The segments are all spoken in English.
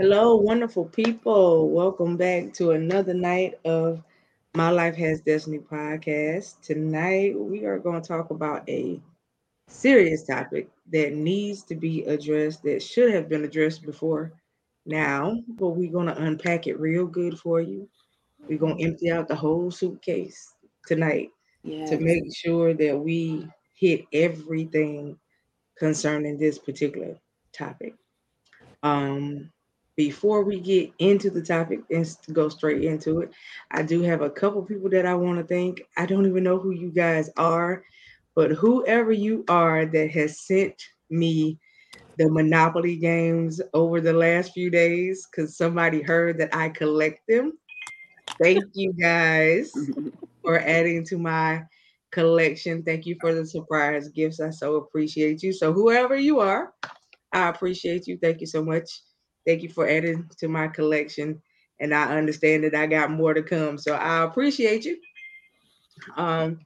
Hello, wonderful people. Welcome back to another night of My Life Has Destiny podcast. Tonight, we are going to talk about a serious topic that needs to be addressed, that should have been addressed before now, but we're going to unpack it real good for you. We're going to empty out the whole suitcase tonight yes. to make sure that we hit everything concerning this particular topic. Um, before we get into the topic and go straight into it, I do have a couple people that I want to thank. I don't even know who you guys are, but whoever you are that has sent me the Monopoly games over the last few days, because somebody heard that I collect them. Thank you guys for adding to my collection. Thank you for the surprise gifts. I so appreciate you. So, whoever you are, I appreciate you. Thank you so much. Thank you for adding to my collection. And I understand that I got more to come. So I appreciate you. Um,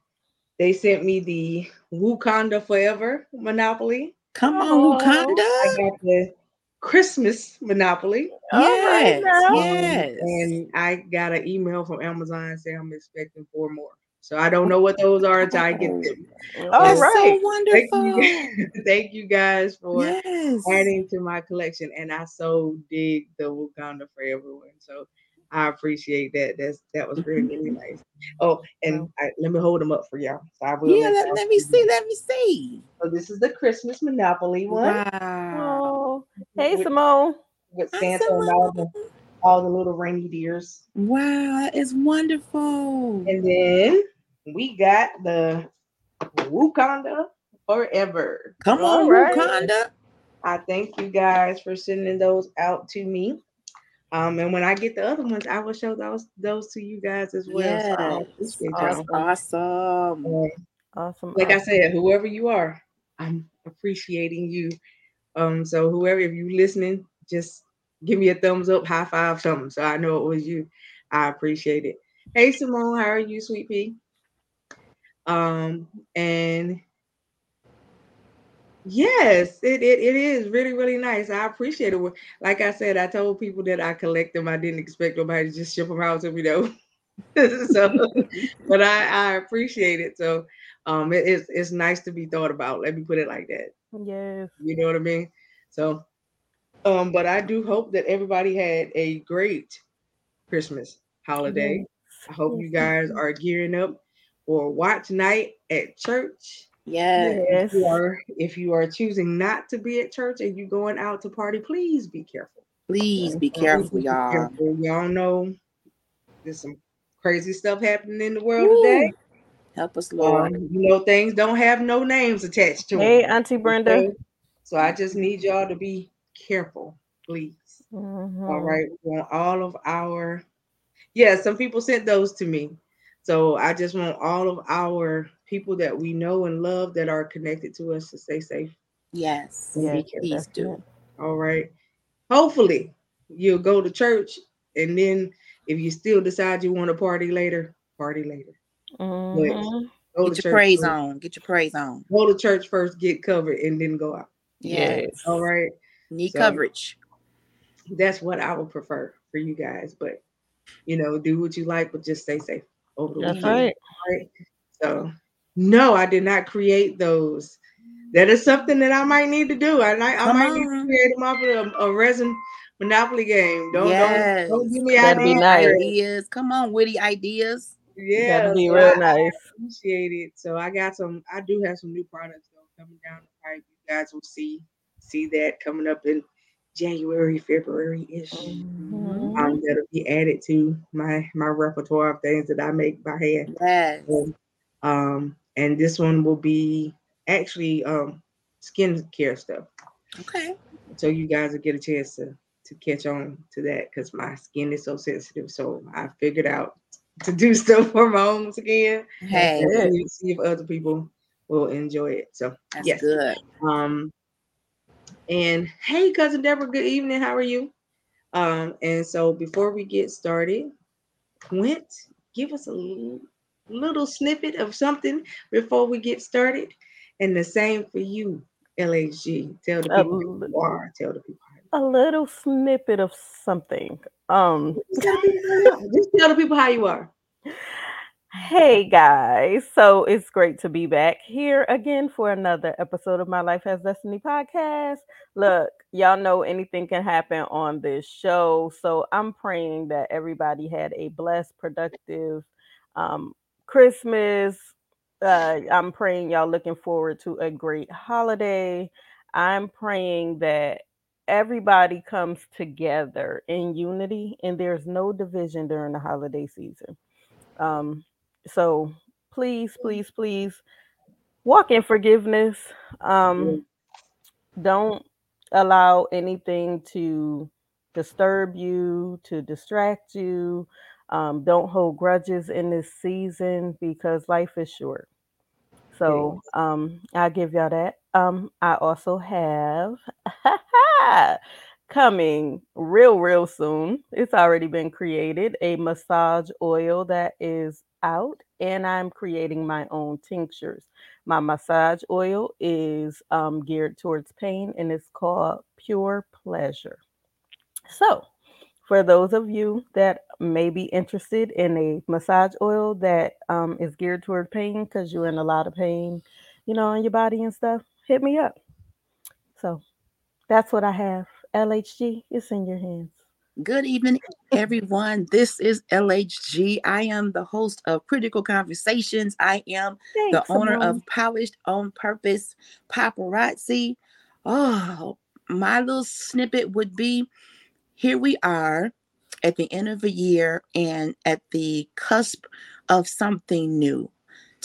they sent me the Wakanda Forever Monopoly. Come on, Wakanda. I got the Christmas Monopoly. Yes, yes. And I got an email from Amazon saying I'm expecting four more. So I don't know what those are until I get them. All right, so wonderful. Thank you, thank you guys for yes. adding to my collection, and I so dig the Wakanda for everyone. So I appreciate that. That's that was really really mm-hmm. nice. Oh, and I, let me hold them up for y'all. So yeah, let, let me see. Let me see. So this is the Christmas Monopoly one. Wow. Oh, hey Simone. With Santa and all the all the little rainy deers. Wow, that is wonderful. And then we got the Wakanda Forever. Come on, right. Wakanda. I thank you guys for sending those out to me. Um, and when I get the other ones, I will show those those to you guys as well. Yes. So awesome. Awesome. Um, awesome. Like I said, whoever you are, I'm appreciating you. Um, so whoever, if you listening, just give me a thumbs up, high five, something, so I know it was you. I appreciate it. Hey Simone, how are you, sweet pea? Um, and yes, it, it, it is really, really nice. I appreciate it. Like I said, I told people that I collect them. I didn't expect nobody to just ship them out to me though. so, but I, I appreciate it. So, um, it, it's, it's nice to be thought about. Let me put it like that. Yes. You know what I mean? So, um, but I do hope that everybody had a great Christmas holiday. Yes. I hope you guys are gearing up or watch night at church. Yes. If you are if you are choosing not to be at church and you're going out to party, please be careful. Please be careful, y'all. Careful. Y'all know there's some crazy stuff happening in the world Ooh. today. Help us, Lord. Um, you know, things don't have no names attached to them. Hey, Auntie Brenda. Okay? So I just need y'all to be careful, please. Mm-hmm. All right. We want all of our yeah, some people sent those to me. So I just want all of our people that we know and love that are connected to us to stay safe. Yes. Yeah, please do. All right. Hopefully you'll go to church and then if you still decide you want to party later, party later. Mm-hmm. Get your praise first. on. Get your praise on. Go to church first, get covered, and then go out. Yes. All right. Need so, coverage. That's what I would prefer for you guys. But you know, do what you like, but just stay safe over That's weekend. Right. right. So no, I did not create those. That is something that I might need to do. I, I, I might on. need to create them off of a, a, resin monopoly game. Don't yes. don't, don't give me That'd ideas. Be nice. ideas. Come on, witty ideas. Yeah, that'd be so real I, nice. I appreciate it. So I got some. I do have some new products though coming down the pipe. You guys will see see that coming up in January, February ish. Mm-hmm. Um, that'll be added to my my repertoire of things that I make by hand. Yes. um, and this one will be actually um skin care stuff. Okay. So you guys will get a chance to to catch on to that because my skin is so sensitive. So I figured out to do stuff for my own skin. Hey, and see if other people will enjoy it. So that's yes. good. Um, and hey, cousin Deborah, good evening. How are you? Um, and so before we get started, Quint, give us a little, little snippet of something before we get started. And the same for you, LHG. Tell the people um, who you are. Tell the people a little snippet of something. Um, just tell the people how you are. Hey guys, so it's great to be back here again for another episode of My Life Has Destiny podcast. Look, y'all know anything can happen on this show, so I'm praying that everybody had a blessed, productive um, Christmas. Uh, I'm praying y'all looking forward to a great holiday. I'm praying that everybody comes together in unity and there's no division during the holiday season. Um, so please, please, please walk in forgiveness. Um, don't allow anything to disturb you, to distract you. Um, don't hold grudges in this season because life is short. So um, I'll give y'all that. Um, I also have coming real, real soon. It's already been created a massage oil that is out, and I'm creating my own tinctures. My massage oil is um, geared towards pain and it's called Pure Pleasure. So, for those of you that may be interested in a massage oil that um, is geared toward pain because you're in a lot of pain, you know, in your body and stuff, hit me up. So that's what I have. LHG, it's in your hands. Good evening, everyone. This is LHG. I am the host of Critical Conversations. I am Thanks, the owner of Polished on Purpose Paparazzi. Oh, my little snippet would be here we are at the end of a year and at the cusp of something new.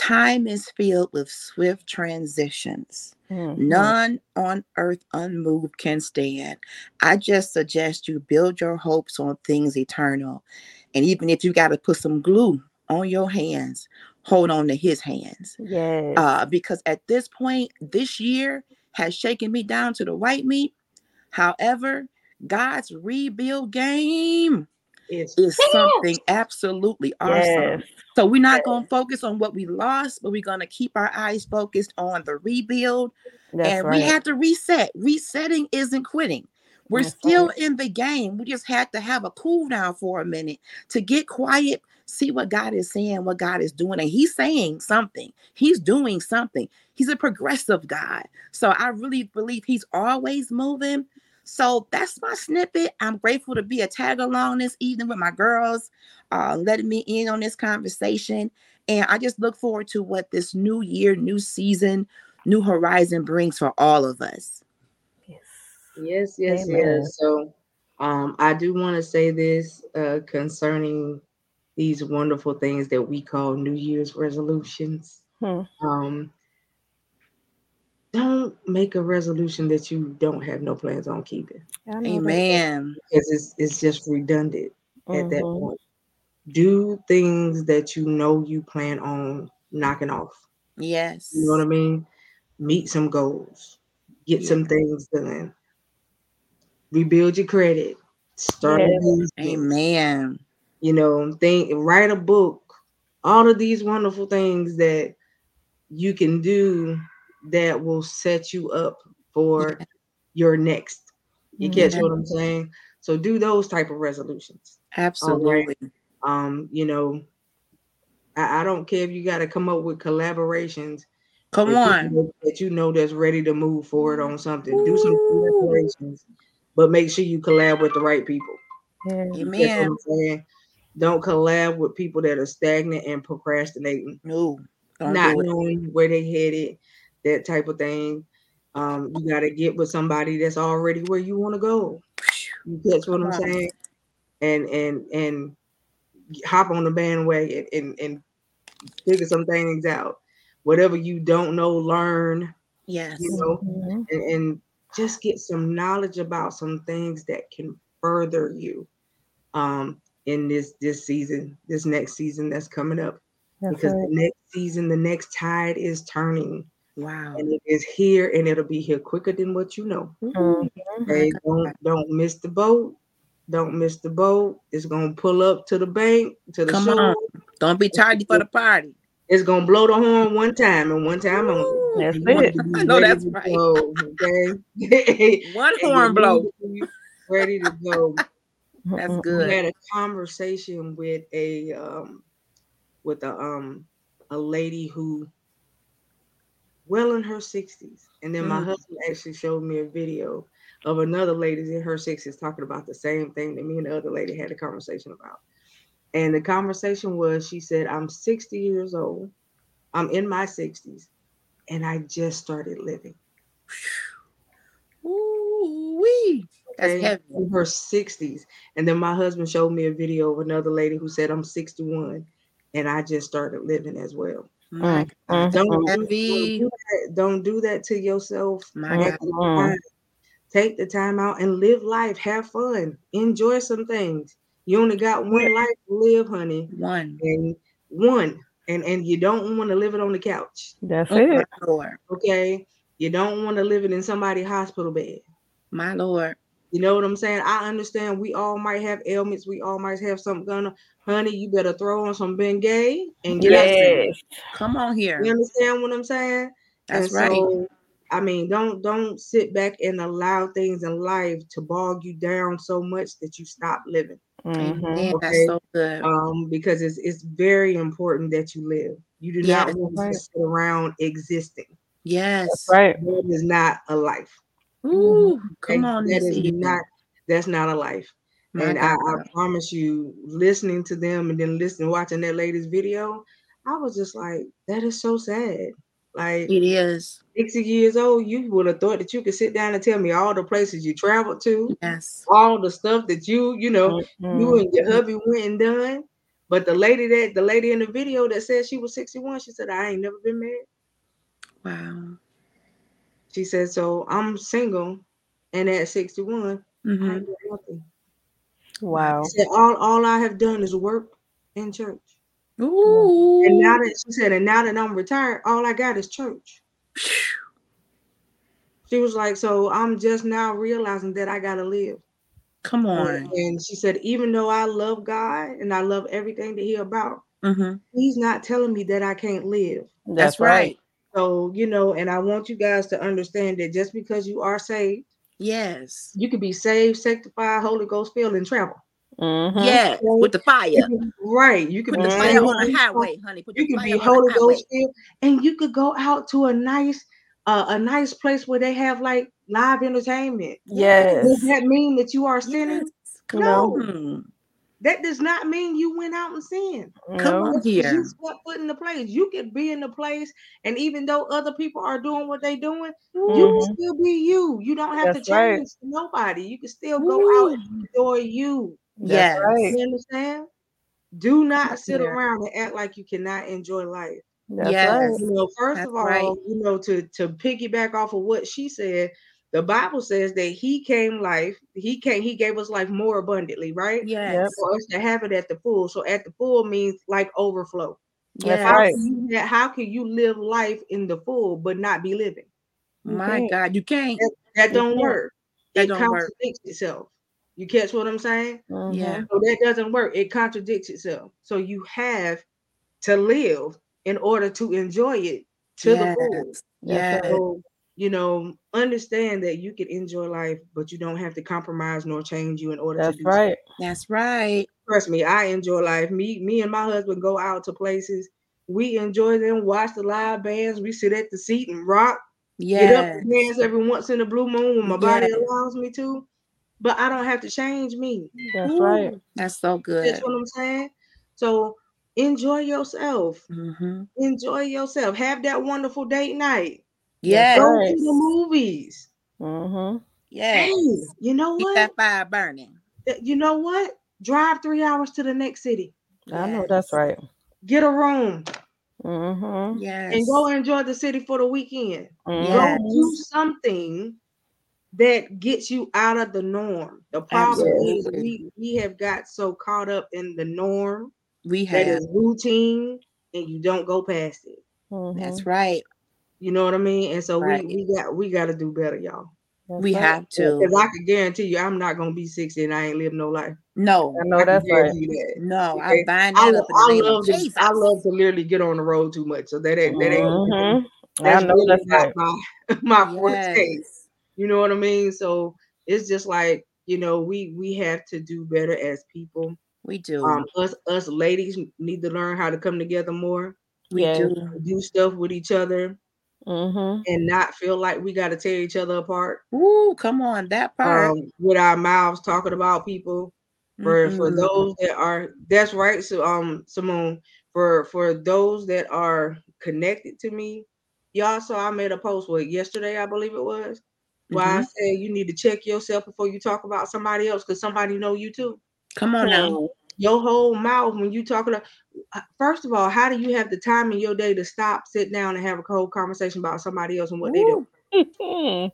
Time is filled with swift transitions. Mm-hmm. None on earth unmoved can stand. I just suggest you build your hopes on things eternal. And even if you got to put some glue on your hands, hold on to his hands. Yes. Uh, because at this point, this year has shaken me down to the white meat. However, God's rebuild game is something absolutely awesome. Yes. So we're not going to focus on what we lost, but we're going to keep our eyes focused on the rebuild. That's and right. we have to reset. Resetting isn't quitting. We're That's still right. in the game. We just had to have a cool down for a minute to get quiet, see what God is saying, what God is doing. And He's saying something, He's doing something. He's a progressive God. So I really believe He's always moving. So that's my snippet. I'm grateful to be a tag along this evening with my girls, uh, letting me in on this conversation. And I just look forward to what this new year, new season, new horizon brings for all of us. Yes, yes, yes, yes. So um, I do want to say this uh, concerning these wonderful things that we call New Year's resolutions. Hmm. Um, don't make a resolution that you don't have no plans on keeping. Amen. Because it's it's just redundant mm-hmm. at that mm-hmm. point. Do things that you know you plan on knocking off. Yes. You know what I mean? Meet some goals. Get yeah. some things done. Rebuild your credit. Start yes. Amen. You know, think write a book. All of these wonderful things that you can do that will set you up for yeah. your next. You catch what I'm saying? So do those type of resolutions. Absolutely. Right? Um, you know, I, I, don't care if you got to come up with collaborations. Come on. That you know that's ready to move forward on something. Ooh. Do some collaborations, but make sure you collab with the right people. Amen. Don't collab with people that are stagnant and procrastinating. No, not knowing where they headed that type of thing. Um, you got to get with somebody that's already where you want to go. You catch what I'm saying? And and and hop on the bandwagon and and and figure some things out. Whatever you don't know, learn. Yes. You know, mm-hmm. and, and just get some knowledge about some things that can further you um in this this season, this next season that's coming up. That's because right. the next season, the next tide is turning. Wow. And it is here and it'll be here quicker than what you know. Mm-hmm. Okay, don't don't miss the boat. Don't miss the boat. It's gonna pull up to the bank, to the Come shore. On. Don't be tardy for the party. It's gonna blow the horn one time and one time only. That's it. I know that's right. Go, okay. one horn blow. ready to go. That's good. We had a conversation with a um with a um a lady who well in her 60s. And then my Mm. husband actually showed me a video of another lady in her 60s talking about the same thing that me and the other lady had a conversation about. And the conversation was she said, I'm 60 years old, I'm in my 60s, and I just started living. Ooh wee. That's heavy. in her 60s. And then my husband showed me a video of another lady who said, I'm 61 and I just started living as well. My Mm, God. mm, Don't, mm. do, don't, do that, don't do that to yourself. My Take God. the time- Take the time out and live life, have fun, enjoy some things. You only got one life to live, honey, One. and one, and and you don't want to live it on the couch, That's Oh, my it. Okay? You don't want to live it in somebody's hospital bed. My Lord. You know what I'm saying? I understand we all might have ailments. We all might have something going on. Honey, you better throw on some Bengay and get out Come on here. You understand what I'm saying? That's and right. so, I mean, don't don't sit back and allow things in life to bog you down so much that you stop living. Mhm. Amen. Okay. That's so good. Um, because it's it's very important that you live. You do Yes. not want Right. to sit around existing. yes. That's right. That is not a life. Ooh, come on That is evening. not that's not a life. My and I, I promise you, listening to them and then listening, watching that lady's video, I was just like, that is so sad. Like It is. 60 years old, you would have thought that you could sit down and tell me all the places you traveled to, Yes. all the stuff that you, you know, you Mhm. and your hubby went and done. But the lady that the lady in the video that said she was 61, she said, I ain't never been married. Wow. She said, So I'm single and at 61, I hmm ain't nothing. Wow. She said, all, all I have done is work in church. Ooh. And now that she said, and now that I'm retired, all I got is church. She was like, so I'm just now realizing that I gotta live. Come on. and she said, even though I love God and I love everything that He about, hmm He's not telling me that I can't live. That's, right. So you know, and I want you guys to understand that just because you are saved, Yes. you can be saved, sanctified, Holy Ghost filled, and travel. Mhm. Yes. With the fire. You could- right? You can Put be the fire on the highway, honey. Put You the could be Holy. Ghost filled, and you could go out to a nice, uh, a nice place where they have like live entertainment. Yes. Does that mean that you are sinning? Yes. Come No. on. That does not mean you went out and sinned. Come on here. You stepped foot in the place. You could be in the place, and even though other people are doing what they're doing, you Mhm. can still be you. You don't have That's to right. change to nobody. You can still go Ooh. out and enjoy you. That's Yes. right. You understand? Do not sit Yeah. around and act like you cannot enjoy life. That's Yes. right. You know, first That's of all, right. you know, to to piggyback off of what she said, the Bible says that He came life. He came. He gave us life more abundantly, right? Yes. For us to have it at the full. So at the full means like overflow. Yes. How right. can you how can you live life in the full but not be living? My. God. You can't. That You don't can't. work. That it don't work. contradicts itself. You catch what I'm saying? Mhm. Yeah. So that doesn't work. It contradicts itself. So you have to live in order to enjoy it to the full. Yes. Yes. right. So, you know, understand that you can enjoy life, but you don't have to compromise nor change you in order That's to do so. right. That's right. Trust me, I enjoy life. Me, me and my husband go out to places. We enjoy them, watch the live bands. We sit at the seat and rock, get up and dance every once in a blue moon when my body Yes. allows me to. But I don't have to change me. That's right. That's so good. That's what I'm saying. So enjoy yourself. hmm Enjoy yourself. Have that wonderful date night. Yes. Go to the movies. Mhm. Yes. Hey, you know Keep what? that fire burning. You know what? Drive three hours to the next city. I know that's right. Get a room Mhm. Yes. and go enjoy the city for the weekend. Yes. Go do something that gets you out of the norm. The problem is we we have got so caught up in the norm We that have. is routine and you don't go past it. That's Mhm. right. You know what I mean? And so Right. we we got we got to do better, y'all. That's We right. have to. Because I can guarantee you, I'm not gonna be 60 and I ain't live no life. No. I I know can that's right. guarantee that. No. Okay. I bind I, that lo- up in the I love of to I love to literally get on the road too much. So that ain't that ain't Mhm. I that's know really that's not right. my my forte. Yes. You know what I mean? So it's just like you know, we we have to do better as people. We do. Um, us us ladies need to learn how to come together more. we yes. do. Do stuff with each other Mm-hmm. and not feel like we got to tear each other apart. Ooh, come on, that part. Um, with our mouths talking about people. For for Mhm. those that are that's right. So um Simone, for for those that are connected to me, y'all saw I made a post with yesterday, I believe it was. Why I Mhm. said you need to check yourself before you talk about somebody else because somebody know you too. Come on now. Your whole mouth when you talking to uh, first of all, how do you have the time in your day to stop, sit down, and have a whole conversation about somebody else and what they do?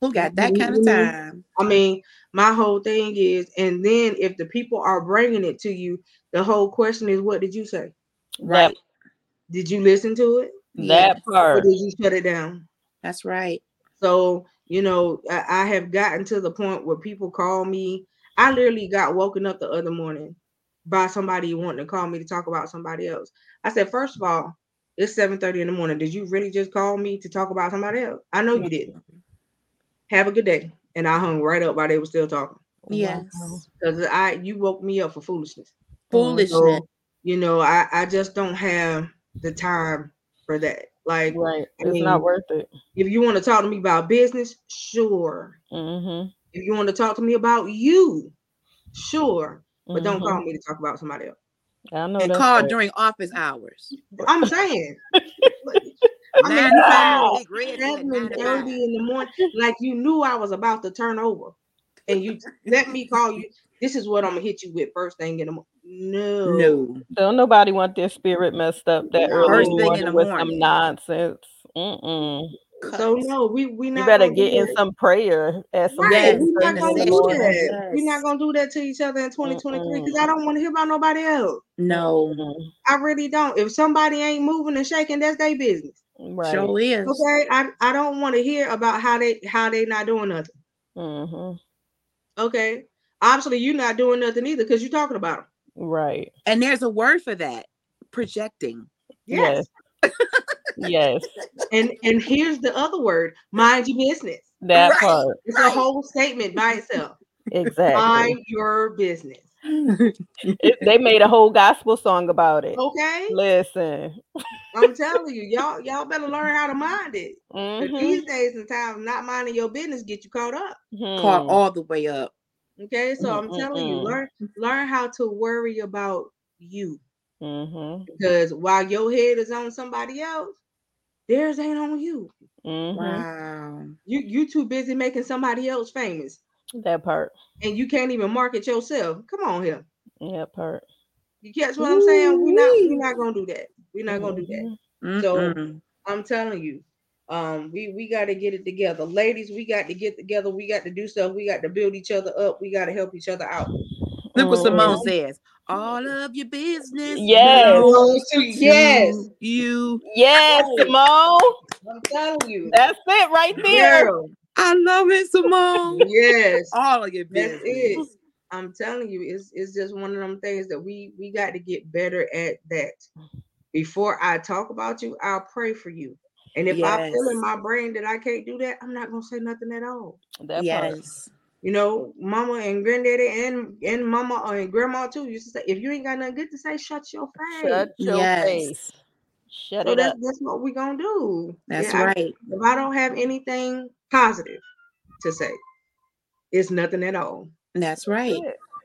Who got that kind of Mhm. time? I mean, my whole thing is, and then if the people are bringing it to you, the whole question is, what did you say? Right. Did you listen to it That or part. did you shut it down? That's right. So, you know, I, I have gotten to the point where people call me. I literally got woken up the other morning by somebody wanting to call me to talk about somebody else. I said, first of all, it's 7:30 in the morning. Did you really just call me to talk about somebody else? I know you didn't. Have a good day. And I hung right up while they were still talking. Yes. Because I you woke me up for foolishness. Foolishness. So, you know, I, I just don't have the time for that. Like Right. I It's mean, not worth it. if you want to talk to me about business, sure. Mm-hmm. If you want to talk to me about you, sure. But don't Mhm. call me to talk about somebody else. I know and that's call right. during office hours. I'm saying. I mean, Nine to five. no, Big Red said seven and thirty in the morning, like you knew I was about to turn over, and you let me call you. This is what I'm gonna hit you with first thing in the morning. No, No. Don't nobody want their spirit messed up that No. early First in thing the in morning the with morning. some nonsense. Mm-mm. So no, we we not You better gonna get in that. some prayer at some Right, we're not in gonna do session. that. We're not gonna do that to each other in 2023 because I don't want to hear about nobody else. No. I really don't. If somebody ain't moving and shaking, that's their business. Right. Sure is. Okay, I, I don't want to hear about how they how they not doing nothing. hmm Okay, obviously you're not doing nothing either because you're talking about them. Right. And there's a word for that. Projecting. Yes. Yes. And and here's the other word: mind your business. That Right. part. It's a whole statement by itself. Exactly. Mind your business. It- they made a whole gospel song about it. Okay, Listen. I'm telling you, y'all y'all better learn how to mind it. 'Cause Mhm. These days and times, not minding your business get you caught up. Caught Hmm. all the way up. Okay, so I'm telling you, learn learn how to worry about you Mhm. because while your head is on somebody else, theirs ain't on you. Mhm. Wow. You you too busy making somebody else famous, That part. and you can't even market yourself. Come on here, That part. you catch what I'm saying? We're not we're not gonna do that. We're not gonna do that. Mhm. So- I'm telling you, um, we we got to get it together, ladies. We got to get together. We got to do stuff. We got to build each other up. We got to help each other out. Look what. Simone oh. says. All of your business. Yes. belongs yes, You. Yes, Simone. I'm telling you, That's it right there. girl. I love it, Simone. Yes, All of your that's business. it. I'm telling you, it's it's just one of them things that we we got to get better at that. Before I talk about you, I'll pray for you. And if I feel in my brain that I can't do that, I'm not gonna say nothing at all. That part. Yes. You know, mama and granddaddy and and mama and grandma too used to say, if you ain't got nothing good to say, shut your face. Shut your Yes. face. Shut so it that's up. that's what we're gonna do. That's Yeah, I- right. if I don't have anything positive to say, it's nothing at all. That's right.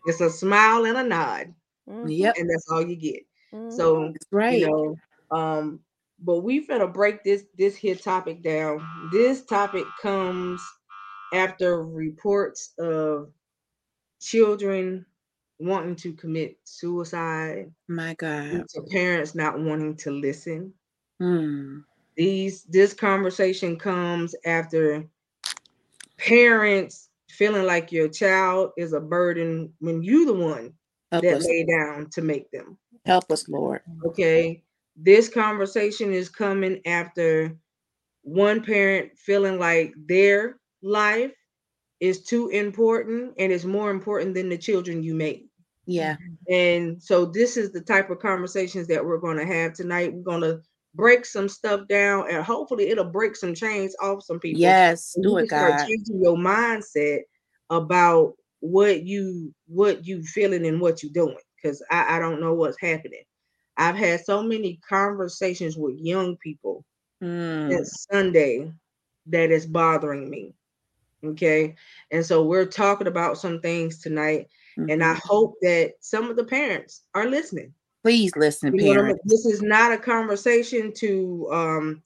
It's a smile and a nod, Mhm. Yep. and that's all you get. Mhm. So That's right. you know, um, but we finna break this this here topic down. This topic comes after reports of children wanting to commit suicide, My God. to parents not wanting to listen. Hmm. These this conversation comes after parents feeling like your child is a burden when you the one Help that us. lay down to make them. Help us, Lord. Okay. This conversation is coming after one parent feeling like their life is too important and it's more important than the children you make. Yeah. And so this is the type of conversations that we're going to have tonight. We're going to break some stuff down and hopefully it'll break some chains off some people. Yes. and Do it, start God. changing your mindset about what you what you feeling and what you're doing because I, I don't know what's happening. I've had so many conversations with young people Mm. that Sunday that is bothering me. Okay. And so we're talking about some things tonight. And I Mhm. hope that some of the parents are listening. please listen, You what I mean? parents. This is not a conversation to um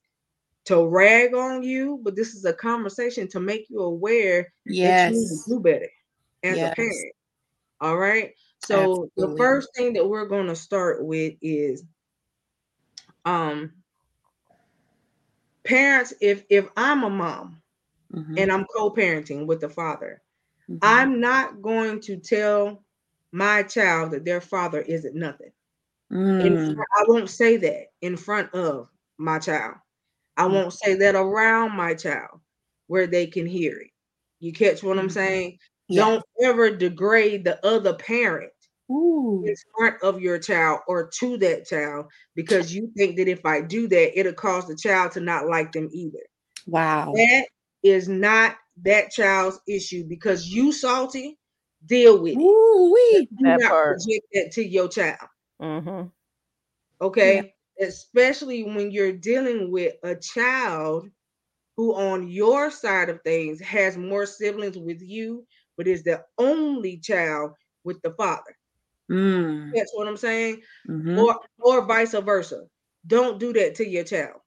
to rag on you, but this is a conversation to make you aware that you need to Yes. do better as Yes. a parent. All right. So the first thing that we're going to start with is um parents if if I'm a mom Mhm. and I'm co-parenting with the father, Mhm. I'm not going to tell my child that their father isn't nothing. In Mm. fr- I won't say that in front of my child. I Mm. won't say that around my child where they can hear it. You catch what I'm Mhm. saying? Yeah. Don't ever degrade the other parent Ooh. in front of your child or to that child because you think that if I do that, it'll cause the child to not like them either. Wow. That is not that child's issue because you salty, deal with it. Ooh wee. Do That not part. project that to your child. Mm-hmm. Okay. Especially when you're dealing with a child who, on your side of things, has more siblings with you, but is the only child with the father. Mm. That's what I'm saying. Mhm. Or or vice versa. Don't do that to your child.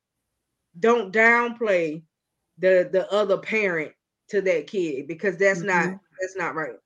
Don't downplay the the other parent to that kid because that's not Mhm. that's not right.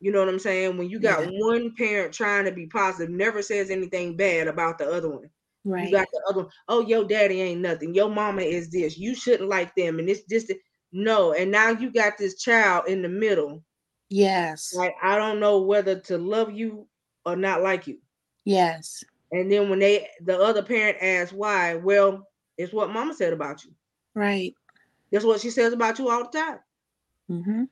You know what I'm saying? When you got one parent trying to be positive, never says anything bad about the other one. Right. You got the other one, oh, your daddy ain't nothing. Your mama is this. You shouldn't like them. And it's just no. And now you got this child in the middle. Yes. Like, I don't know whether to love you or not like you. Yes. And then when they the other parent asks why, well, it's what mama said about you. Right. That's what she says about you all the time. Mm-hmm.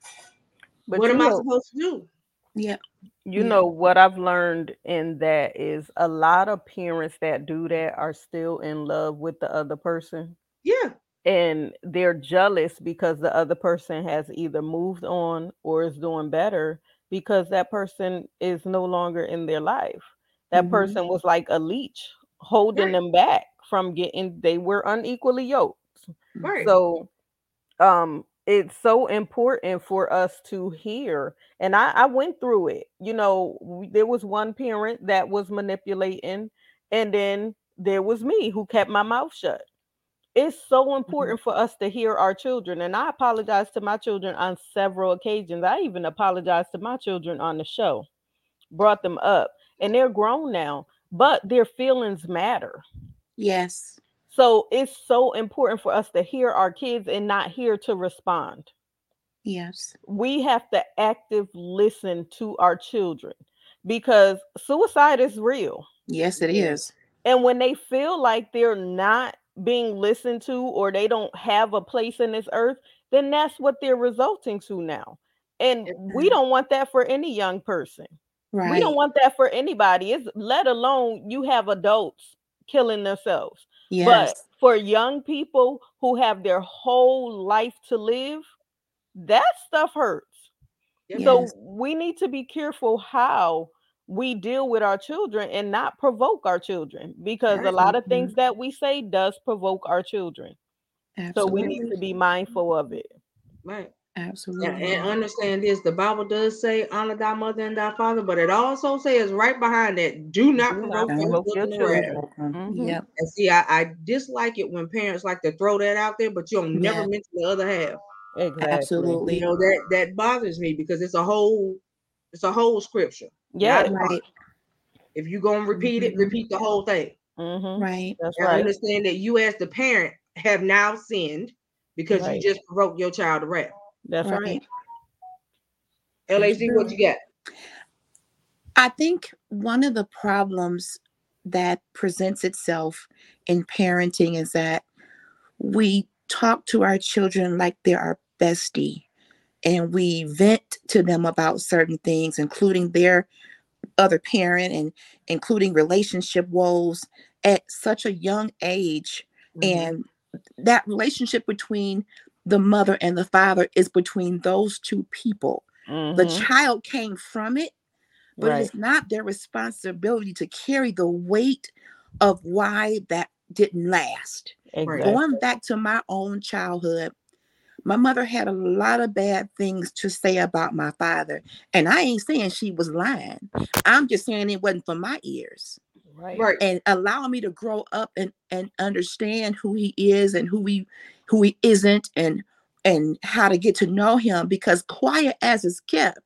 But what you am I supposed to do? Yeah. You Yeah. know what I've learned in that is a lot of parents that do that are still in love with the other person Yeah. and they're jealous because the other person has either moved on or is doing better because that person is no longer in their life. That Mhm. person was like a leech holding Right. them back from getting they were unequally yoked. Right. So um it's so important for us to hear and I, I went through it you know there was one parent that was manipulating and then there was me who kept my mouth shut. It's so important for us to hear our children and i apologize to my children on several occasions. I even apologized to my children on the show brought them up and they're grown now but their feelings matter. Yes. So it's so important for us to hear our kids and not hear to respond. Yes. we have to active listen to our children because suicide is real. Yes, it is. And when they feel like they're not being listened to or they don't have a place in this earth then that's what they're resulting to now. And we don't want that for any young person. Right. we don't want that for anybody. It's let alone you have adults killing themselves yes. but for young people who have their whole life to live, that stuff hurts. Yes. So we need to be careful how we deal with our children and not provoke our children because a lot of things mm-hmm. that we say does provoke our children. So we need to be mindful of it. Right. Absolutely. And, and understand this the Bible does say honor thy mother and thy father, but it also says right behind that, do not Do provoke your provoke your children to wrath. children. Mhm. Yep. And see, I, I dislike it when parents like to throw that out there, but you don't never Yeah. mention the other half. Exactly. Absolutely. You know that that bothers me because it's a whole it's a whole scripture. Yeah. Not a part. Right. If you're gonna repeat it, Mhm. repeat the whole thing. hmm Right. That's And right. understand that you as the parent have now sinned because Right. you just provoked your child to wrath. That's right. Right. LAC, what you got? I think one of the problems that presents itself in parenting is that we talk to our children like they're our bestie and we vent to them about certain things, including their other parent and including relationship woes at such a young age. Mm-hmm. And that relationship between the mother and the father is between those two people. Mhm. The child came from it, but Right. it's not their responsibility to carry the weight of why that didn't last. Exactly. Going back to my own childhood, my mother had a lot of bad things to say about my father. And I ain't saying she was lying. I'm just saying it wasn't for my ears. Right. Right. And allowing me to grow up and, and understand who he is and who he who he isn't and and how to get to know him because quiet as is kept,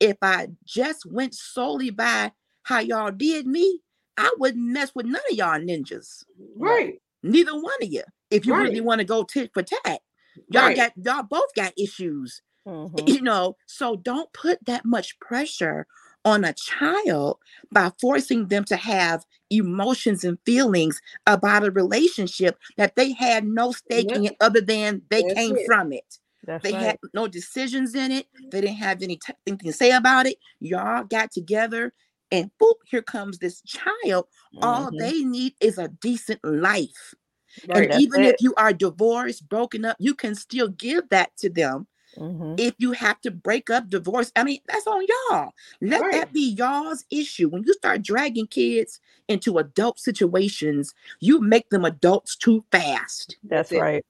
if I just went solely by how y'all did me, I wouldn't mess with none of y'all ninjas. Right. Neither one of you. If you really want to go tit for tat, y'all Right. got y'all both got issues, Mhm. you know. So don't put that much pressure on a child by forcing them to have emotions and feelings about a relationship that they had no stake in other than they That's came it. from it. That's They right. had no decisions in it. They didn't have anything to say about it. Y'all got together, and boop, here comes this child. All Mhm. they need is a decent life. Right. And even it. if you are divorced, broken up, you can still give that to them. Mhm. If you have to break up, divorce, I mean, that's on y'all. Let Right. that be y'all's issue. When you start dragging kids into adult situations, you make them adults too fast That's That's it. right.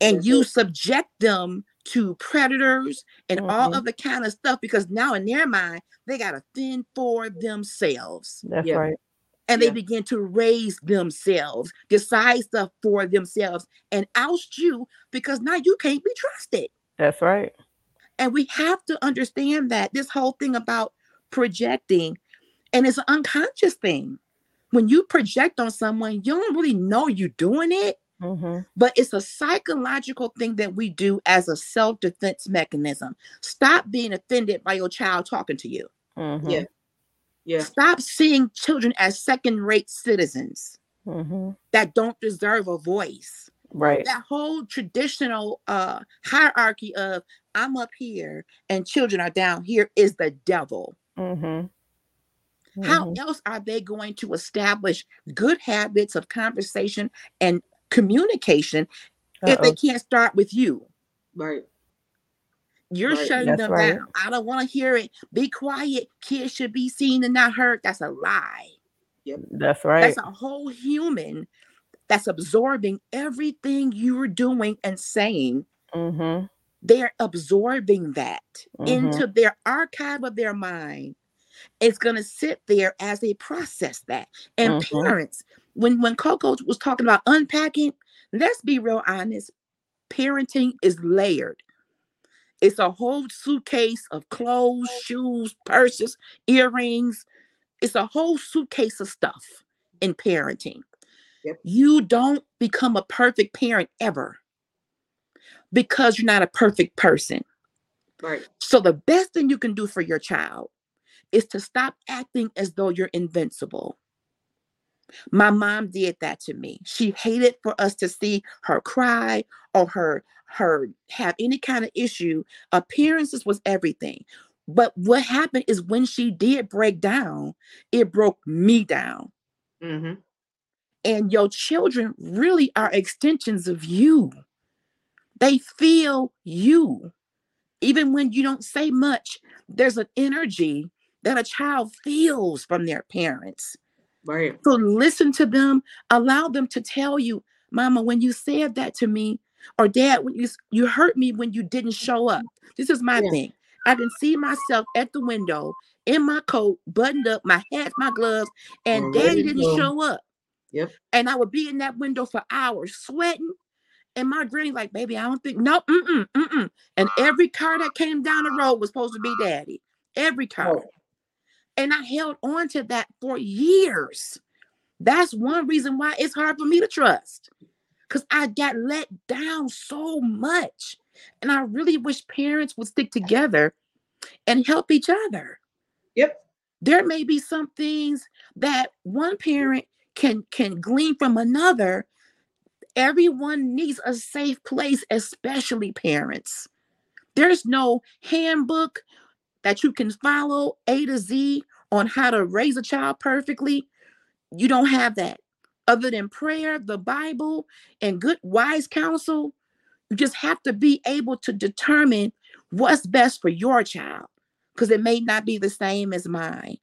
and you subject them to predators and all Mhm. of the kind of stuff because now in their mind, they got to fend for themselves That's Yeah. right. and Yeah. they begin to raise themselves, decide stuff for themselves, and oust you because now you can't be trusted. That's right. And we have to understand that this whole thing about projecting, and it's an unconscious thing. When you project on someone, you don't really know you're doing it, hmm but it's a psychological thing that we do as a self defense mechanism. Stop being offended by your child talking to you. hmm Yeah. Yeah. Stop seeing children as second rate citizens hmm that don't deserve a voice. Right. that whole traditional uh hierarchy of I'm up here and children are down here is the devil. hmm How else are they going to establish good habits of conversation and communication if they can't start with you? Right. You're Right. shutting That's them right. down. I don't want to hear it. Be quiet. Kids should be seen and not heard. That's a lie. That's right. That's a whole human that's absorbing everything you're doing and saying hmm they're absorbing that Mhm. into their archive of their mind. It's going to sit there as they process that. And Mhm. parents when when coco was talking about unpacking let's be real honest parenting is layered. It's a whole suitcase of clothes shoes purses earrings. It's a whole suitcase of stuff in parenting Yep. you don't become a perfect parent ever because you're not a perfect person Right. so the best thing you can do for your child is to stop acting as though you're invincible. My mom did that to me. She hated for us to see her cry or her her have any kind of issue. Appearances was everything. But what happened is when she did break down, it broke me down. Mm-hmm. And your children really are extensions of you. They feel you. Even when you don't say much, there's an energy that a child feels from their parents. Right. So listen to them, allow them to tell you, Mama, when you said that to me, or Dad, when you you hurt me when you didn't show up. This is my Yeah. thing. I can see myself at the window in my coat, buttoned up, my hat, my gloves, and Daddy didn't show up. Yep. And I would be in that window for hours, sweating. And my granny, like, baby, I don't think, no, mm-mm, mm-mm. And every car that came down the road was supposed to be daddy. Every car. Right. And I held on to that for years. That's one reason why it's hard for me to trust. Because I got let down so much. And I really wish parents would stick together and help each other. Yep. There may be some things that one parent can can glean from another. Everyone needs a safe place, especially parents. There's no handbook that you can follow A to Z on how to raise a child perfectly. You don't have that. Other than prayer, the Bible, and good wise counsel, You just have to be able to determine what's best for your child because it may not be the same as mine.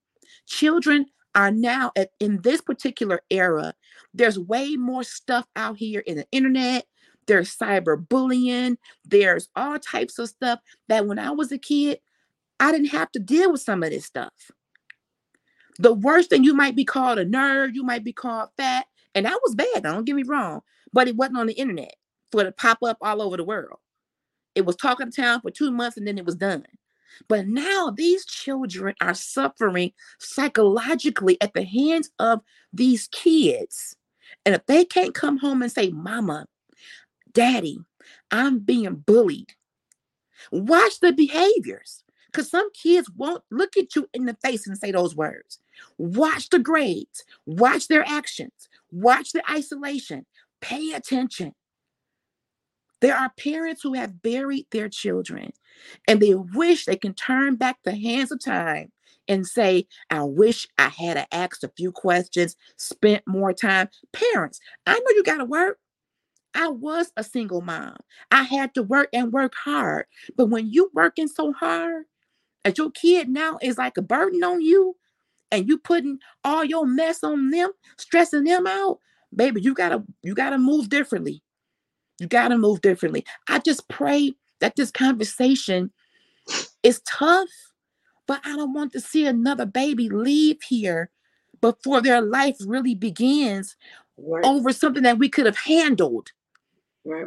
Children are now at, in this particular era, there's way more stuff out here in the internet. There's cyberbullying. There's all types of stuff that when I was a kid, I didn't have to deal with some of this stuff. The worst thing you might be called a nerd, you might be called fat, and that was bad. Don't get me wrong, but it wasn't on the internet for it to pop up all over the world. It was talking town for two months and then it was done. But now these children are suffering psychologically at the hands of these kids. And if they can't come home and say, Mama, Daddy, I'm being bullied, watch the behaviors. Because some kids won't look at you in the face and say those words. Watch the grades, watch their actions, watch the isolation, pay attention. There are parents who have buried their children and they wish they can turn back the hands of time and say, I wish I had asked a few questions, spent more time. Parents, I know you got to work. I was a single mom. I had to work and work hard. But when you working so hard, as your kid now is like a burden on you, and you putting all your mess on them, stressing them out, baby, you gotta you gotta move differently. You gotta move differently. I just pray that this conversation is tough, but I don't want to see another baby leave here before their life really begins right. over something that we could have handled. Right.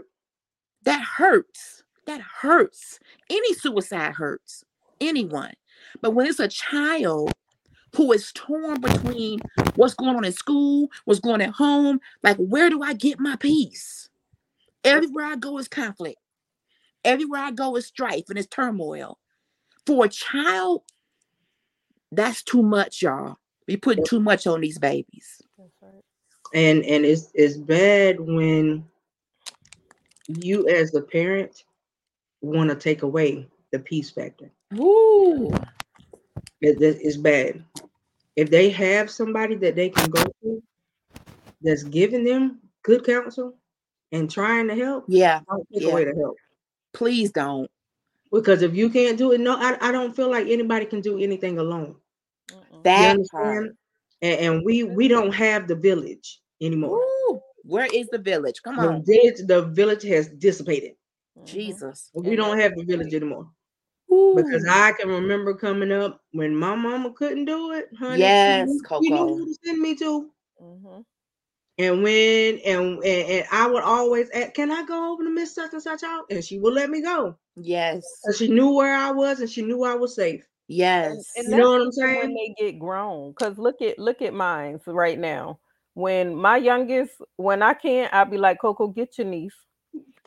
That hurts. That hurts. Any suicide hurts. Anyone. But when it's a child who is torn between what's going on in school, what's going at home, like where do I get my peace? Everywhere I go is conflict. Everywhere I go is strife and it's turmoil. For a child, that's too much, y'all. We putting too much on these babies. And and it's it's bad when you as a parent want to take away the peace factor. Ooh. It, it, it's bad. If they have somebody that they can go to that's giving them good counsel and trying to help, yeah, don't take yeah. away the help. Please don't. Because if you can't do it, no, I, I don't feel like anybody can do anything alone. That and, and, we we don't have the village anymore. Ooh, where is the village? Come on. The, the village has dissipated. Jesus. We don't have the village anymore. Ooh. Because I can remember coming up when my mama couldn't do it, honey. Yes, she, Coco. She knew who to send me to. Mm-hmm. And when and, and, and I would always ask, "Can I go over to Miss Such and Such out?" And she would let me go. Yes, she knew where I was and she knew I was safe. Yes, and, and you know what I'm saying. When they get grown, because look at look at mine right now. When my youngest, when I can't, I'll be like, "Coco, get your niece,"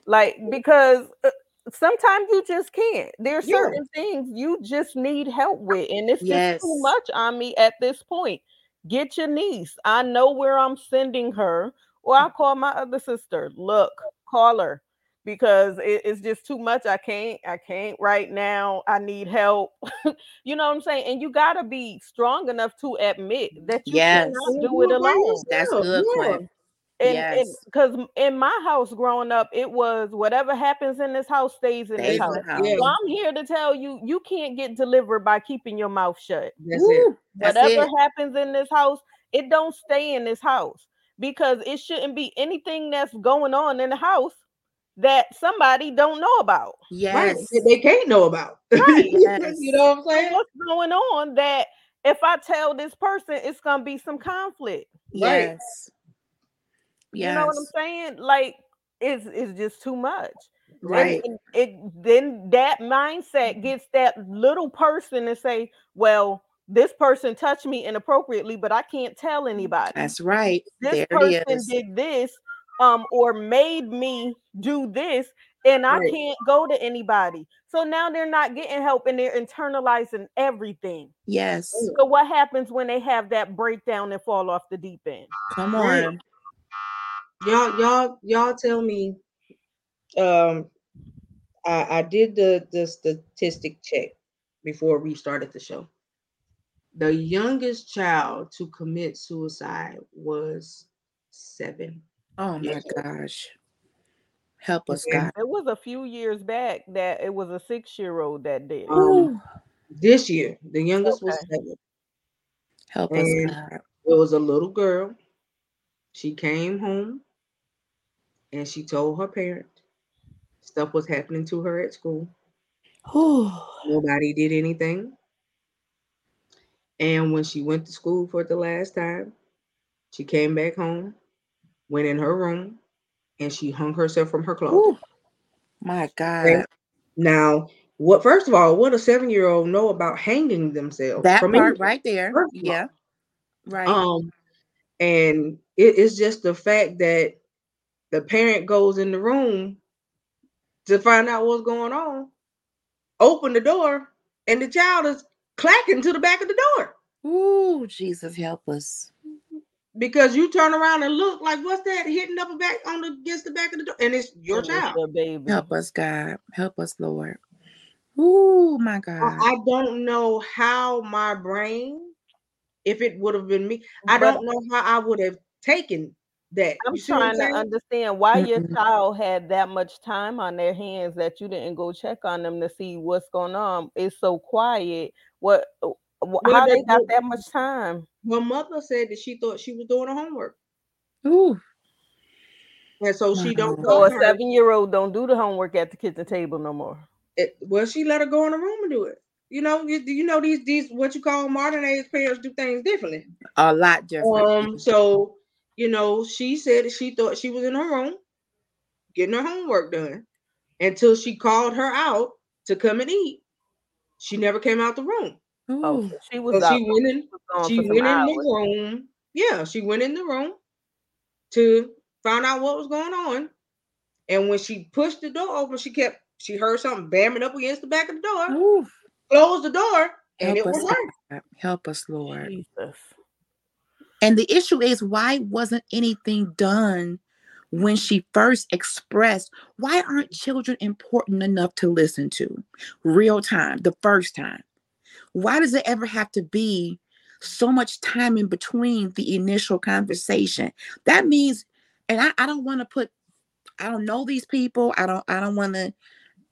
like because uh, sometimes you just can't. There's yeah. certain things you just need help with, and it's yes. just too much on me at this point. Get your niece. I know where I'm sending her, or I'll call my other sister. Look, call her because it, it's just too much. I can't. I can't right now. I need help. you know what I'm saying? And you gotta be strong enough to admit that you yes. cannot do it alone. That's good, yeah. And yes. because in my house growing up, it was whatever happens in this house stays in this house. house. So I'm here to tell you, you can't get delivered by keeping your mouth shut. That's Woo. it. That's whatever it. happens in this house, it don't stay in this house because it shouldn't be anything that's going on in the house that somebody don't know about. Yes, right. they can't know about. Right. yes. you know what I'm saying? What's going on that if I tell this person, it's gonna be some conflict. Yes. Right? Yes. You know what I'm saying? Like it's it's just too much. Right. And, it then that mindset gets that little person to say, well, this person touched me inappropriately, but I can't tell anybody. That's right. This there person did this, um, or made me do this, and I right. can't go to anybody. So now they're not getting help and they're internalizing everything. Yes. So what happens when they have that breakdown and fall off the deep end? Come on y'all y'all y'all tell me um I, I did the the statistic check before we started the show the youngest child to commit suicide was seven oh my gosh Help us, God. It was a few years back that it was a six year old that did. Um, This year, the youngest was seven. help us, God. It was a little girl. She came home and she told her parent stuff was happening to her at school. Nobody did anything. And when she went to school for the last time, she came back home, went in her room, and she hung herself from her closet. My God. Okay. Now, what first of all, what a seven-year-old know about hanging themselves? That from part anything? right there. First of all. Yeah. Right. Um, and it is just the fact that the parent goes in the room to find out what's going on, open the door, and the child is clacking to the back of the door Ooh, Jesus, help us. because you turn around and look like what's that hitting up a back on the against the back of the door, and it's your And child. the baby. Help us, God. Help us, Lord. Ooh, my God. I, I don't know how my brain, if it would have been me, I But don't know how I would have taken that. I'm You see what trying to saying? understand why your child had that much time on their hands that you didn't go check on them to see what's going on. It's so quiet. What? uh, Well, How they they- got that much time? Her mother said that she thought she was doing her homework. Ooh. And so she don't Wow. So a seven year old don't do the homework at the kitchen table no more. It, well, she let her go in the room and do it. You know, you, you know these these what you call modern age parents do things differently. A lot different. Um, so you know, she said that she thought she was in her room getting her homework done until she called her out to come and eat. She never came out the room. Oh, oh so she was So out. she went in. was She went in hours. the room. Yeah, she went in the room to find out what was going on. And when she pushed the door open, she kept she heard something bamming up against the back of the door. Ooh. Closed the door, and Help it was us, her. Help us, Lord. Jesus. And the issue is why wasn't anything done when she first expressed why aren't children important enough to listen to? Real time the first time. Why does it ever have to be so much time in between the initial conversation? That means and i, I don't want to put i don't know these people i don't i don't want to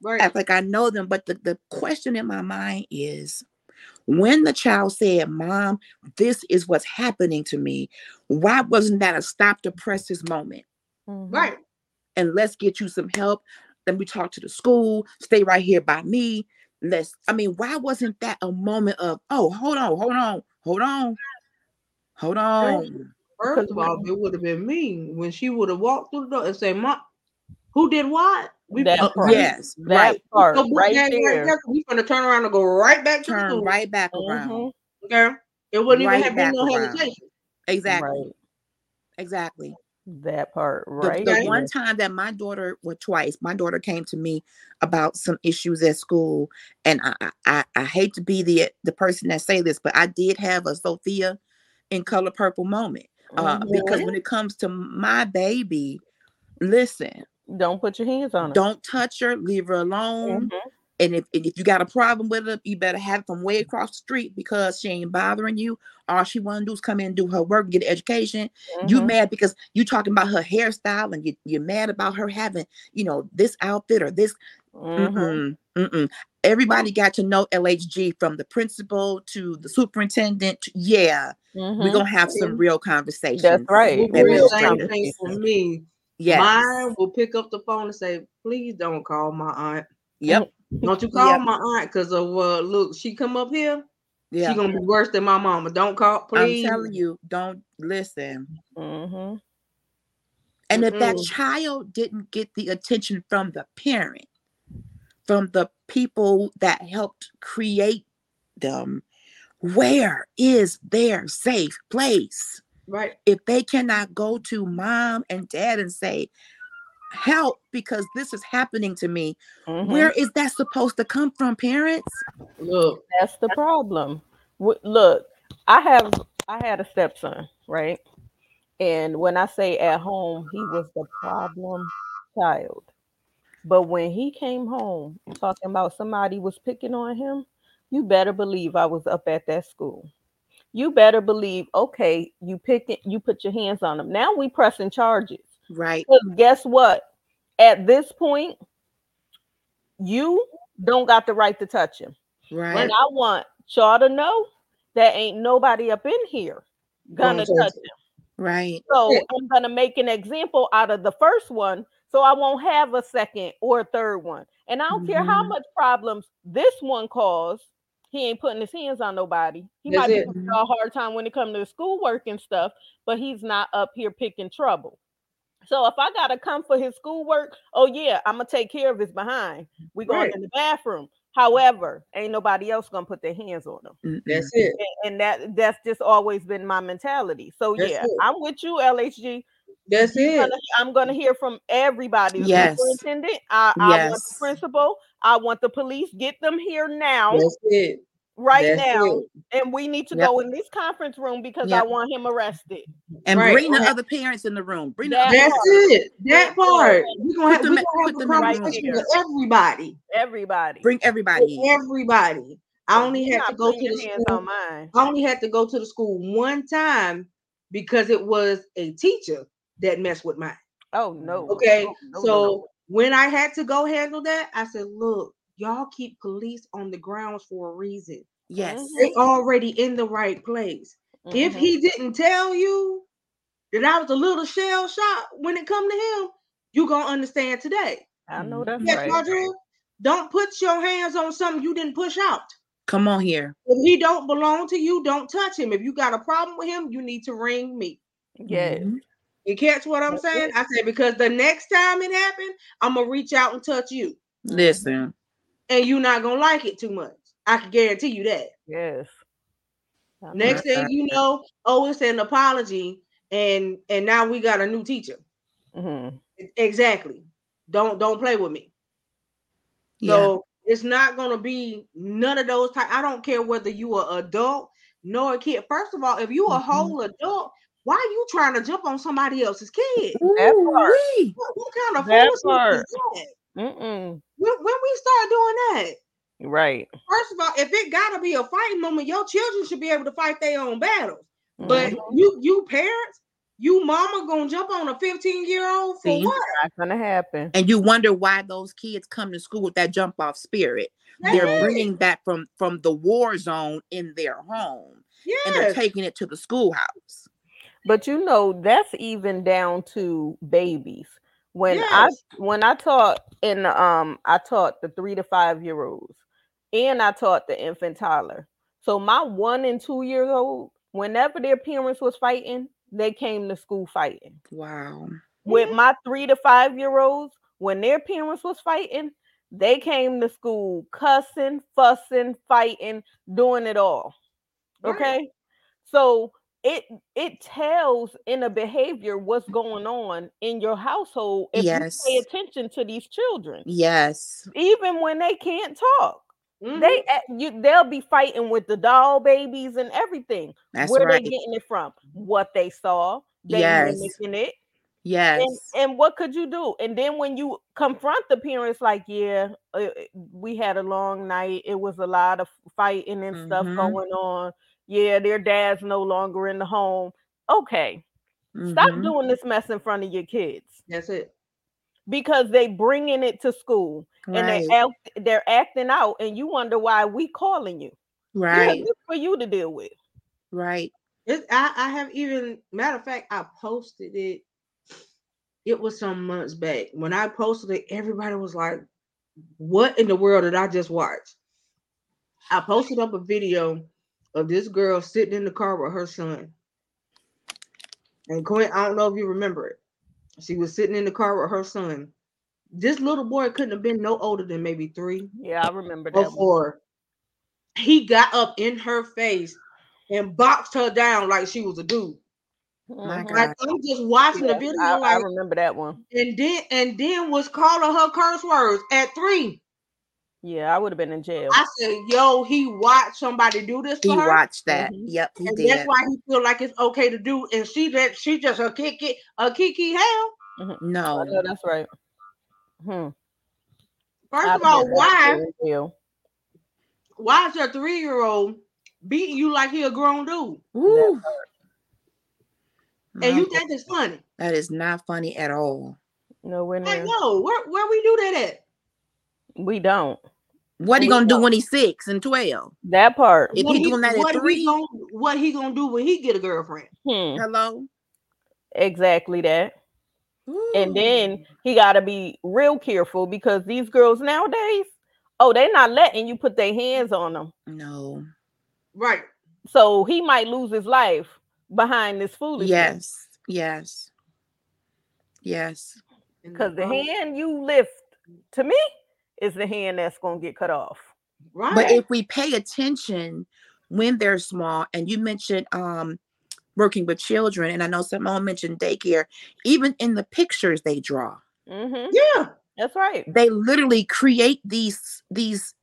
Right. act like i know them but the, the question in my mind is when the child said mom this is what's happening to me why wasn't that a stop the presses moment Mhm. Right. and let's get you some help. Let me talk to the school, stay right here by me. Let's, I mean, why wasn't that a moment of, oh, hold on, hold on, hold on, hold on. First of all, it would have been me when she would have walked through the door and say, "Mom, who did what?" We That part. yes, That right. part so book right that there. there. We gonna turn around and go right back to the school. right back around. Mhm. Okay. It wouldn't Right even have been no around. hesitation. Exactly, Right. exactly. That part right. the Okay. one time that my daughter, well, twice, my daughter came to me about some issues at school, and I, I, I, I hate to be the the person that say this, but I did have a Sofia in color purple moment uh, because Mhm. when it comes to my baby, listen, Don't put your hands on her. don't touch her, leave her alone. Mhm. And if, and if you got a problem with her, you better have it from way across the street because she ain't bothering you. All she want to do is come in and do her work, get an education. You Mhm. mad because you talking about her hairstyle and you, you're mad about her having, you know, this outfit or this. Mhm. Mm-mm. Everybody got to know LHG from the principal to the superintendent. to- yeah, we're Mhm. gonna have some real conversations. That's right. Will That be the Miss same thing for me. Yes. Mine will pick up the phone and say, "Please don't call my aunt. Yep. Don't you call Yep. my aunt because of uh, look, she come up here, Yeah. she gonna be worse than my mama. Don't call, please." I'm telling you, don't listen. Mm-hmm. And if that child didn't get the attention from the parent, from the people that helped create them, where is their safe place? Right. If they cannot go to mom and dad and say, help because this is happening to me, Mhm. where is that supposed to come from, parents? Look. That's the problem. Look, I have I had a stepson, right? And when I say at home, he was the problem child. But when he came home talking about somebody was picking on him, you better believe I was up at that school. You better believe, okay, you pick it, you put your hands on them. Now we pressing charges. Right. Because guess what? at this point, you don't got the right to touch him. Right. And I want y'all to know that ain't nobody up in here gonna touch him. Right. So I'm gonna make an example out of the first one, so I won't have a second or a third one. And I don't care how Mhm. much problems this one caused. He ain't putting his hands on nobody. He That's might be it. a hard time when it comes to schoolwork and stuff, but he's not up here picking trouble. So if I gotta come for his schoolwork, oh yeah, I'm gonna take care of his behind. We going Right. in the bathroom. However, ain't nobody else gonna put their hands on him Mm-mm. That's it. and, and that that's just always been my mentality. So That's yeah, it. I'm with you, LHG. That's You're it. gonna- I'm gonna hear from everybody. The Yes. superintendent, I, I want the Yes. principal, I want the police. Get them here now, That's it. right That's now, it. and we need to Yep. go in this conference room because I want him arrested. And Right. bring the Right. other parents in the room. Bring the That other That's part. it. That Right part. We're gonna have, we gonna have put a them in the room. conversation Right with everybody. Everybody. bring everybody in. Everybody. I only you're had to go to the school. on mine. I only had to go to the school one time because it was a teacher that mess with mine. Oh no. Okay. No, no, so no. when I had to go handle that, I said, look, y'all keep police on the grounds for a reason. Yes. Mhm. They already in the right place. If Mhm. he didn't tell you that I was a little shell shocked when it come to him, you gonna understand today. I know that's Yes, right. Audrey, don't put your hands on something you didn't push out. Come on here. If he don't belong to you, don't touch him. If you got a problem with him, you need to ring me. Yes. Mhm. You catch what I'm That's saying? it. I said because the next time it happened, I'm gonna reach out and touch you, Listen. and you're not gonna like it too much. I can guarantee you that. Yes. I know Next thing you know, oh, it's an apology, and and now we got a new teacher. Mhm. Exactly. Don't don't play with me. Yeah. So it's not gonna be none of those type. I don't care whether you are adult nor a kid. First of all, if you a Mhm. whole adult, why are you trying to jump on somebody else's kid? That part. What, what kind of That part. is that? Mm-mm. When, when we start doing that, Right. first of all, if it gotta be a fighting moment, your children should be able to fight their own battles. But Mhm. you, you parents, you mama gonna jump on a 15 year old for See? what? not gonna happen. And you wonder why those kids come to school with that jump off spirit. That's They're it. bringing that from from the war zone in their home, and they're taking it to the schoolhouse. But you know, that's even down to babies. When Yes. I when I taught in um I taught the three to five year olds and I taught the infant toddler. So my one and two year old, whenever their parents was fighting, they came to school fighting. Wow. With my three to five year olds, when their parents was fighting, they came to school cussing, fussing, fighting, doing it all. Right. Okay. So it it tells in a behavior what's going on in your household if you Yes. pay attention to these children, Yes. even when they can't talk. Mhm. They you, they'll be fighting with the doll babies and everything. That's Where right. they getting it from? What they saw, they Yes. mimicking it. Yes. And, and what could you do? And then when you confront the parents, like, yeah, uh, we had a long night. It was a lot of fighting and stuff Mhm. going on. Yeah, their dad's no longer in the home. Okay, stop Mhm. doing this mess in front of your kids That's it. because they bringing it to school and they act, they're acting out, and you wonder why we calling you. Right. this for you to deal with. Right. It, I, I have even matter of fact, I posted it. It was some months back. When I posted it, everybody was like, What in the world did I just watch? I posted up a video of this girl sitting in the car with her son. And Quinn, I don't know if you remember it. She was sitting in the car with her son. This little boy couldn't have been no older than maybe three Yeah, I remember that. or one. four. He got up in her face and boxed her down like she was a dude. My Mhm. God. Like I'm just watching Yeah, the video, I, I remember that one. and then and then was calling her curse words at three. Yeah, I would have been in jail. I said, "Yo, he watched somebody do this He her, watched that. Mhm. Yep, he and did. that's why he feel like it's okay to do." And she that she just a kiki a kiki hell. I No. know that's right. Hmm. First I'd of all, why in why is your three year old beating you like he a grown dude? Woo. And you think it's funny? That is not funny at all. Nowhere Like, near. no, where where we do that at? We don't. What he We gonna do when he's six and twelve? That part. If What he doing that at three? he gonna, what he gonna do when he get a girlfriend? Hmm. Hello. Exactly that. And then he got to be real careful because these girls nowadays, oh, they're not letting you put their hands on them. no. Right. So he might lose his life behind this foolishness. Yes. Yes. Yes. Because the hand you lift to me is the hand that's going to get cut off. Right. But if we pay attention when they're small, and you mentioned um working with children, and I know someone mentioned daycare, even in the pictures they draw, hmm yeah. That's right. they literally create these these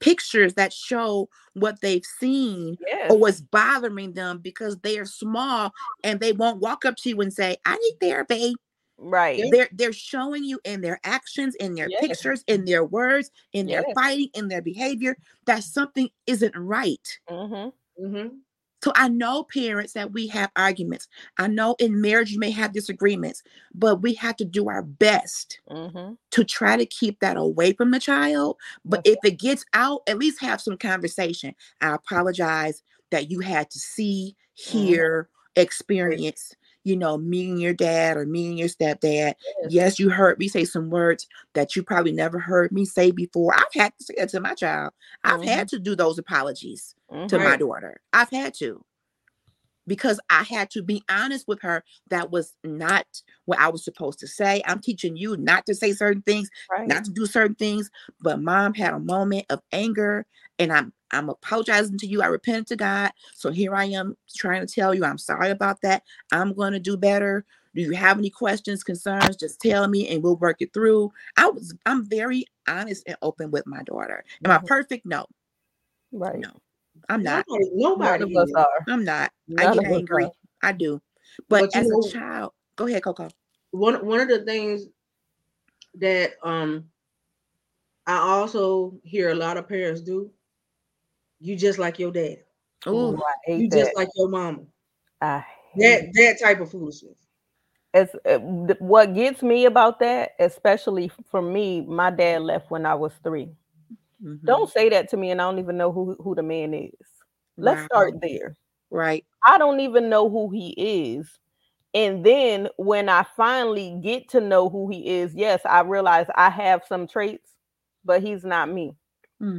pictures that show what they've seen Yes. or what's bothering them because they are small and they won't walk up to you and say, I need therapy. Right. They're they're showing you in their actions, in their Yes. pictures, in their words, in their fighting, in their behavior, that something isn't right. hmm hmm So I know parents that we have arguments. I know in marriage you may have disagreements, but we have to do our best hmm to try to keep that away from the child. But if it gets out, at least have some conversation. I apologize that you had to see, hear, experience, you know, meeting your dad or meeting your stepdad. Yes, you heard me say some words that you probably never heard me say before. I've had to say that to my child. I've mm-hmm. had to do those apologies to my mm-hmm. daughter. I've had to because I had to be honest with her. That was not what I was supposed to say. I'm teaching you not to say certain things, Right. not to do certain things. But mom had a moment of anger, and I'm I'm apologizing to you. I repent to God. So here I am trying to tell you I'm sorry about that. I'm going to do better. Do you have any questions, concerns? Just tell me and we'll work it through. I was I'm very honest and open with my daughter. Am I Mhm. perfect? No, Right. no. I'm not. Nobody, nobody us are. I'm not. I get angry. are. I do. But, But as know- a child, go ahead, Coco. one one of the things that um I also hear a lot of parents do, you just like your dad. Oh, Ooh, I hate You that. just like your mama. I That hate that type of foolishness. it's uh, th- what gets me about that, especially for me, my dad left when I was 3 mhm. Don't say that to me, and I don't even know who who the man is. Let's Wow. start there. Right. I don't even know who he is. And then when I finally get to know who he is, yes, I realize I have some traits, but he's not me.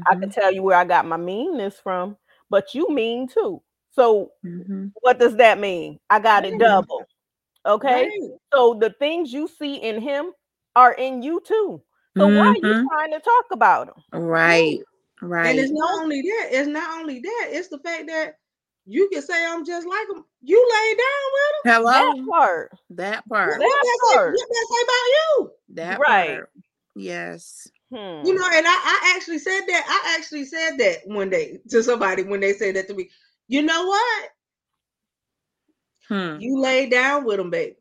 I Mhm, can tell you where I got my meanness from, but you mean too. So mhm. what does that mean? I got it double. Okay. Right. So the things you see in him are in you too. So why are you Mhm. trying to talk about him? Right. Right. And it's not only that, it's not only that, it's the fact that you can say I'm just like him. You lay down with him. Hello. That part. That part. what that say, part. what that say about you? That Right. part. Yes. Hmm. You know, and I, I actually said that. I actually said that one day to somebody when they said that to me. You know what? Hmm. You lay down with him, baby.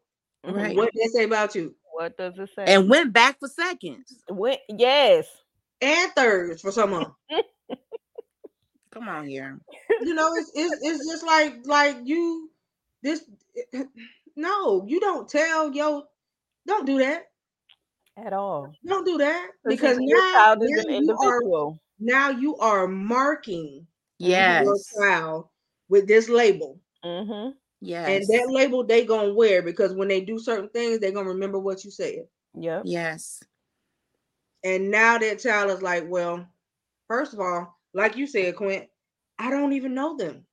Mhm. Right. What they say about you? What does it say? And went back for seconds. when, yes. And thirds for some of 'em. Come on here. you know, it's, it's it's just like like you this no, you don't tell yo, don't do that. At all. Don't do that Because because now, child is now an you are now you are marking Yes. your child with this label. Mm-hmm. And that label they gonna wear because when they do certain things, they're gonna remember what you said. Yep. Yes. And now that child is like, well, first of all, like you said, Quint, I don't even know them.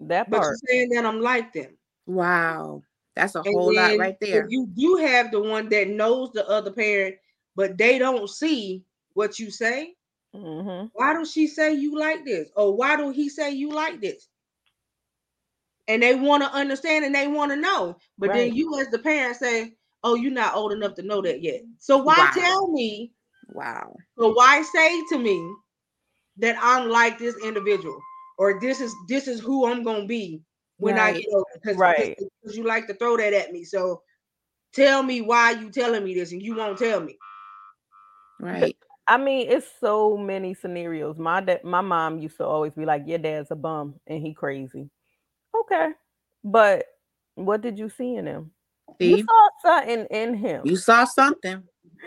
That part. But you're saying that I'm like them. Wow. That's a And whole lot right there. You you have the one that knows the other parent, but they don't see what you say. Mm-hmm. Why do she say you like this? Or why do he say you like this? And they want to understand and they want to know. But Right. then you as the parent say, Oh, you're not old enough to know that yet. So why Wow. tell me? Wow. But why say to me that I'm like this individual? Or this is this is who I'm gonna be when I get older. Because Right. you like to throw that at me. So tell me why you telling me this and you won't tell me. Right. I mean, it's so many scenarios. My dad, my mom used to always be like, "Your dad's a bum and he crazy." Okay, but what did you see in him? you saw something in him. You saw something.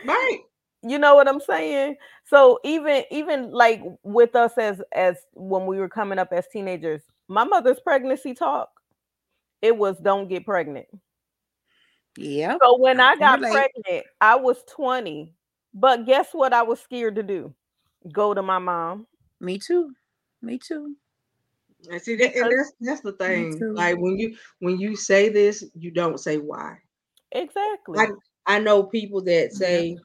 Right. you know what i'm saying so even even like with us as as when we were coming up as teenagers my mother's pregnancy talk it was don't get pregnant Yeah. so when I i got relate. pregnant i was 20 but guess what i was scared to do go to my mom Me too. Me too. And see that, and that's that's the thing. Like when you when you say this, you don't say why. exactly I I know people that say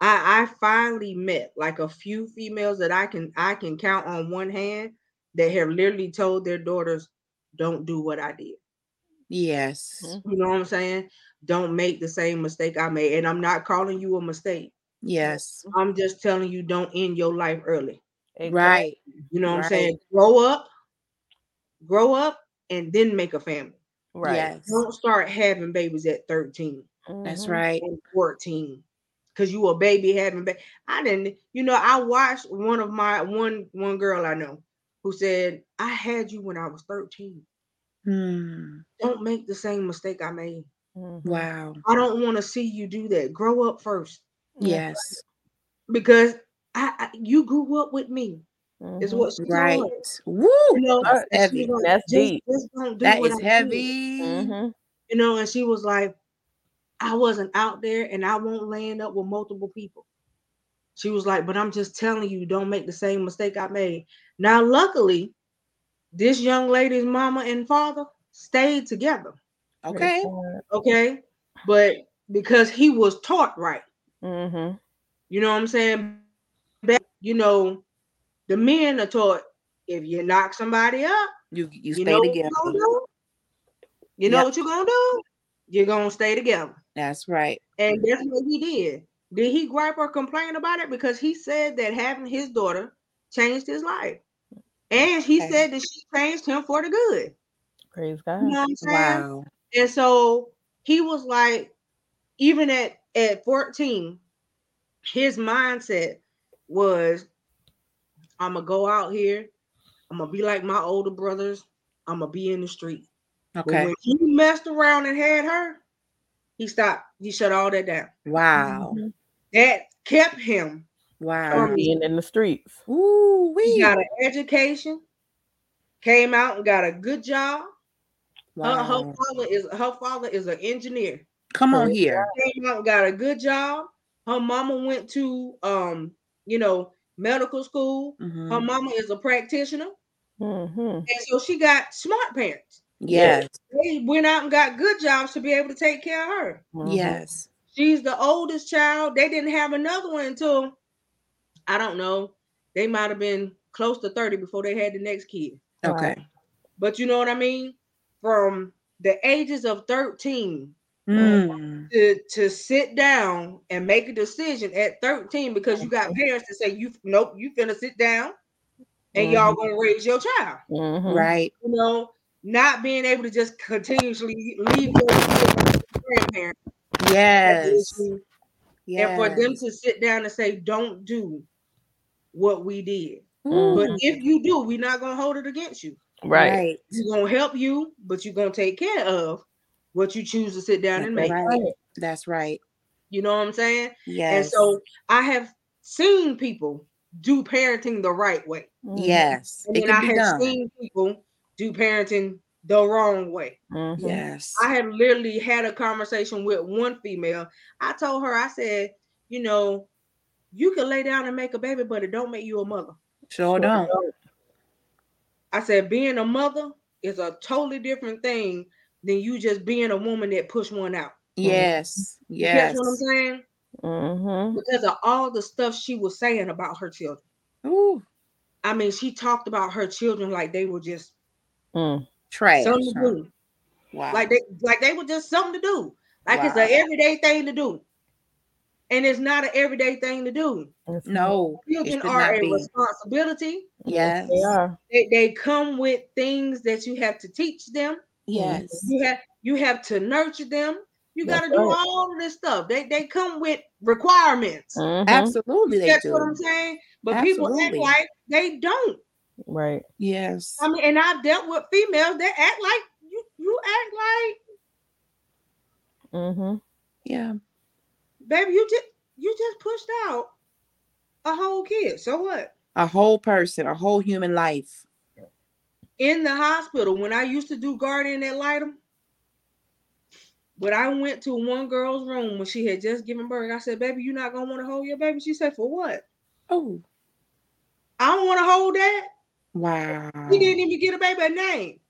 I I finally met like a few females that I can I can count on one hand that have literally told their daughters, don't do what I did. Yes. You know what I'm saying? Don't make the same mistake I made. And I'm not calling you a mistake. Yes. I'm just telling you don't end your life early. exactly. Right. You know what I'm saying? Grow up, grow up, and then make a family. right Yes. Don't start having babies at 13 That's Mhm. right. and 14 because you a baby having baby. I didn't, you know, I watched one of my one one girl I know who said, I had you when I was 13. Hmm. Don't make the same mistake I made. Mhm. Wow. I don't want to see you do that. Grow up first Yes. because I, I you grew up with me. Is Mhm. what she told Right. her. Woo. You know, That's heavy. like, That's just, deep. just don't do That what is I did. heavy. Mhm. You know, and she was like, I wasn't out there and I won't land up with multiple people. She was like, but I'm just telling you, don't make the same mistake I made. Now, luckily, this young lady's mama and father stayed together. Okay. Okay. But because he was taught right, Mhm. you know what I'm saying? Back, you know, the men are taught if you knock somebody up, You you you stay know what together. you're do? You know Yep. what you're gonna do? You're gonna stay together. That's right. And that's what he did. Did he gripe or complain about it? Because he said that having his daughter changed his life. And he Okay. said that she changed him for the good. Praise You God. know what I'm saying? Wow. And so he was like, even at, at 14, his mindset was, I'm gonna go out here, I'm gonna be like my older brothers, I'm gonna be in the street. But Okay. when he messed around and had her, he stopped, he shut all that down. Wow. Mhm. That kept him Wow. From being in the streets. Ooh He wee. got an education, came out and got a good job. Her, her father is her father is an engineer. Come on here. Came out and got a good job. Her mama went to um, you know, medical school. Her Mhm. mama is a practitioner. Mhm. And so she got smart parents. Yes. They went out and got good jobs to be able to take care of her. Mhm. Yes. She's the oldest child. They didn't have another one until I don't know. They might have been close to 30 before they had the next kid. Okay. But you know what I mean? From the ages of 13 Mm. to, to sit down and make a decision at 13 because you got parents that say you nope, you finna sit down and y'all gonna raise your child. Mhm. Right. You know, not being able to just continuously leave your kid with grandparents. Yes. issue. Yes. And for them to sit down and say, don't do what we did. Ooh. But if you do, we're not gonna hold it against you. Right. We're gonna help you, but you're gonna take care of what you choose to sit down and make. Right. Right. That's right. You know what I'm saying? Yes. And so I have seen people do parenting the right way. Mhm. yes. And then I have done. seen people do parenting the wrong way. Mhm. Yes. I have literally had a conversation with one female. I told her, I said, you know, you can lay down and make a baby, but it don't make you a mother. Sure don't. I said, being a mother is a totally different thing than you just being a woman that push one out. Yes. You Yes. catch what I'm saying? Mhm. Because of all the stuff she was saying about her children. Ooh. I mean, she talked about her children like they were just Mm. Trash. something to do. Wow. Like they like they were just something to do. Like it's an everyday thing to do. And it's not an everyday thing to do. No. Children are a be. responsibility. Yes. They are. They, they come with things that you have to teach them. Yes. You have you have to nurture them. You got to do right. all of this stuff. They they come with requirements. Mhm. Absolutely, they That's do. what I'm saying. But people act like they don't. Right. Yes. I mean, and I've dealt with females that act like you. You act like Mm-hmm. Yeah. Baby, you just you just pushed out a whole kid. So what? A whole person, a whole human life. In the hospital, when I used to do guardian ad litem, but I went to one girl's room when she had just given birth. I said, "Baby, you're not gonna want to hold your baby." She said, "For what?" Oh, I don't want to hold that. wow. He didn't even get a baby a name.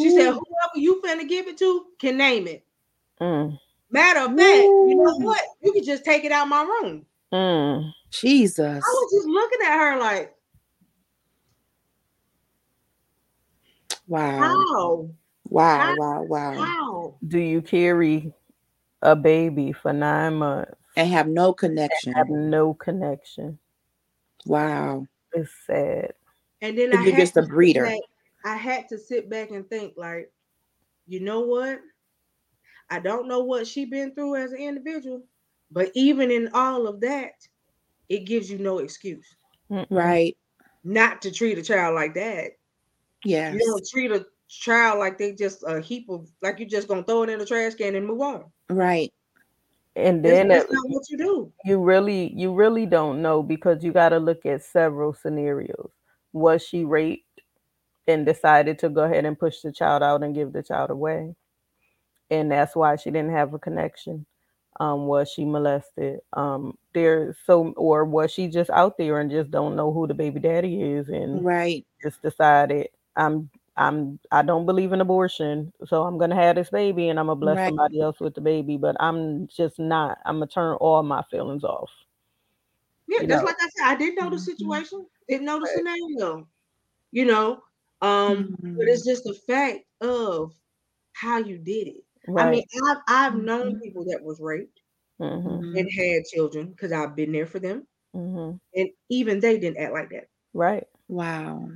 She said, "Whoever you finna give it to can name it." Mm. Matter of fact, you know what? You can just take it out my room. Mm. Jesus. I was just looking at her like, Wow. how? Wow. How- Wow. Wow. How? Do you carry a baby for nine months? And have no connection. Have no connection. Wow. It's sad. And then I you're just a breeder. back- I had to sit back and think, like, you know what? I don't know what she been through as an individual, but even in all of that, it gives you no excuse Mm-mm. Right. not to treat a child like that. Yes. You don't treat a child like they just a heap of like you're just gonna throw it in the trash can and move on. Right. And then that's it- not what you do. you really you really don't know because you got to look at several scenarios. Was she raped and decided to go ahead and push the child out and give the child away? And that's why she didn't have a connection. Um, was she molested? Um, there so or was she just out there and just don't know who the baby daddy is and Right. just decided I'm I'm I don't believe in abortion, so I'm gonna have this baby and I'm gonna bless Right. somebody else with the baby, but I'm just not. I'm gonna turn all my feelings off. Yeah, You just know. like I said, I didn't know the Mhm. situation, didn't know the scenario, you know. Um, but Mhm. it's just the fact of how you did it. Right. I mean, I've I've known Mhm. people that was raped hmm Mhm. and had children because I've been there for them, hmm and even they didn't act like that. Right. Wow.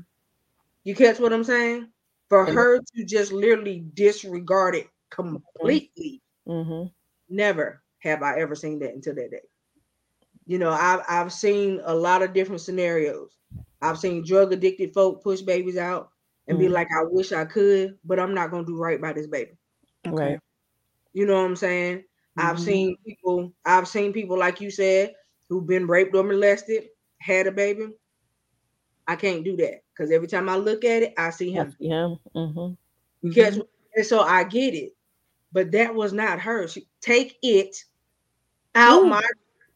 You catch what I'm saying? For And- her to just literally disregard it completely, hmm never have I ever seen that until that day. You know, I've I've seen a lot of different scenarios. I've seen drug addicted folk push babies out and be Mhm. like, I wish I could, but I'm not gonna do right by this baby. Okay. Right. You know what I'm saying? I've Mhm. seen people, I've seen people like you said, who've been raped or molested, had a baby. I can't do that because every time I look at it, I see him. Yeah. him. hmm You catch Mhm. and so I get it, but that was not her. She take it out Ooh. my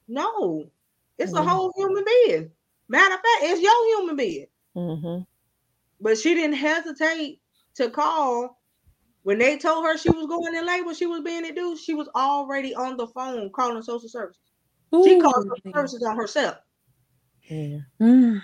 no. It's a Mhm. whole human being. Matter of fact, it's your human being. hmm But she didn't hesitate to call when they told her she was going in labor. She was being induced. She was already on the phone calling social services. She called social services on herself. Yeah. Mm.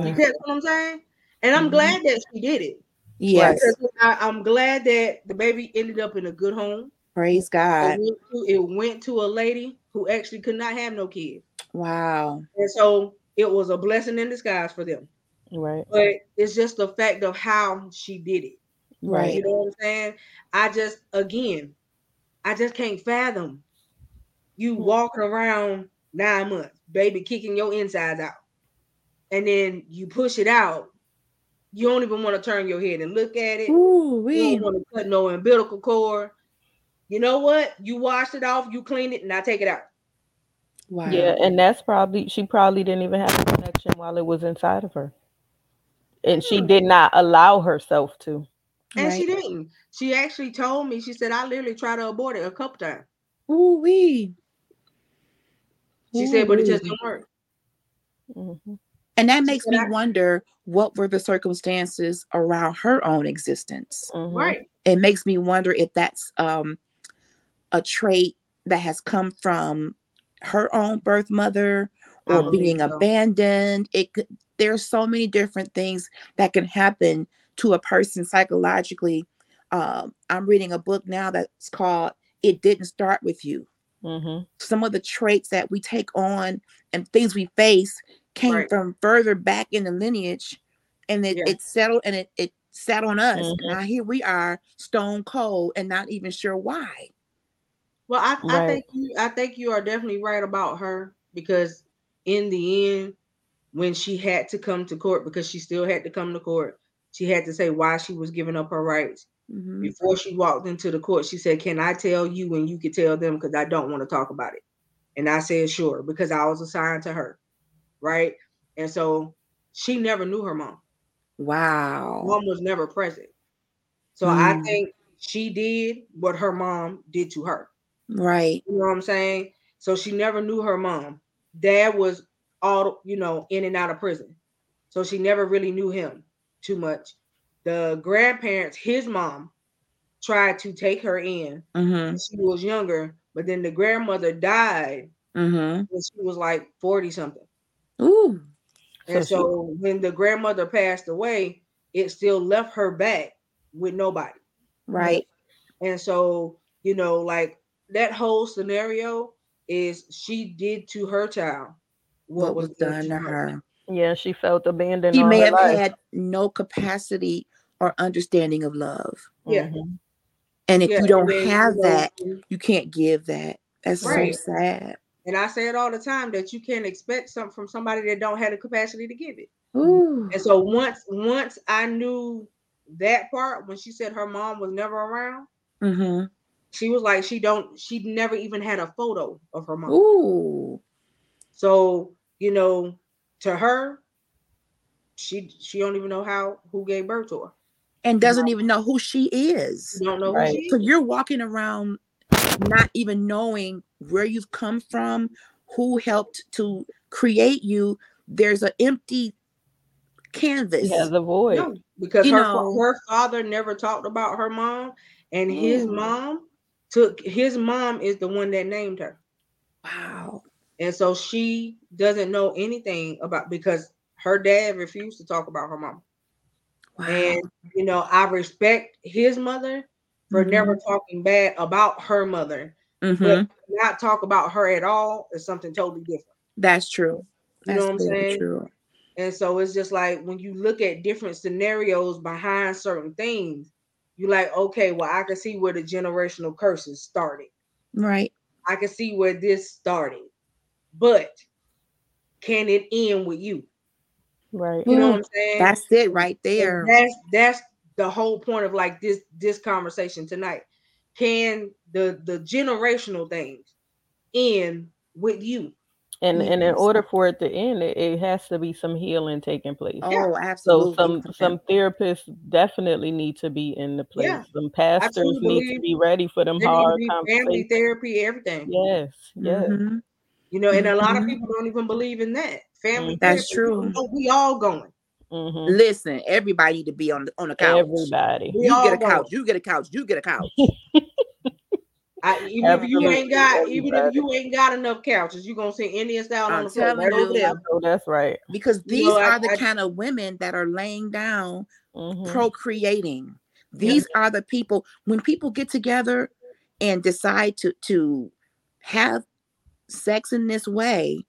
You catch what I'm saying? And I'm Mhm. glad that she did it. Yes. I, I'm glad that the baby ended up in a good home. Praise God. It went, to, it went to a lady who actually could not have no kids. Wow. And so it was a blessing in disguise for them. Right. But it's just the fact of how she did it. Right. You know what I'm saying? I just, again, I just can't fathom you walking around nine months, baby kicking your insides out. And then you push it out. You don't even want to turn your head and look at it. Ooh, You don't want to cut no umbilical cord. You know what? You washed it off, you clean it, and I take it out. Wow. Yeah, and that's probably she probably didn't even have a connection while it was inside of her, and she Hmm. did not allow herself to. And she didn't. She actually told me, she said, I literally tried to abort it a couple times. Ooh, wee. She said, but it just didn't work. hmm And that makes me I- wonder what were the circumstances around her own existence. hmm Right. It makes me wonder if that's um, a trait that has come from her own birth mother or believe being so. abandoned. It could, there's so many different things that can happen to a person psychologically. Um, I'm reading a book now that's called "It Didn't Start with You." hmm some of the traits that we take on and things we face came Right. from further back in the lineage and it, Yeah. it settled and it, it sat on us Mhm. now here we are stone cold and not even sure why Well, I, I think you I think you are definitely right about her because in the end, when she had to come to court because she still had to come to court, she had to say why she was giving up her rights. Mm-hmm. Before she walked into the court, she said, Can I tell you and you can tell them because I don't want to talk about it? And I said, Sure, because I was assigned to her. Right. And so she never knew her mom. Wow. Mom was never present. So mm. I think she did what her mom did to her. Right. You know what I'm saying? So she never knew her mom. Dad was all, you know, in and out of prison. So she never really knew him too much. The grandparents, his mom, tried to take her in mm-hmm. she was younger, but then the grandmother died mm-hmm. when she was like 40 something. Ooh. And so, so when the grandmother passed away, it still left her back with nobody. Right. And so, you know, like that whole scenario is she did to her child what, what was done to her. her. Yeah, she felt abandoned. She may have life. had no capacity or understanding of love. Yeah. Mm-hmm. And if yeah, you don't have that, you can't give that. That's right. so sad. And I say it all the time that you can't expect something from somebody that don't have the capacity to give it. Ooh. And so once once I knew that part when she said her mom was never around, mm-hmm. she was like she don't she never even had a photo of her mom. Ooh. So you know, to her, she she don't even know how who gave birth to her, and doesn't even know who she is. You don't know right. So you're walking around not even knowing where you've come from, who helped to create you. There's an empty canvas. Yeah, the void. No, because her, know, her father never talked about her mom, and his mm. mom took his mom is the one that named her. Wow. And so she doesn't know anything about because her dad refused to talk about her mom. Wow. And you know, I respect his mother for mm-hmm. never talking bad about her mother, mm-hmm. but not talk about her at all is something totally different. That's true. You know what I'm saying? True. And so it's just like when you look at different scenarios behind certain things, you're like, okay, well, I can see where the generational curses started. Right. I can see where this started but can it end with you? Right. You know what I'm saying? That's it right there. And that's that's the whole point of like this this conversation tonight. Can the the generational things end with you? And and in order for it to end, it, it has to be some healing taking place. Oh, absolutely. So some some therapists definitely need to be in the place. Yeah. Some pastors absolutely. need to be ready for them hard Family therapy, everything. Yes, yes. Mm-hmm. You know, and a lot of mm-hmm. people don't even believe in that. Family. That's true. we all going. Mm-hmm. Listen, everybody need to be on the on the couch. Everybody. You get a couch. You get a couch. You get a couch. I, even if you ain't got, even if you ain't got enough couches, you are gonna see Indian style on the floor right over there. Oh, that's right. Because these you know, are I, the I, kind of women that are laying down, mm-hmm. procreating. These yeah. are the people. When people get together and decide to to have sex in this way,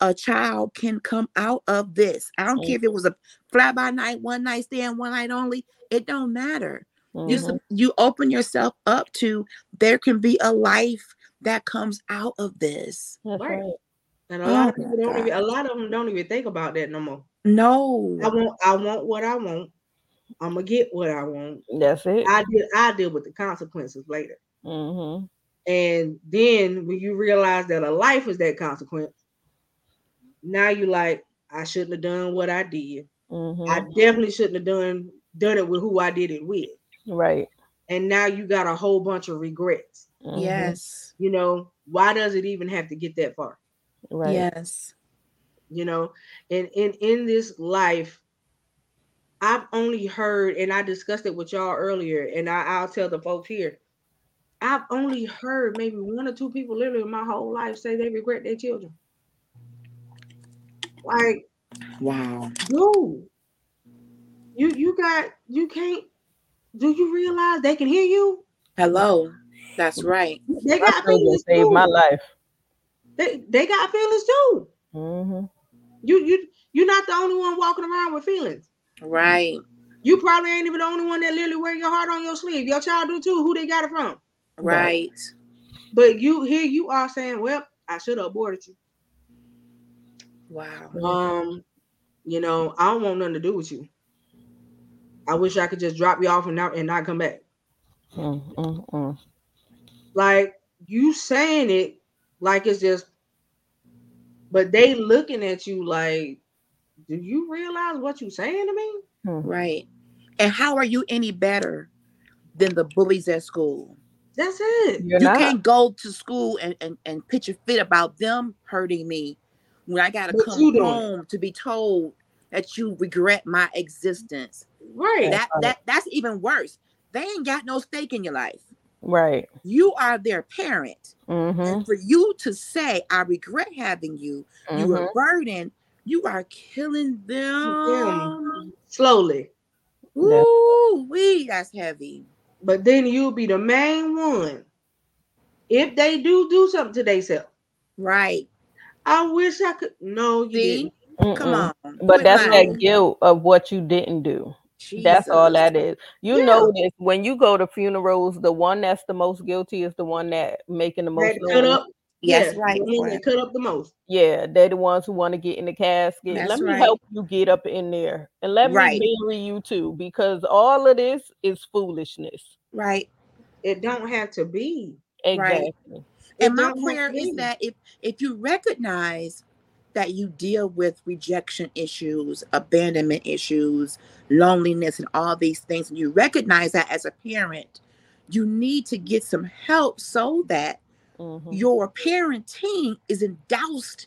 a child can come out of this. I don't mm-hmm. care if it was a fly by night, one night stand, one night only. It don't matter. Mm-hmm. You you open yourself up to there can be a life that comes out of this. right. And a oh lot of people don't even a lot of them don't even think about that no more. No. I want I want what I want. I'm gonna get what I want. That's it. I deal I deal with the consequences later. Mm-hmm. And then when you realize that a life is that consequence, now you like, I shouldn't have done what I did. Mm-hmm. I definitely shouldn't have done done it with who I did it with. Right. And now you got a whole bunch of regrets. Mm-hmm. Yes. You know, why does it even have to get that far? Right. Yes. You know, and in in this life, I've only heard, and I discussed it with y'all earlier, and I, I'll tell the folks here. I've only heard maybe one or two people literally in my whole life say they regret their children. Like, wow, dude, you you got you can't. Do you realize they can hear you? Hello, that's right. They got feelings saved my life. They they got feelings too. Mm-hmm. You you you're not the only one walking around with feelings. Right. You probably ain't even the only one that literally wear your heart on your sleeve. Your child do too. Who they got it from? Right. But you here you are saying, Well, I should have aborted you. Wow. Um, you know, I don't want nothing to do with you. I wish I could just drop you off and not and not come back. Mm, mm, mm. Like you saying it like it's just, but they looking at you like, do you realize what you're saying to me? Hmm. Right. And how are you any better than the bullies at school? That's it. You're you not. can't go to school and, and, and pitch a fit about them hurting me when I gotta But come home to be told that you regret my existence. Right. That that that's even worse. They ain't got no stake in your life. Right. You are their parent. Mm-hmm. And for you to say, I regret having you, you mm-hmm. are burdened, you are killing them. Slowly. Ooh, wee, that's heavy. But then you'll be the main one. If they do do something to themselves, Right. I wish I could. No, you See? didn't. Come Mm-mm. on. But Quit that's lying. that guilt of what you didn't do. That's all that is. You Yeah. know this when you go to funerals, the one that's the most guilty is the one that making the most cut up. Yes, yeah, right. The one that cut up the most. Yeah, they're the ones who want to get in the casket. That's let me right. help you get up in there and let Right. me bury you too, because all of this is foolishness. Right. It don't have to be. Exactly. It And my prayer is that if if you recognize that you deal with rejection issues, abandonment issues, loneliness, and all these things, and you recognize that as a parent, you need to get some help so that Mhm. your parenting is endoused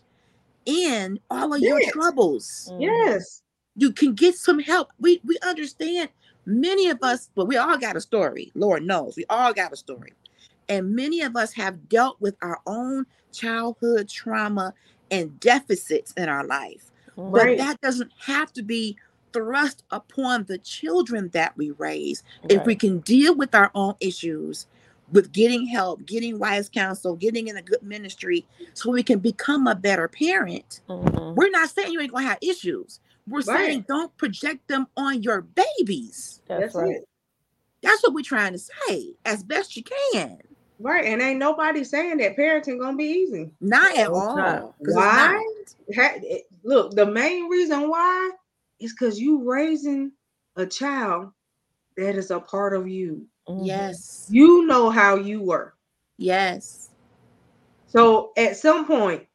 in all of your Yes. troubles. Mhm. Yes. You can get some help. We we understand many of us, well, we all got a story. Lord knows, we all got a story. And many of us have dealt with our own childhood trauma and deficits in our life. Mhm. But that doesn't have to be thrust upon the children that we raise. If we can deal with our own issues, with getting help, getting wise counsel, getting in a good ministry, so we can become a better parent. Mhm. We're not saying you ain't gonna have issues. We're saying don't project them on your babies. That's That's right. it. That's what we're trying to say as best you can. Right. And ain't nobody saying that parenting gonna be easy. Not at all. not. 'cause it's Why? not. Ha- it- Look, the main reason why is because you raising a child that is a part of you. Mhm. Yes. You know how you were. Yes. So at some point,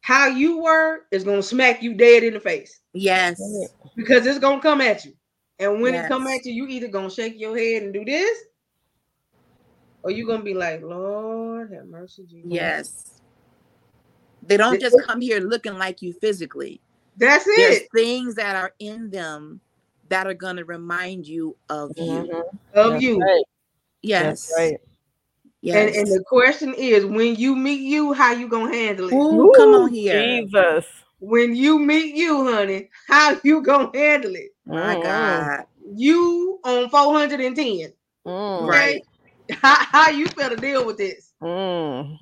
how you were is gonna smack you dead in the face Yes. Because it's gonna come at you. And when it come at you, you either gonna shake your head and do this, or you gonna be like, Lord have mercy, Jesus. Yes. They don't just come here looking like you physically. That's it. There's things that are in them that are going to remind you of you. Mhm. of That's you. right. Yes. That's right. Yes. And and the question is, when you meet you, how you gonna handle it? Ooh, come on here. Jesus. When you meet you, honey, how you gonna handle it? My Mhm. God. You on 410. Mm. Right. How, how you better deal with this? Mm.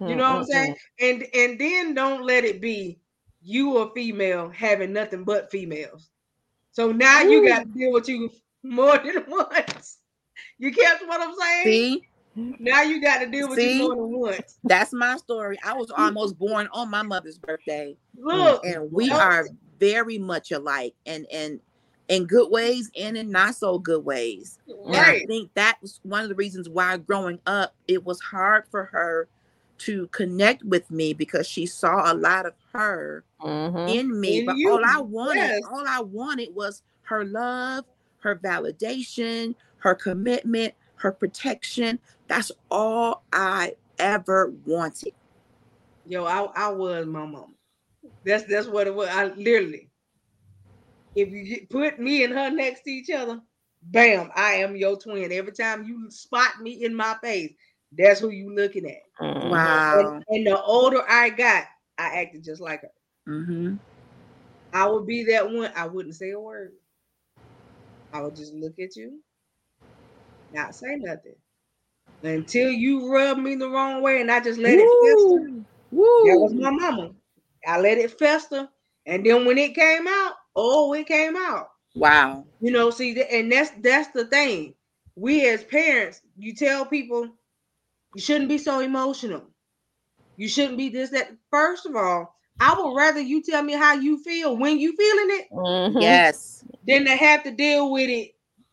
You know what I'm saying? And and then don't let it be you a female having nothing but females. So now you got to deal with you more than once. You catch what I'm saying? See, Now you got to deal with See? you more than once. that's my story. I was almost born on my mother's birthday. Look, and we are very much alike and and in good ways and in not so good ways and i think that was one of the reasons why growing up it was hard for her to connect with me because she saw a lot of her mhm. in me In but you, all i wanted yes. all i wanted was her love her validation her commitment her protection that's all i ever wanted Yo, I, I was my mom. That's that's what it was. I literally, if you get, put me and her next to each other, bam, I am your twin. Every time you spot me in my face, that's who you looking at. Mhm. wow And, and the older I got, I acted just like her. hmm I would be that one. I wouldn't say a word. I would just look at you, not say nothing until you rub me the wrong way, and I just let it fester. Woo. That was my mama. I let it fester, and then when it came out, oh, it came out. wow You know, see, and that's that's the thing. We as parents, you tell people you shouldn't be so emotional. You shouldn't be this that. First of all, I would rather you tell me how you feel when you feeling it Mhm. yes than to have to deal with it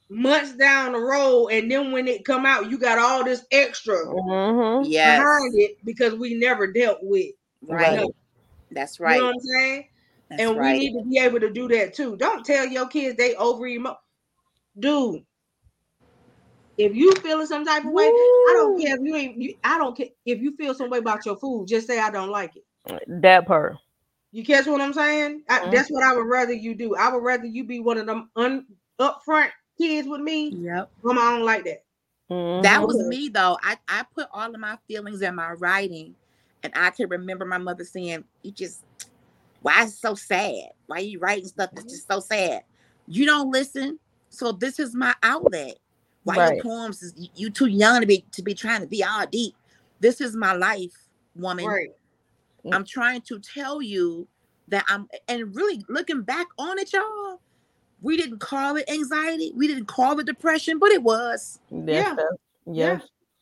months down the road, and then when it come out, you got all this extra Mhm. Yes. behind it because we never dealt with. Right. No. That's right. You know what I'm saying? That's and right. we need to be able to do that too. Don't tell your kids they over emo. Dude, if you feeling some type of way, I don't care if you ain't. You, I don't care if you feel some way about your food. Just say I don't like it. That part. You catch what I'm saying? I, Mhm. That's what I would rather you do. I would rather you be one of them un, upfront kids with me. Yep. Mama, I don't like that. That Mhm. was me though. I, I put all of my feelings in my writing, and I can remember my mother saying, "You just why is it so sad? Why you writing stuff that's mm-hmm. just so sad? You don't listen, so this is my outlet. Why Right. your poems is you- too young to be to be trying to be all deep. This is my life, woman. Right. Mm. I'm trying to tell you that I'm and really looking back on it, y'all. We didn't call it anxiety, we didn't call it depression, but it was. Yes, Yeah. Yes.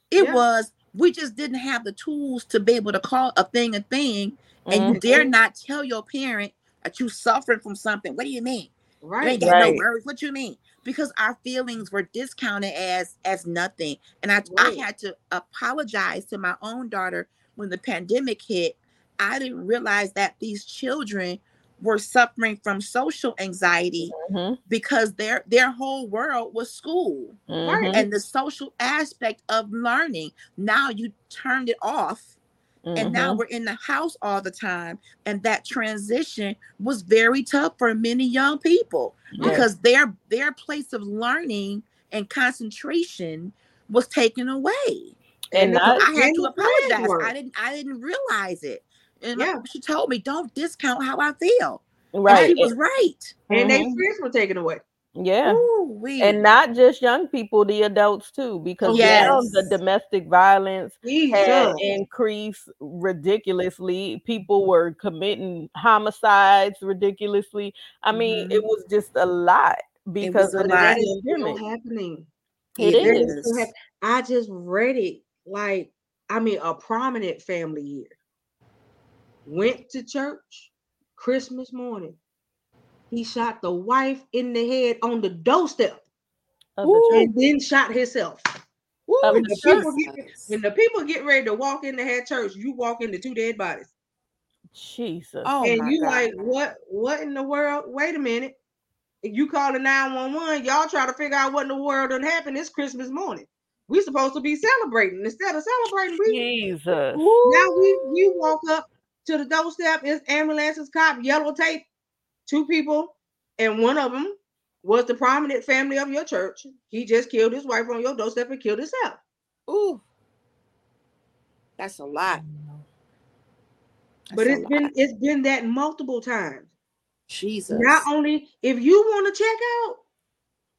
It Yeah. was. We just didn't have the tools to be able to call a thing a thing, and Mhm. you dare not tell your parent that you suffering from something. What do you mean? You Right. ain't got Right. no words. What you mean? Because our feelings were discounted as as nothing, and I I had to apologize to my own daughter when the pandemic hit. I didn't realize that these children were suffering from social anxiety Mhm. because their their whole world was school Mhm. and the social aspect of learning. Now you turned it off, and now Mhm. we're in the house all the time. And that transition was very tough for many young people Yes. because their their place of learning and concentration was taken away. And not- I had to apologize. I didn't I didn't realize it. And Yeah. she told me, don't discount how I feel. And right. she was right. And they Mhm. friends were taken away. Yeah. Ooh, And not just young people, the adults too, because now the domestic violence had increased ridiculously. People were committing homicides ridiculously. I mean, it Mhm. was just a lot because of the lot. That is still pandemic. happening. It It is. is I just read it like I mean a prominent family here Went to church Christmas morning. He shot the wife in the head on the doorstep of the church. and then shot himself. Woo, Of When the the people get when the people get ready to walk in the head church, you walk into two dead bodies. Jesus. Oh and you God. like, what what in the world? Wait a minute. If you call the 911, y'all try to figure out what in the world done happened. It's Christmas morning. We supposed to be celebrating. Instead of celebrating, we Jesus. now we we walk up to the doorstep. It's ambulances, cop, yellow tape, two people, and one of them was the prominent family of your church. He just killed his wife on your doorstep and killed himself. Ooh. That's a lot. but That's a it's been lot. it's been that multiple times. Jesus. Not only if you want to check out,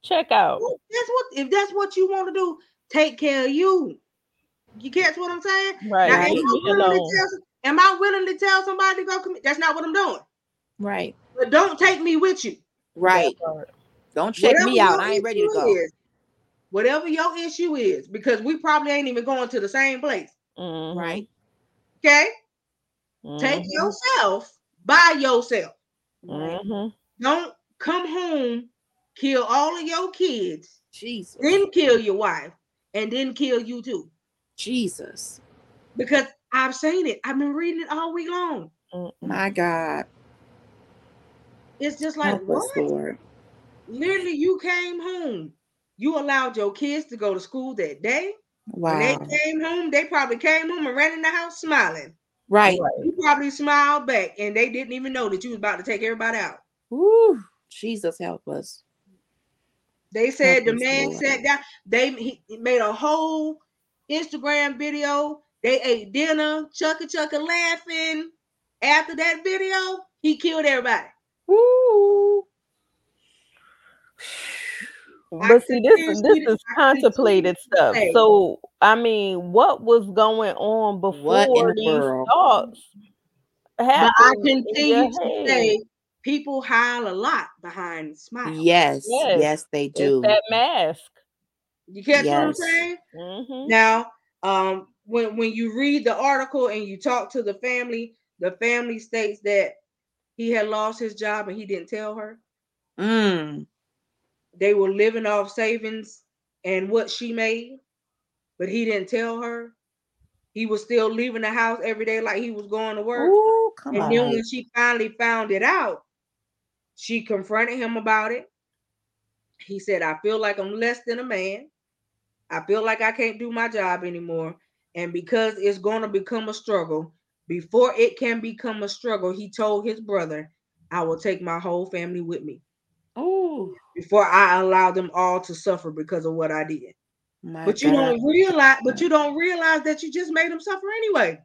Check out. that's what if that's what you want to do, take care of you. You catch what I'm saying? Right. Now, am, I Leave me willing to alone. tell, am I willing to tell somebody to go commit? That's not what I'm doing. right. But don't take me with you. Right. Don't check Whatever me out. I ain't ready to go. is, whatever your issue is, because we probably ain't even going to the same place. Mhm. Right. Okay, take Mhm. yourself by yourself. Right. Mhm. Don't come home, kill all of your kids, Jesus. then kill your wife, and then kill you too. Jesus. Because I've seen it. I've been reading it all week long. My God. It's just like Help what? Lord. Literally, you came home. You allowed your kids to go to school that day. When they came home, they probably came home and ran in the house smiling. Right. Right. You probably smiled back, and they didn't even know that you was about to take everybody out. Woo. Jesus help us. They said the Help us, man Lord. sat down. They he he made a whole Instagram video. They ate dinner, chucka chucka laughing. After that video, he killed everybody. Woo. But see, this continue this is contemplated stuff. So I mean, what was going on before the these world? thoughts But I happened in continue to head? say people hide a lot behind smiles. Yes. Yes. Yes, they It's do. that mask. You catch what I'm Yes. saying? hmm Now, um, when when you read the article and you talk to the family, the family states that he had lost his job and he didn't tell her. Mm. they were living off savings and what she made, but he didn't tell her. He was still leaving the house every day like he was going to work. Ooh, and on. then when she finally found it out, she confronted him about it. He said, I feel like I'm less than a man. I feel like I can't do my job anymore. And because it's going to become a struggle, before it can become a struggle, he told his brother, I will take my whole family with me Ooh, before I allow them all to suffer because of what I did. my But you God. don't realize, but you don't realize that you just made them suffer anyway.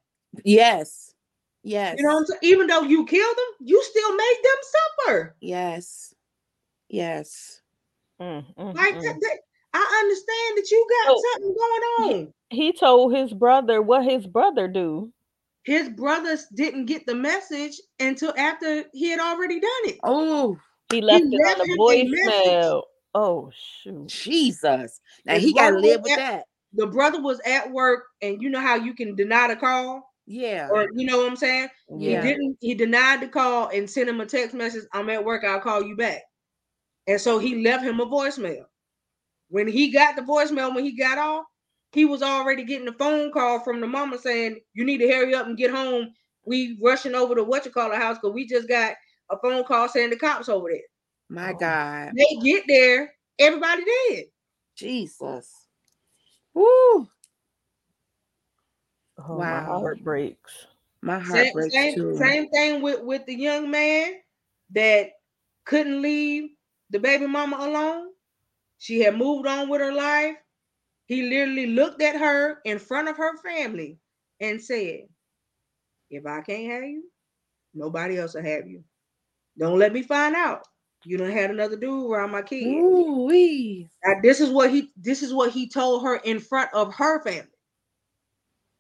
Yes. Yes. You know what I'm saying? Even though you killed them, you still made them suffer. Yes. Yes. Mm, mm, Like mm. that, that- I understand that you got So- something going on. He told his brother what his brother do. His brothers didn't get the message until after he had already done it. Oh, He left it left on him a a voicemail. Oh shoot. Jesus. Now His he got to live with at- that. The brother was at work, and you know how you can deny the call, Yeah. or you know what I'm saying? Yeah. He didn't. He denied the call and sent him a text message. I'm at work. I'll call you back. And so he left him a voicemail. When he got the voicemail, when he got off, he was already getting a phone call from the mama saying, "You need to hurry up and get home. We rushing over to what you call a house because we just got a phone call saying the cops over there." My Oh. God. They get there, everybody dead. Jesus. Woo. Oh, my heart breaks. My heart Same, breaks same, too. same thing with with the young man that couldn't leave the baby mama alone. She had moved on with her life. He literally looked at her in front of her family and said, "If I can't have you, nobody else will have you. Don't let me find out you don't had another dude around my kids." Ooh, wee. Now, this is what he this is what he told her in front of her family.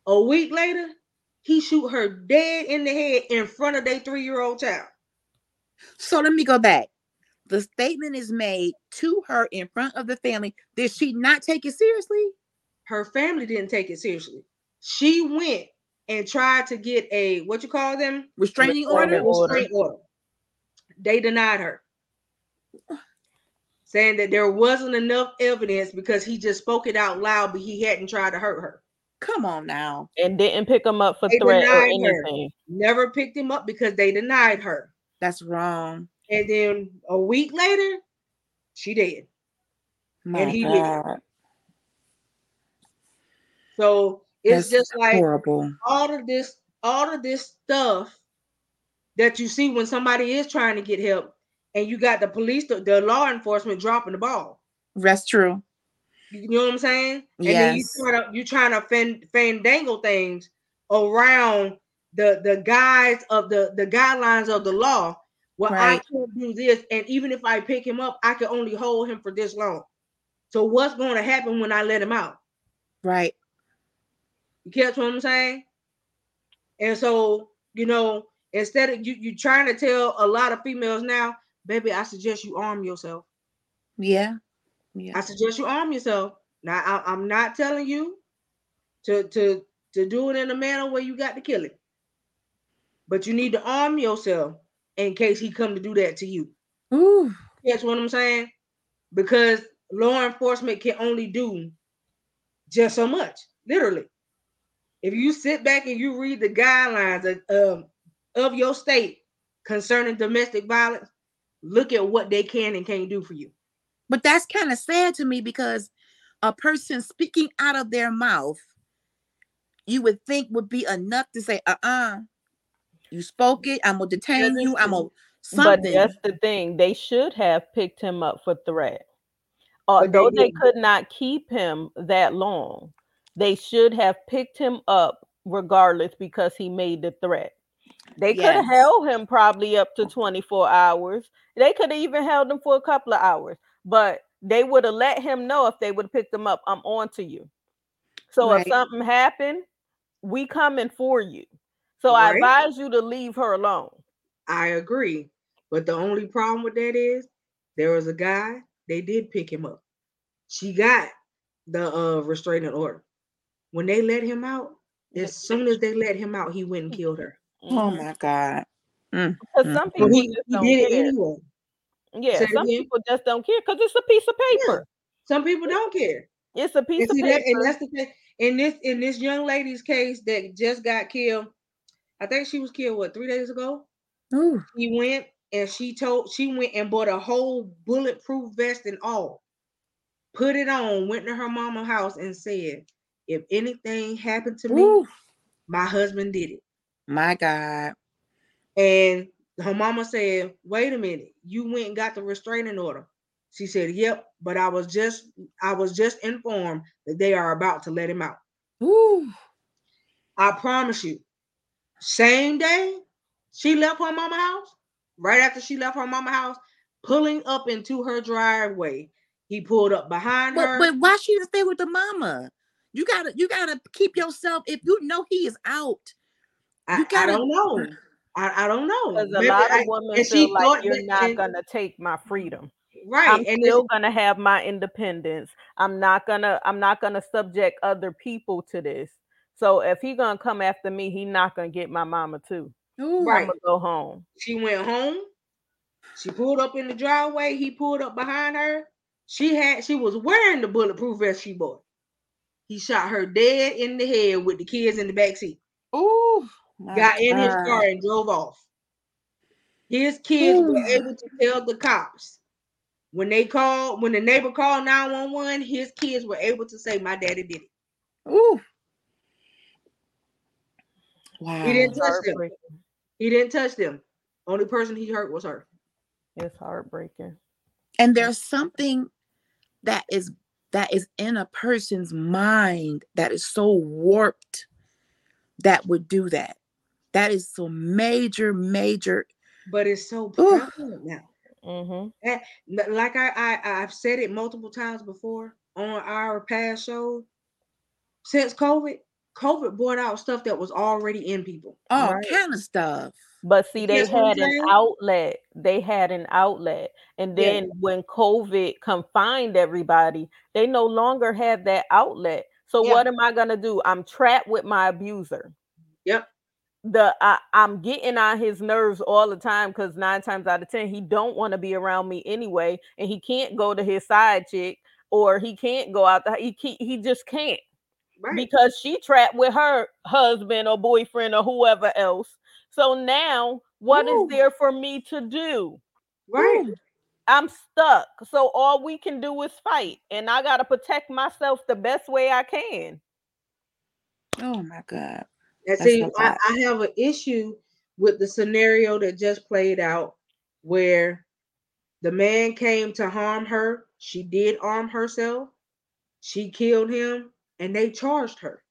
A week later, he shoot her dead in the head in front of their three-year-old child. So let me go back. The statement is made to her in front of the family. Did she not take it seriously? Her family didn't take it seriously. She went and tried to get a what you call them Restraining Restraining order? order. restraint order. They denied her, saying that there wasn't enough evidence because he just spoke it out loud, but he hadn't tried to hurt her. Come on now. And didn't pick him up for They threat or denied her. Never picked him up because they denied her. That's wrong. And then a week later, she dead. My he did. So it's That's just like horrible. all of this, all of this stuff that you see when somebody is trying to get help, and you got the police, the, the law enforcement dropping the ball. That's true. You know what I'm saying? And then you Yes. trying to you trying to fandangle things around the the guides of the the guidelines of the law. Well, I can't do this, and even if I pick him up, I can only hold him for this long. So what's going to happen when I let him out? Right. You catch what I'm saying? And so, you know, instead of you you trying to tell a lot of females now, baby, I suggest you arm yourself. Yeah. Yeah. I suggest you arm yourself. Now, I, I'm not telling you to to to do it in a manner where you got to kill it, but you need to arm yourself in case he come to do that to you. Ooh. That's what I'm saying, because law enforcement can only do just so much, literally. If you sit back and you read the guidelines of, um, of your state concerning domestic violence, look at what they can and can't do for you. But that's kind of sad to me because a person speaking out of their mouth, you would think would be enough to say, uh uh you spoke it. I'm going to detain you. I'm true. going to But that's the thing. They should have picked him up for threat. Uh, but they Although they could not keep him that long, they should have picked him up regardless because he made the threat. They could have held him probably up to 24 hours. They could have even held him for a couple of hours, but they would have let him know if they would have picked him up, I'm on to you. So Right. if something happened, we coming for you. So Right. I advise you to leave her alone. I agree. But the only problem with that is there was a guy, they did pick him up. She got the uh restraining order. When they let him out, as soon as they let him out, he went and killed her. oh Mhm. my God. Mm, Because mm, some So people he, just don't did it care. anyway. Yeah, some people just don't care because it's a piece of paper. Yeah. Some people don't care. It's a piece and of paper. That, and that's the thing. In this in this young lady's case that just got killed, I think she was killed what three days ago. Ooh. He went and she told she went and bought a whole bulletproof vest and all, put it on, went to her mama's house and said, "If anything happened to Ooh. me, my husband did it." My God. And her mama said, "Wait a minute, you went and got the restraining order." She said, "Yep, but I was just I was just informed that they are about to let him out." Ooh. I promise you. Same day she left her mama house, right after she left her mama house, pulling up into her driveway, he pulled up behind but, her. But why she didn't stay with the mama? You gotta you gotta keep yourself if you know he is out. I, gotta, I don't know. I, I don't know. Because a Maybe lot of women I, feel like you're not and, gonna take my freedom. Right. I'm and still gonna have my independence. I'm not gonna I'm not gonna subject other people to this. So if he gonna come after me, he not gonna get my mama too. Ooh, right. I'm gonna go home. She went home. She pulled up in the driveway. He pulled up behind her. She had she was wearing the bulletproof vest she bought. He shot her dead in the head with the kids in the back seat. Ooh got in his car and drove off. His kids Ooh. were able to tell the cops when they called, when the neighbor called 911, his kids were able to say, My daddy did it. Ooh. Wow. He didn't touch them. He didn't touch them. Only person he hurt was her. It's heartbreaking. And there's something that is that is in a person's mind that is so warped that would do that. That is so major, major. But it's so prevalent now. Mm-hmm. And like I, I I've said it multiple times before on our past shows. Since COVID, COVID brought out stuff that was already in people. All right? kind of stuff. But see, they had an outlet. They had an outlet. And then yeah. when COVID confined everybody, they no longer had that outlet. So yeah. what am I gonna do? I'm trapped with my abuser. Yep the I, am getting on his nerves all the time because nine times out of ten he don't want to be around me anyway, and he can't go to his side chick or he can't go out. The, he he just can't right. because she trapped with her husband or boyfriend or whoever else. So now, what Ooh. is there for me to do? Right. Ooh. I'm stuck. So all we can do is fight, and I gotta protect myself the best way I can. Oh my god. And see, I, I have an issue with the scenario that just played out where the man came to harm her. She did arm herself. She killed him and they charged her.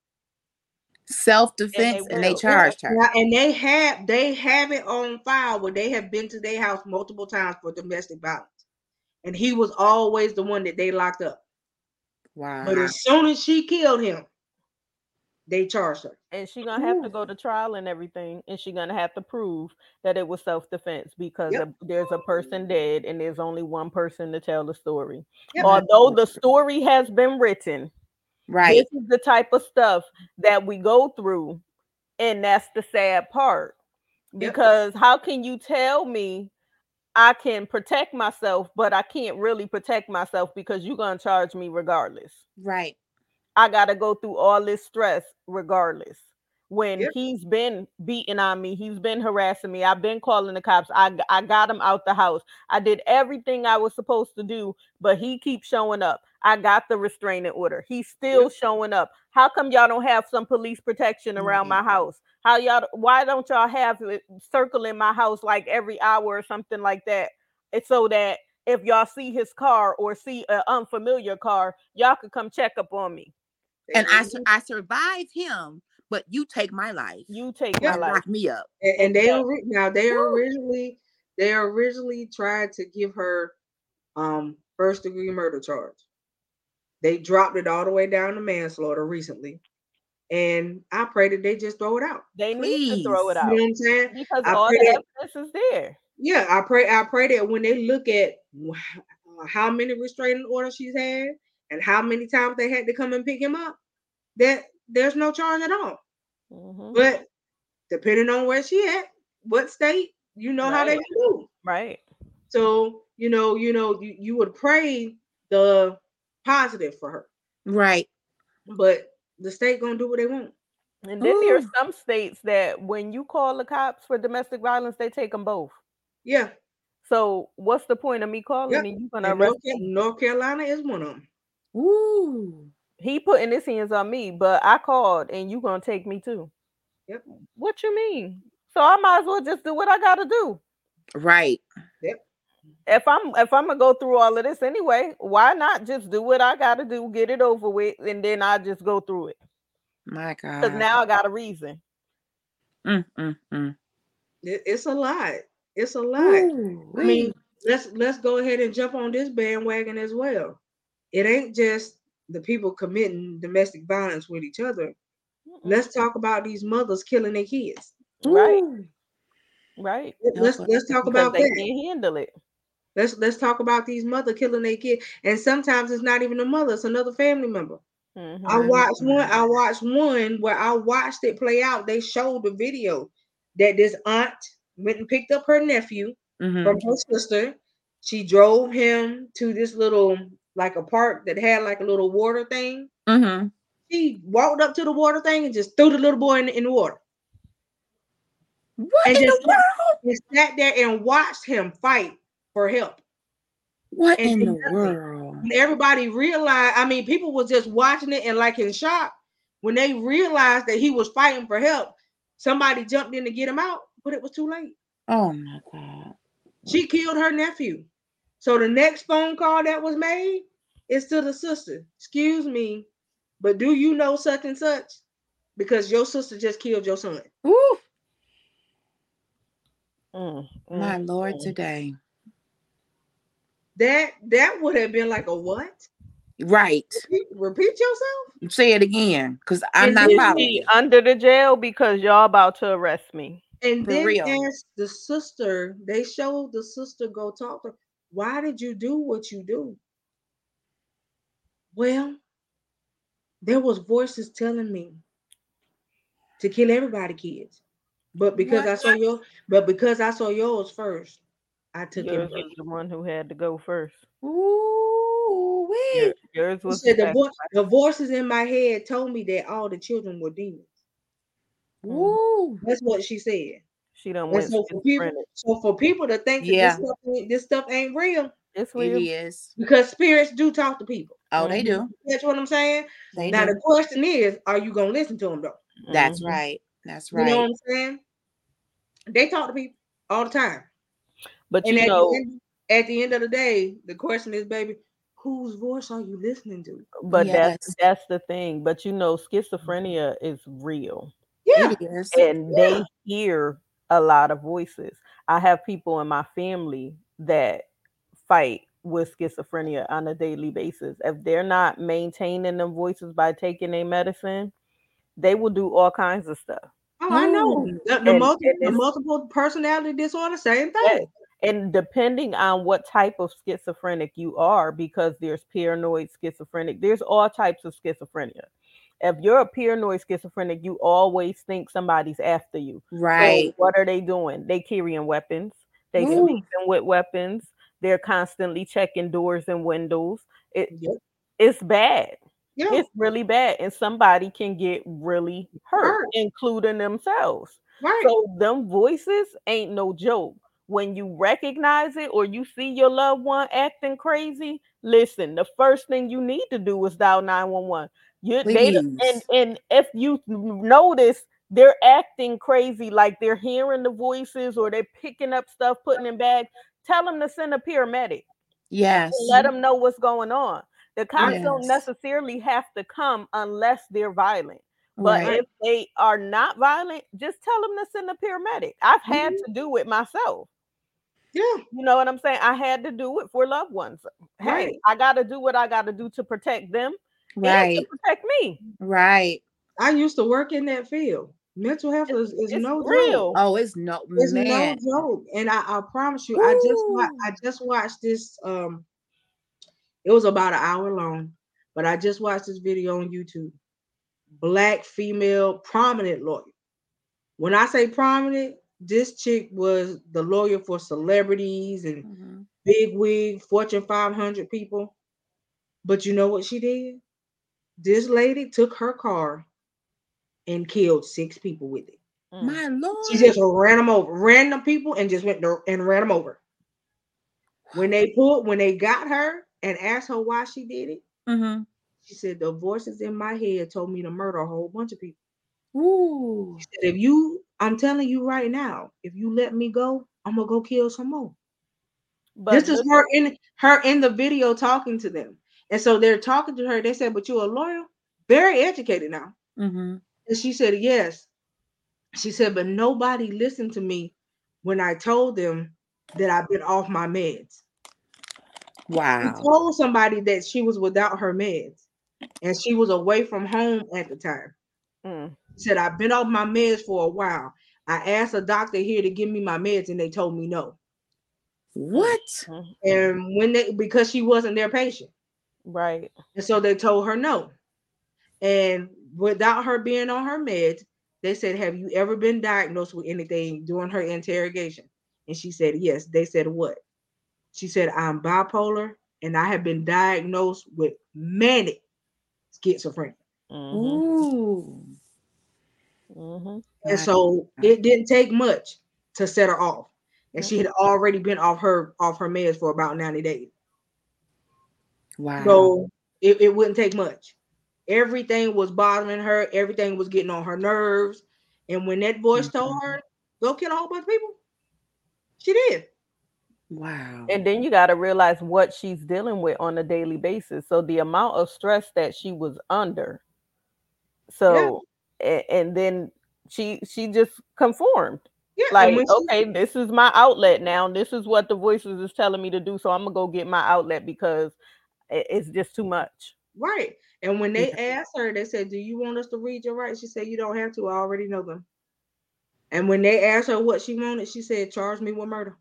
Self-defense and they, and they charged her. And they have they have it on file where they have been to their house multiple times for domestic violence. And he was always the one that they locked up. Wow. But as soon as she killed him, they charged her. And she gonna have Ooh. to go to trial and everything, and she gonna have to prove that it was self-defense because yep. there's a person dead and there's only one person to tell the story. Yep. Although the story has been written, right? This is the type of stuff that we go through, and that's the sad part. Because yep. how can you tell me I can protect myself, but I can't really protect myself because you're gonna charge me regardless? Right. I got to go through all this stress regardless. When yep. he's been beating on me, he's been harassing me. I've been calling the cops. I I got him out the house. I did everything I was supposed to do, but he keeps showing up. I got the restraining order. He's still yep. showing up. How come y'all don't have some police protection around mm-hmm. my house? How y'all why don't y'all have it circling my house like every hour or something like that? It's so that if y'all see his car or see an unfamiliar car, y'all could come check up on me and I I survived him, but you take my life. You take my life. Lock me up. And, and they are now they originally they originally tried to give her um first degree murder charge. They dropped it all the way down to manslaughter recently. And I pray that they just throw it out. They Please. need to throw it out. You know what I'm saying? Because I all the that, evidence is there. Yeah, I pray. I pray that when they look at how many restraining orders she's had, and how many times they had to come and pick him up, that there's no charge at all. Mm-hmm. But depending on where she at, what state, you know right. how they do. Right. So you know, you know, you, you would pray the positive for her. Right. But the state gonna do what they want. And then Ooh. there are some states that when you call the cops for domestic violence, they take them both. Yeah. So what's the point of me calling yep. and you gonna arrest North, North Carolina is one of them. Ooh. He putting his hands on me, but I called and you gonna take me too. Yep. What you mean? So I might as well just do what I gotta do. Right. Yep. If I'm if I'm gonna go through all of this anyway, why not just do what I gotta do, get it over with, and then I just go through it. My God. Because now I got a reason. Mm, mm, mm. It, it's a lot. It's a lot. Ooh, I mean, let's let's go ahead and jump on this bandwagon as well. It ain't just the people committing domestic violence with each other. Mm-mm. Let's talk about these mothers killing their kids. Right. Right. Let's let's talk because about they that. Can't handle it. Let's let's talk about these mother killing their kid. And sometimes it's not even a mother, it's another family member. Mm-hmm. I watched one, I watched one where I watched it play out. They showed the video that this aunt went and picked up her nephew mm-hmm. from her sister. She drove him to this little like a park that had like a little water thing. Mm-hmm. She walked up to the water thing and just threw the little boy in, in the water. What and in just, the world? Just sat there and watched him fight for help. What and in the world? And everybody realized, I mean, people was just watching it and like in shock when they realized that he was fighting for help. Somebody jumped in to get him out, but it was too late. Oh my God. She killed her nephew. So the next phone call that was made is to the sister. Excuse me, but do you know such and such? Because your sister just killed your son. Ooh. Mm, mm, My Lord, mm. today. That that would have been like a what? Right. Repeat, repeat yourself. Say it again, because I'm not following. Under the jail because y'all about to arrest me. And For then real. ask the sister. They showed the sister go talk to. Why did you do what you do? Well, there was voices telling me to kill everybody, kids. But because what? I saw your, but because I saw yours first, I took yours was the one who had to go first. Ooh, wait. Yours was said, the, the voices in my head told me that all the children were demons. Mm. Ooh, that's what she said. She don't went so for people, so for people to think yeah. this, stuff, this stuff ain't real, it's real. It is because spirits do talk to people. Oh, they do. That's what I'm saying. They now do. the question is, are you gonna listen to them though? That's mm-hmm. right. That's right. You know what I'm saying? They talk to people all the time. But and you know, the end, at the end of the day, the question is, baby, whose voice are you listening to? But yes. that's that's the thing. But you know, schizophrenia is real. Yeah, and yeah. they hear a lot of voices. I have people in my family that fight with schizophrenia on a daily basis. If they're not maintaining them voices by taking a medicine, they will do all kinds of stuff. Oh, I know. Hmm. The, the, and, multi, and the multiple personality disorder, same thing. And depending on what type of schizophrenic you are, because there's paranoid schizophrenic, there's all types of schizophrenia. If you're a paranoid schizophrenic, you always think somebody's after you. Right. So what are they doing? They carrying weapons. They Ooh. sleeping with weapons. They're constantly checking doors and windows. It, yep. It's bad. Yeah. It's really bad. And somebody can get really hurt, hurt. including themselves. Right. So them voices ain't no joke. When you recognize it or you see your loved one acting crazy, listen, the first thing you need to do is dial 911. You they and, and if you notice they're acting crazy, like they're hearing the voices or they're picking up stuff, putting in bags, tell them to send a paramedic. Yes. Let them know what's going on. The cops yes. don't necessarily have to come unless they're violent. But right. if they are not violent, just tell them to send a paramedic. I've had mm-hmm. to do it myself. Yeah. You know what I'm saying? I had to do it for loved ones. Hey, right. I got to do what I got to do to protect them right. to protect me. Right. I used to work in that field. Mental health it's, is, is no real. Joke. Oh, it's no it's man. no joke. And I, I promise you, Ooh. I just I just watched this um it was about an hour long, but I just watched this video on YouTube. Black female prominent lawyer. When I say prominent, this chick was the lawyer for celebrities and mm-hmm. big wig, Fortune 500 people. But you know what she did? This lady took her car and killed six people with it. Mm. My lord. She just ran them over, random people, and just went there and ran them over. When they pulled, when they got her and asked her why she did it, mm-hmm. she said the voices in my head told me to murder a whole bunch of people. Ooh. She said, if you, I'm telling you right now, if you let me go, I'm gonna go kill some more. But this is her in her in the video talking to them. And so they're talking to her. They said, But you're a lawyer, very educated now. Mm-hmm. And she said, Yes. She said, But nobody listened to me when I told them that I've been off my meds. Wow. She told somebody that she was without her meds and she was away from home at the time. Mm. She said, I've been off my meds for a while. I asked a doctor here to give me my meds and they told me no. What? Mm-hmm. And when they because she wasn't their patient. Right. And so they told her no. And without her being on her meds, they said, Have you ever been diagnosed with anything during her interrogation? And she said, Yes. They said, What? She said, I'm bipolar and I have been diagnosed with manic schizophrenia. Mm-hmm. Ooh. Mm-hmm. And so it didn't take much to set her off. And she had already been off her off her meds for about 90 days. Wow. So it, it wouldn't take much. Everything was bothering her, everything was getting on her nerves. And when that voice mm-hmm. told her, go kill a whole bunch of people, she did. Wow. And then you got to realize what she's dealing with on a daily basis. So the amount of stress that she was under. So yeah. and, and then she she just conformed. Yeah, like okay, this is my outlet now. This is what the voices is telling me to do. So I'm gonna go get my outlet because it's just too much. Right. And when they yeah. asked her, they said, "Do you want us to read your rights?" She said, "You don't have to. I already know them." And when they asked her what she wanted, she said, "Charge me with murder."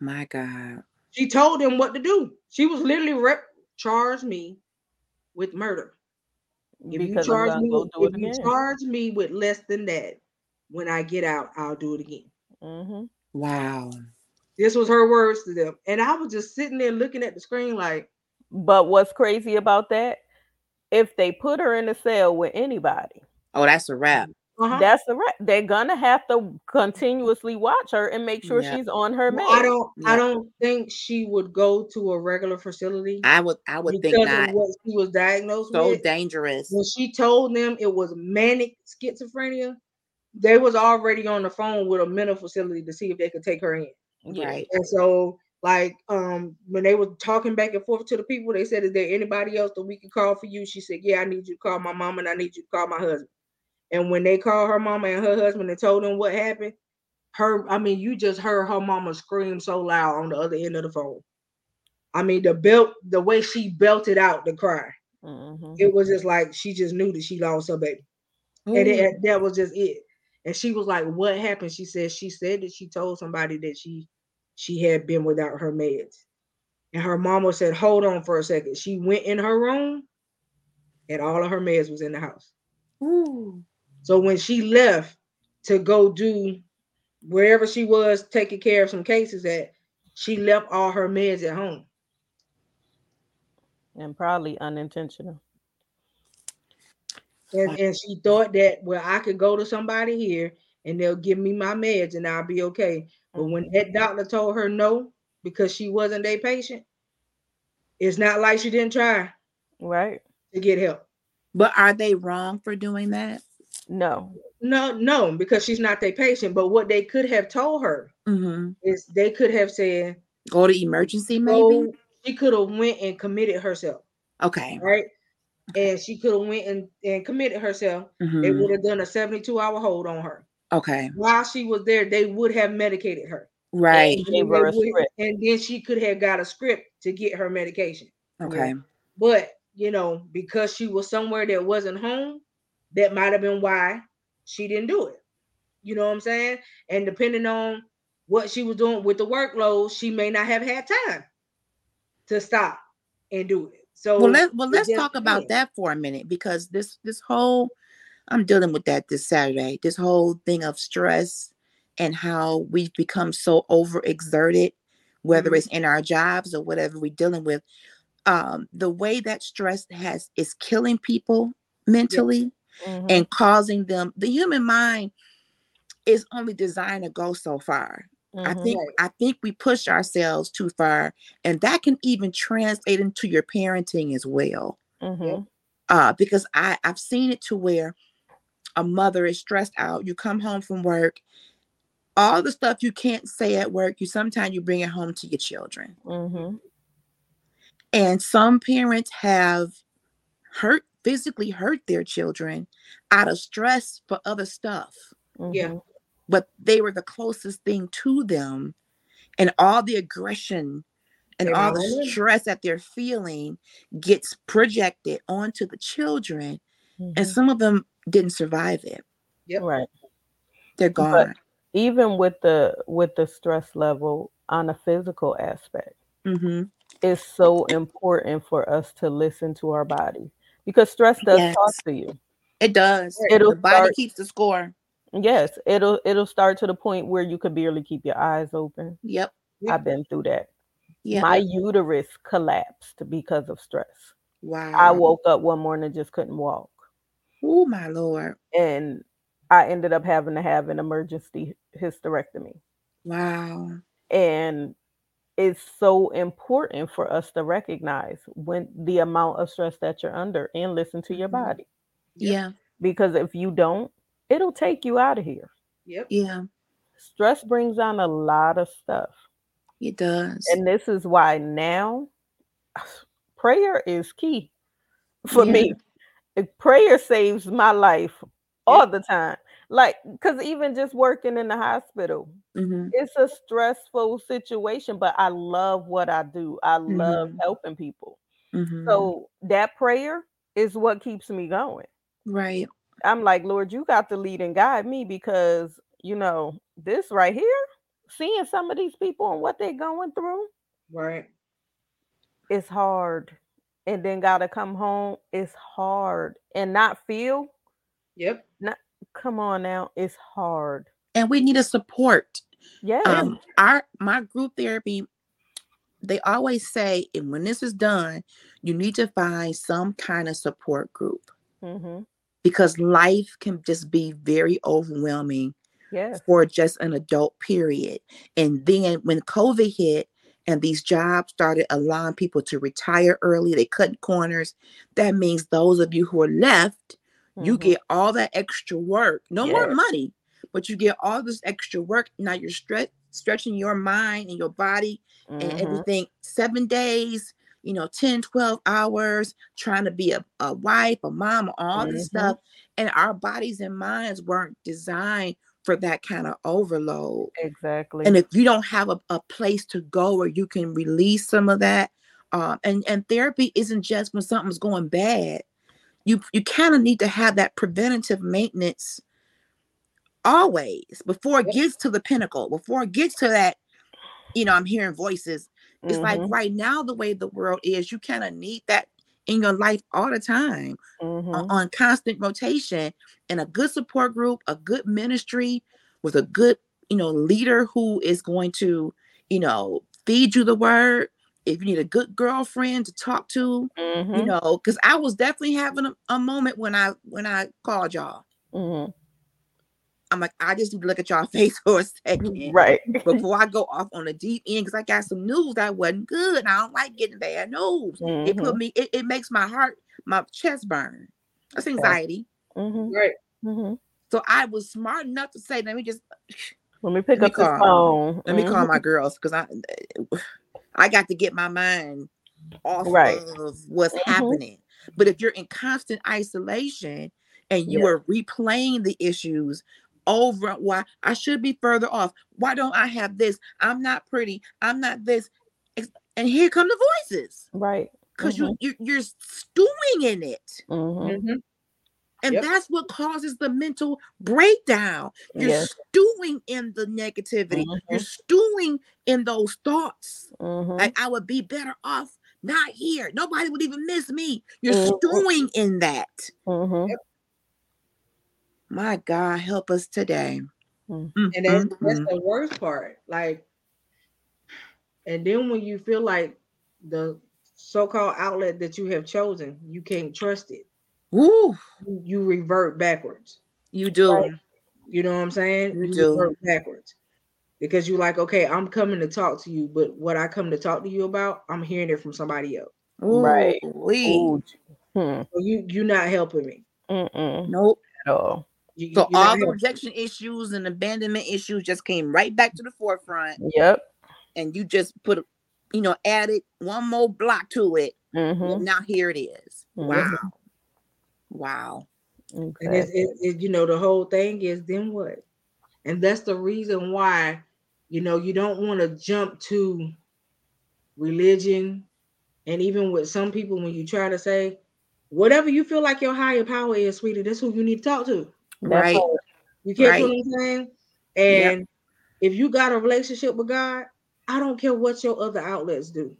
My God. She told them what to do. She was literally rep charge me with murder. If because you charge me, if you charge me with less than that, when I get out, I'll do it again. Mm-hmm. Wow. This was her words to them. And I was just sitting there looking at the screen like. But what's crazy about that? If they put her in a cell with anybody. Oh, that's a wrap. Uh-huh. That's the right. They're gonna have to continuously watch her and make sure yeah. she's on her well, I don't. Yeah. I don't think she would go to a regular facility. I would. I would think not. what she was diagnosed so with. dangerous. When she told them it was manic schizophrenia, they was already on the phone with a mental facility to see if they could take her in. Right. And so, like, um, when they were talking back and forth to the people, they said, "Is there anybody else that we can call for you?" She said, "Yeah, I need you to call my mom and I need you to call my husband." And when they called her mama and her husband and told them what happened, her, I mean, you just heard her mama scream so loud on the other end of the phone. I mean, the belt, the way she belted out the cry, mm-hmm. it was just like she just knew that she lost her baby, Ooh. and it, that was just it. And she was like, "What happened?" She said she said that she told somebody that she she had been without her meds, and her mama said, "Hold on for a second. She went in her room, and all of her meds was in the house. Ooh. So when she left to go do wherever she was taking care of some cases at, she left all her meds at home. And probably unintentional. And, and she thought that well, I could go to somebody here and they'll give me my meds and I'll be okay. But when that doctor told her no because she wasn't a patient, it's not like she didn't try right to get help. But are they wrong for doing that? No. No, no, because she's not their patient. But what they could have told her mm-hmm. is they could have said, "Go to emergency." Maybe she could have went and committed herself. Okay. Right. And she could have went and, and committed herself. Mm-hmm. They would have done a 72 hour hold on her. Okay. While she was there, they would have medicated her. Right. And, would, and then she could have got a script to get her medication. Okay. But you know, because she was somewhere that wasn't home, that might have been why she didn't do it. You know what I'm saying? And depending on what she was doing with the workload, she may not have had time to stop and do it. So well, let, well let's talk about that for a minute because this this whole I'm dealing with that this Saturday. This whole thing of stress and how we've become so overexerted whether mm-hmm. it's in our jobs or whatever we're dealing with. Um, the way that stress has is killing people mentally mm-hmm. and causing them the human mind is only designed to go so far. Mm-hmm. I think I think we push ourselves too far, and that can even translate into your parenting as well. Mm-hmm. Uh, because I I've seen it to where a mother is stressed out. You come home from work, all the stuff you can't say at work, you sometimes you bring it home to your children. Mm-hmm. And some parents have hurt physically hurt their children out of stress for other stuff. Mm-hmm. Yeah. But they were the closest thing to them. And all the aggression and all the stress that they're feeling gets projected onto the children. Mm-hmm. And some of them didn't survive it. Yep. Right. They're gone. But even with the with the stress level on a physical aspect, mm-hmm. it's so important for us to listen to our body because stress does yes. talk to you. It does. It'll the body start, keeps the score. Yes, it'll it'll start to the point where you could barely keep your eyes open. Yep. I've been through that. Yeah. My uterus collapsed because of stress. Wow. I woke up one morning just couldn't walk. Oh my lord. And I ended up having to have an emergency hysterectomy. Wow. And it's so important for us to recognize when the amount of stress that you're under and listen to your mm-hmm. body. Yeah. Because if you don't, it'll take you out of here. Yep. Yeah. Stress brings on a lot of stuff. It does. And this is why now prayer is key for yeah. me. Prayer saves my life all the time. Like because even just working in the hospital mm-hmm. it's a stressful situation but i love what i do. I mm-hmm. love helping people. Mm-hmm. so that prayer is what keeps me going. Right. I'm like lord you got to lead and guide me because you know this right here seeing some of these people and what they're going through right. it's hard and then gotta come home it's hard and not feel yep not come on now, it's hard. And we need a support. Yeah. Um, our my group therapy, they always say, and when this is done, you need to find some kind of support group. Mm-hmm. Because life can just be very overwhelming yes. for just an adult period. And then when COVID hit, and these jobs started allowing people to retire early. They cut corners. That means those of you who are left Mm-hmm. You get all that extra work, no yes. more money, but you get all this extra work. Now you're stretch, stretching your mind and your body mm-hmm. and everything seven days, you know, 10, 12 hours, trying to be a, a wife, a mom, all mm-hmm. this stuff. And our bodies and minds weren't designed for that kind of overload. Exactly. And if you don't have a, a place to go where you can release some of that, um, and and therapy isn't just when something's going bad you you kind of need to have that preventative maintenance always before it gets to the pinnacle before it gets to that you know i'm hearing voices it's mm-hmm. like right now the way the world is you kind of need that in your life all the time mm-hmm. on, on constant rotation and a good support group a good ministry with a good you know leader who is going to you know feed you the word if you need a good girlfriend to talk to, mm-hmm. you know, because I was definitely having a, a, moment when I when I called y'all. Mm-hmm. I'm like, I just need to look at y'all face for a second, right? before I go off on a deep end, because I got some news that wasn't good. I don't like getting bad news. Mm-hmm. It put mm-hmm. me, it, it, makes my heart, my chest burn. That's anxiety, mm-hmm. right? Mm-hmm. So I was smart enough to say, let me just let me pick let up me call, phone. Let me call my girls because I I got to get my mind off right. of what's mm-hmm. happening. But if you're in constant isolation and you yeah. are replaying the issues over why I should be further off. Why don't I have this? I'm not pretty. I'm not this. And here come the voices. Right. Because mm-hmm. you, you you're stewing in it. Mm-hmm. mm-hmm. And yep. that's what causes the mental breakdown. You're yes. stewing in the negativity. Mm-hmm. You're stewing in those thoughts. Mm-hmm. Like I would be better off not here. Nobody would even miss me. You're mm-hmm. stewing in that. Mm-hmm. Yep. My God, help us today. Mm-hmm. And that's, that's mm-hmm. the worst part. Like, And then when you feel like the so-called outlet that you have chosen, you can't trust it. Ooh, You, you revert backwards. you do. Right. You know what I'm saying? You do. revert backwards. Because you're like, okay, I'm coming to talk to you, but what I come to talk to you about, I'm hearing it from somebody else. Ooh, Right. Ooh, hmm, So you you're not helping me. mm-mm, Nope. at all. You, So you're all the rejection issues and abandonment issues just came right back to the forefront, Yep. and you just put, you know, added one more block to it. Mm-hmm. Now here it is. Mhm. Wow. Wow. And it's, it, it, you know, the whole thing is then what? And that's the reason why, you know, you don't want to jump to religion. And even with some people, when you try to say, whatever you feel like your higher power is, sweetie, that's who you need to talk to. Right. You get Right. what I'm saying? And if you got a relationship with God, I don't care what your other outlets do.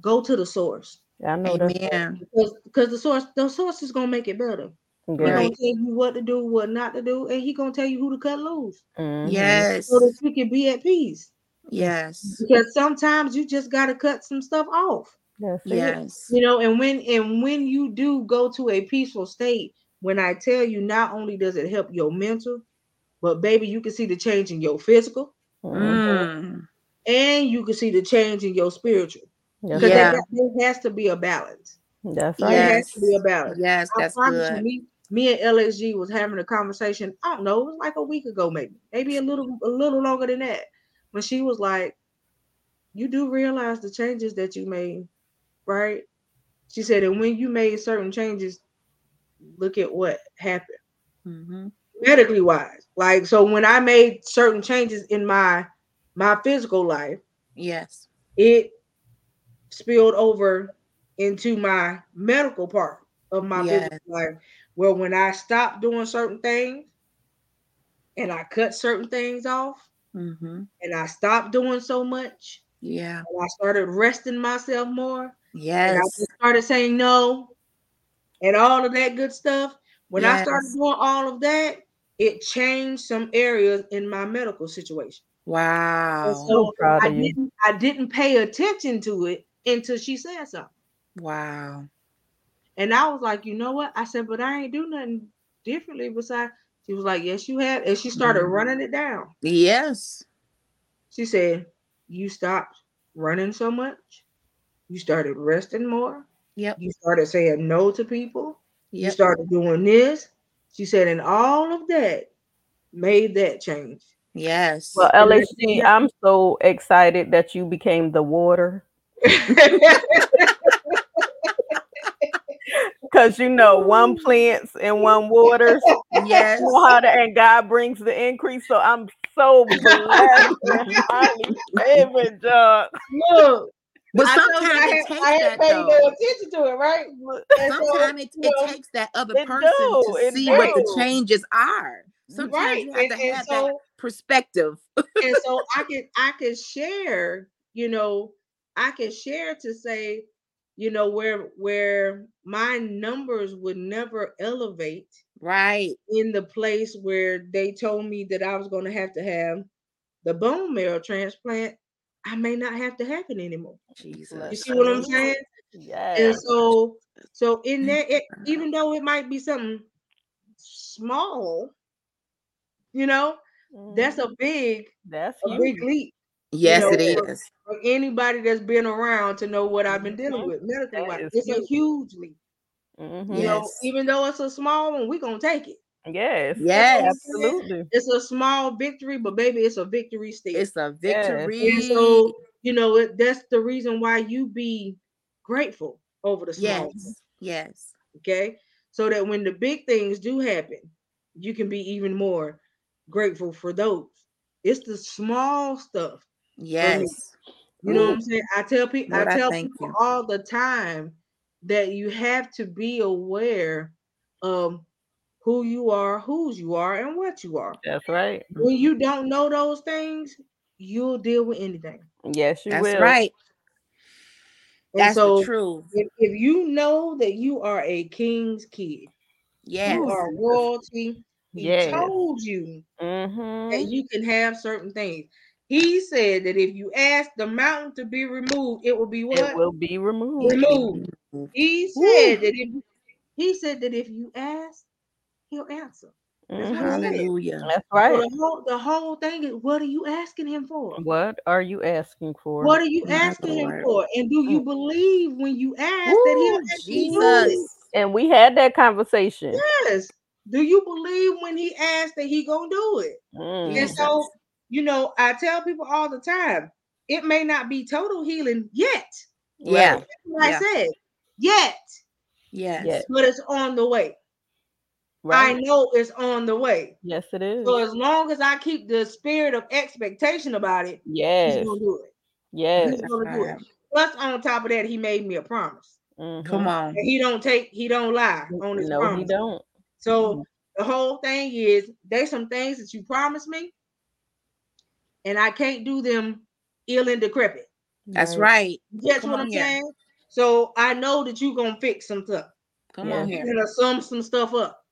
Go to the source. I know that's Amen. Because because the source, the source is gonna make it better. He great. Right. gonna tell you what to do, what not to do, and he gonna tell you who to cut loose Mhm. Yes. so that you can be at peace. Yes. Because sometimes you just gotta cut some stuff off, That's it. Yes. you know. And when and when you do go to a peaceful state, when I tell you, not only does it help your mental, but baby, you can see the change in your physical. Mm. and you can see the change in your spiritual. That's Because Yeah. there, there has to be a balance. That's right. There Yeah. has to be a balance. Yes, I that's promise you, good. me, me and LSG was having a conversation. I don't know, it was like a week ago, maybe, maybe a little, a little longer than that. When she was like, "You do realize the changes that you made, right?" She said, "And when you made certain changes, look at what happened Mhm. medically wise. Like, so when I made certain changes in my my physical life, Yes. it spilled over into my medical part of my Yes. business life. Where when I stopped doing certain things and I cut certain things off Mhm. and I stopped doing so much Yeah. I started resting myself more and I started saying no and all of that good stuff. When I started doing all of that, it changed some areas in my medical situation. And Wow. so proud I didn't I didn't pay attention to it until she said something. Wow. And I was like, you know what? I said, but I ain't do nothing differently besides she was like, Yes, you have. And she started Mhm. running it down. Yes. She said, You stopped running so much. You started resting more. Yep. You started saying no to people. You started doing this. She said, and all of that made that change. Yes. Well, And I- LHG, I'm so excited that you became the water. Because you know, one plants and one waters. yes. You know how to, and God brings the increase. So I'm so blessed and highly favored, John. Look, But I told you sometimes I it had, takes I that though. no attention to it, right? And so, Sometimes it, it know, takes that other person do, to see what the changes are. Sometimes right. you have And, to have that so perspective. and so I can I can share, you know, I can share to say, you know, where where my numbers would never elevate Right. in the place where they told me that I was going to have to have the bone marrow transplant, I may not have to have it anymore. Jesus. You see what I'm saying? And so, so in that, it, even though it might be something small, you know, that's a big, that's a big leap Yes, know, it for- is. for anybody that's been around to know what I've been dealing Mhm. with medically. That wise. is It's a huge. huge leap. Mhm. You know, even though it's a small one, we're gonna take it. Yes. Yes. Absolutely. It's a small victory, but baby, it's a victory still. It's a victory. And so, you know, it, that's the reason why you be grateful over the small. yes. things, Yes. Okay. So that when the big things do happen, you can be even more grateful for those. It's the small stuff. Yes. You know what I'm saying? I tell people, Lord, I I tell thank people you. all the time that you have to be aware of who you are, whose you are, and what you are. That's right. When you don't know those things, you'll deal with anything. Yes, you will. That's will. right. And That's so, the truth. if, if you know that you are a king's kid, Yes. you are royalty. He Yes. told you that Mm-hmm. you can have certain things. He said that if you ask the mountain to be removed, it will be what? It will be removed. removed. He said that if he said that if you ask, he'll answer. That's Mhm. what he said. Hallelujah. That's right. the whole the whole thing is what are you asking him for? What are you asking for? What are you My asking him for? And do you Mm. believe when you ask that he'll Ooh, actually do? Jesus. And we had that conversation. Yes. Do you believe when he asks that he gonna do it? Mm. And so, you know, I tell people all the time, it may not be total healing yet. Yeah. Like Yeah. I said, yet, Yes. Yeah. but it's on the way. I know it's on the way. Yes, it is. So as long as I keep the spirit of expectation about it, yes, he's gonna do it. Yes. He's gonna do it. Right. Plus, on top of that, he made me a promise. Mhm. Come on. And he don't take, he don't lie on his No, promise. he don't. So the whole thing is there's some things that you promised me, and I can't do them ill and decrepit. That's right. That's Come what I'm here. saying. So I know that you're gonna fix some stuff. Come Yeah. on You're here. gonna sum some stuff up,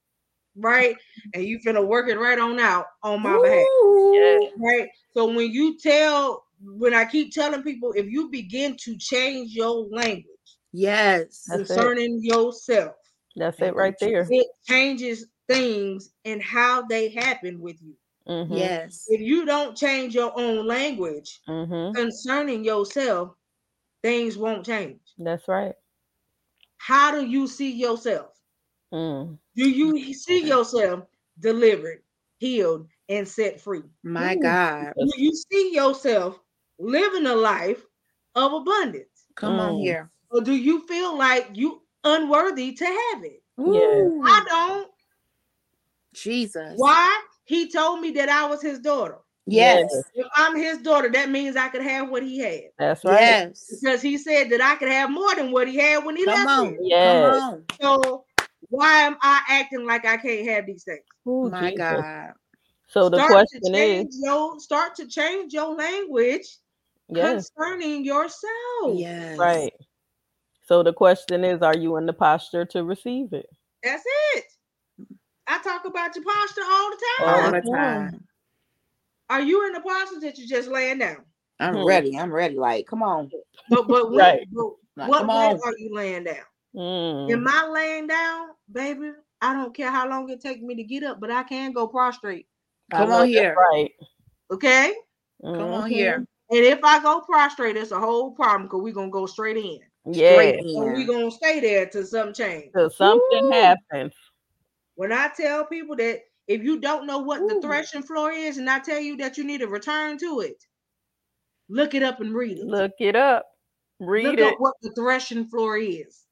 right? And you finna work it right on out on my behalf, Yeah. right? So when you tell, when I keep telling people, if you begin to change your language Yes. That's it. concerning yourself, That's it right there. it changes things and how they happen with you. Mm-hmm. Yes. If you don't change your own language Mm-hmm. concerning yourself, things won't change. That's right. How do you see yourself? Mm. Do you see yourself delivered, healed, and set free? My Ooh. God. Do you see yourself living a life of abundance? Come on Mm. here. Or do you feel like you unworthy to have it? Ooh, I don't. Jesus. Why? He told me that I was his daughter. Yes. If I'm his daughter, that means I could have what he had. That's right. Yes. Because he said that I could have more than what he had when he Come left on. me. Yes. Come on. So why am I acting like I can't have these things? Ooh, My Jesus. God. So the start question is, your start to change your language yes, concerning yourself. Yes. right. So the question is, are you in the posture to receive it? That's it. I talk about your posture all the time. All the the time. Are you in the posture that you're just laying down? I'm Hmm. ready. I'm ready. Like, come on. But but, when, Right. but Like, what way on. are you laying down? Mm. Am I laying down, baby? I don't care how long it takes me to get up, but I can go prostrate. Come on here. Right. Okay. Come on Mhm. here. And if I go prostrate, it's a whole problem because we're gonna go straight in. Yeah. Straight And we're gonna stay there till something change. Till something Woo. happens. When I tell people that if you don't know what the threshing floor is, and I tell you that you need to return to it, look it up and read it. Look it up. Read look it. up what the threshing floor is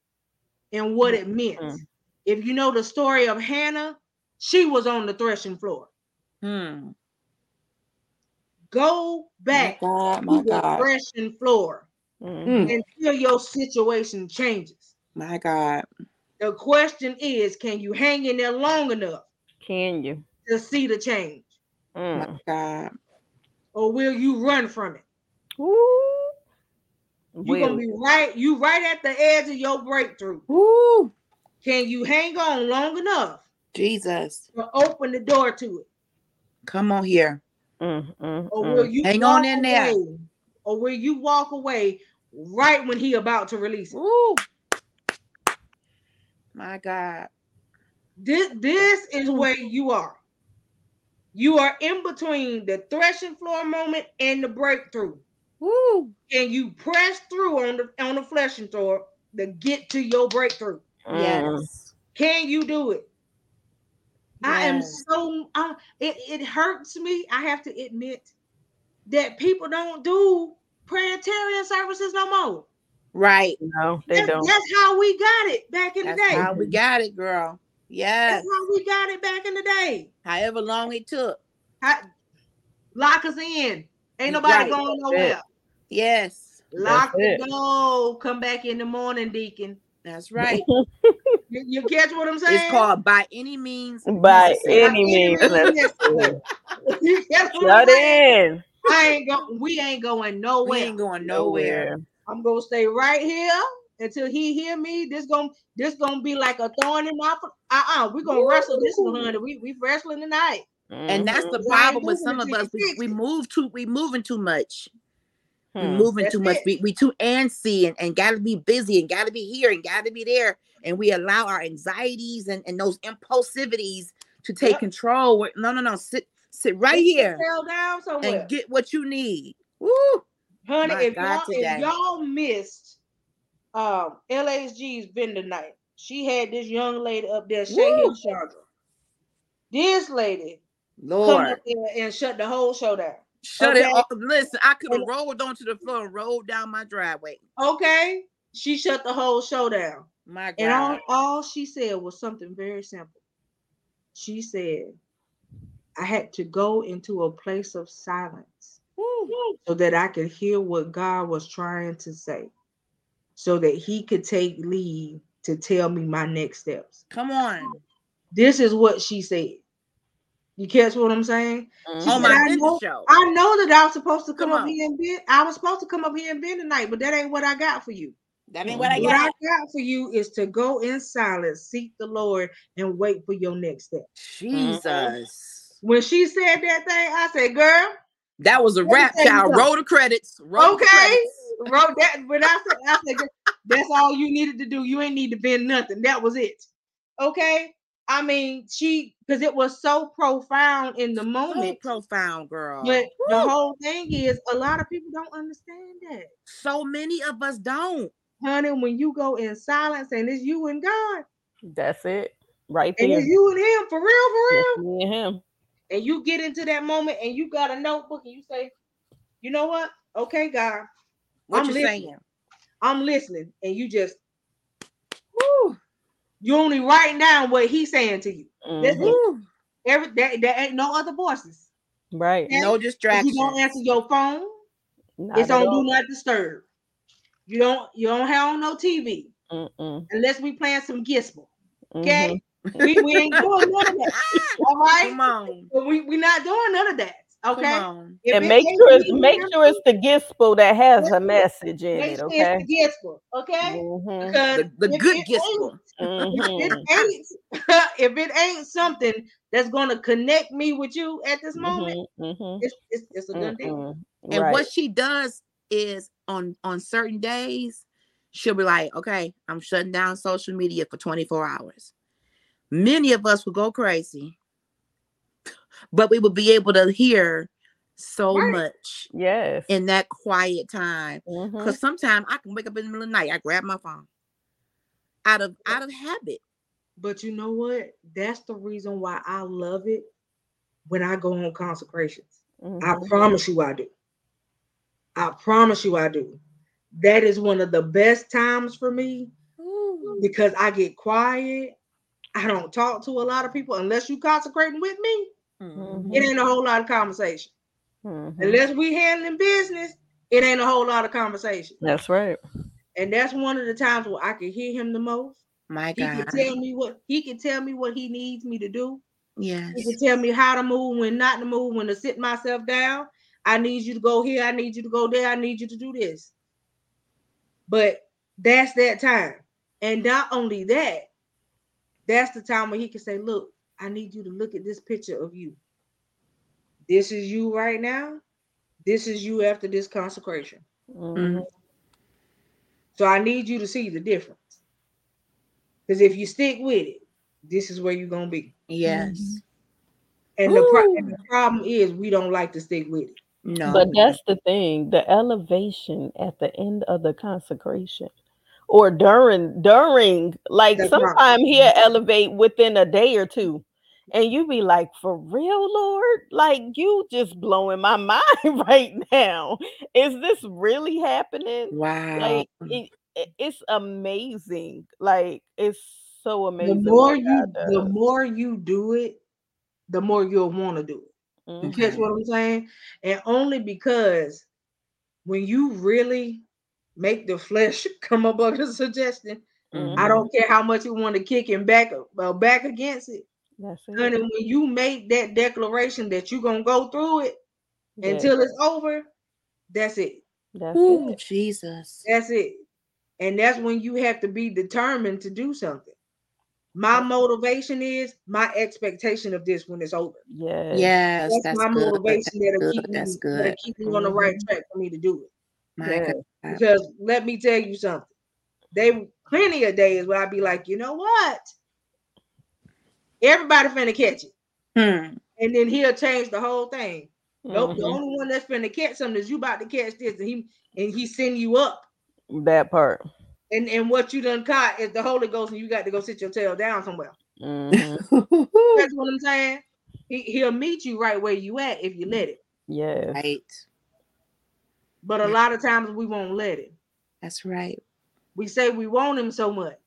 and what it meant. Mhm. If you know the story of Hannah, she was on the threshing floor. Hmm. Go My back God. to the God. threshing floor Mhm. until your situation changes. My God. The question is, can you hang in there long enough Can you? to see the change? Mm. My God. Or will you run from it? Ooh. You're gonna be right, you right at the edge of your breakthrough. Woo. Can you hang on long enough Jesus. to open the door to it? Come on here. Mm, mm, Or mm. will you Hang on walk in there. away? Or will you walk away right when he about to release it? Woo. My God. This, this is where you are. You are in between the threshing floor moment and the breakthrough. Woo. And you press through on the on the threshing floor to get to your breakthrough. Mm. Yes. Can you do it? I am so I, it, it hurts me. I have to admit that people don't do Prayeritarian services no more. Right. No, they That's, don't. that's how we got it back in That's the day. how we got it, girl. Yes. That's how we got it back in the day. However long it took. How- lock us in. Ain't nobody Right. going That's nowhere. Yes. Lock the That's it. door. Come back in the morning, Deacon. That's right. You, you catch what I'm saying? It's called by any means By necessary. any means necessary. necessary. You catch what I'm Shut saying? in. I ain't go. We ain't going We nowhere. ain't going nowhere. I'm gonna stay right here until he hear me. This gonna this gonna be like a thorn in my. Uh uh-uh, uh. we gonna wrestle this one, honey. We we wrestling tonight. And that's the. I ain't problem with some of us. We, we move too we moving too much. We Hmm. moving That's too much. it. We, we too antsy and, and gotta be busy and gotta be here and gotta be there. And we allow our anxieties and, and those impulsivities to take Yep. control. We're- No, no, no. Sit sit right Sit here down somewhere. and get what you need. Woo! Honey, My if God, y'all, today. if y'all missed um LHG's vendor night, she had this young lady up there, Shay Hill Chandra. This lady come Lord. up there and shut the whole show down. Shut it off. Listen, I could have rolled onto the floor and rolled down my driveway. Okay, she shut the whole show down, My God. and all, all she said was something very simple. She said, "I had to go into a place of silence Woo. so that I could hear what God was trying to say, so that He could take lead to tell me my next steps." Come on. This is what she said. You catch what I'm saying? She Mhm. said, On my I know- show. I know that I was supposed to come, Come up on. here and bend. I was supposed to come up here and bend tonight, but that ain't what I got for you. That ain't what I What I got. got for you is to go in silence, seek the Lord, and wait for your next step. Jesus. When she said that thing, I said, "Girl, That was a Let me rap, tell you child. something. Roll the credits. Roll the okay." credits. Wrote that, but I said, I said, "That's all you needed to do. You ain't need to bend nothing. That was it." Okay. I mean, she because it was so profound in the So moment. profound, girl. But the whole thing is, a lot of people don't understand that. so many of us don't. honey, when you go in silence and it's you and God, That's it. Right and there. it's you and Him for real, for real, Just me and him. and you get into that moment and you got a notebook and you say, you know what? Okay, God, What I'm you listening. saying? I'm listening, and you just, whoo, you only writing down what He's saying to you. That's Mhm. Every there, there ain't no other voices. Right. Yeah. No If distractions. you don't answer your phone, Not it's on do not disturb. You don't you don't have on no TV Mm-mm. unless we playing some Gisple. Mhm. Okay, we, we ain't doing none of that. All right. Come on. But we we not doing none of that. Okay. If and it make sure it's make sure it's the Gispo that has a message in it. Okay. it's the gospel. Okay. Mhm. Because The, the good it Gisple. ain't- If it ain't if it ain't something that's gonna connect me with you at this moment, Mhm. Mhm. it's it's, it's a done deal. And Right. what she does is on on certain days, she'll be like, "Okay, I'm shutting down social media for 24 hours." Many of us will go crazy, but we will be able to hear so Right. much Yes. in that quiet time. Because sometimes I can wake up in the middle of the night, I grab my phone out of out of habit. But you know what? That's the reason why I love it when I go on consecrations. I Mhm. promise you I do. I promise you I do. That is one of the best times for me because I get quiet. I don't talk to a lot of people unless you consecrating with me. Mhm. It ain't a whole lot of conversation. Mhm. Unless we handling business, it ain't a whole lot of conversation. That's right. And that's one of the times where I can hear him the most. My He can God. tell me what he can tell me what he needs me to do. Yes. He can tell me how to move, when not to move, when to sit myself down. I need you to go here. I need you to go there. I need you to do this. But that's that time. And not only that, that's the time where he can say, Look, I need you to look at this picture of you. This is you right now. This is you after this consecration. Mhm. So I need you to see the difference. Because if you stick with it, this is where you're gonna be. Yes. And the, pro- and the problem is we don't like to stick with it. No. But that's the thing, the elevation at the end of the consecration or during during like That's right. sometime he'll elevate within a day or two. And you be like, for real, Lord? Like you just blowing my mind right now. Is this really happening? wow. Like it, it- it's amazing. Like it's so amazing. The more you God the more you do it, the more you'll want to do it. You Mhm. catch what I'm saying? And only because when you really make the flesh come up with a suggestion, Mhm. I don't care how much you want to kick him back uh, back against it. That's it. Honey, when you make that declaration that you're gonna go through it Yes, until it's over, that's it. that's Ooh, it. Jesus. That's it. And that's when you have to be determined to do something. My motivation is my expectation of this when it's over. Yes. Yes, That's, that's my good. motivation that'll good, keep me, that's that'll good. keep me on the right Mhm. track for me to do it. My Yes. God. Because let me tell you something. They plenty of days where I'd be like, you know what? Everybody finna catch it. Hmm. And then he'll change the whole thing. Nope, the Mhm. only one that's finna catch something is you about to catch this, and he and he send you up. That part. And and what you done caught is the Holy Ghost, and you got to go sit your tail down somewhere. Mhm. That's what I'm saying. He, he'll meet you right where you at if you let it. Yeah. right. But a lot of times we won't let it. That's right. We say we want him so much.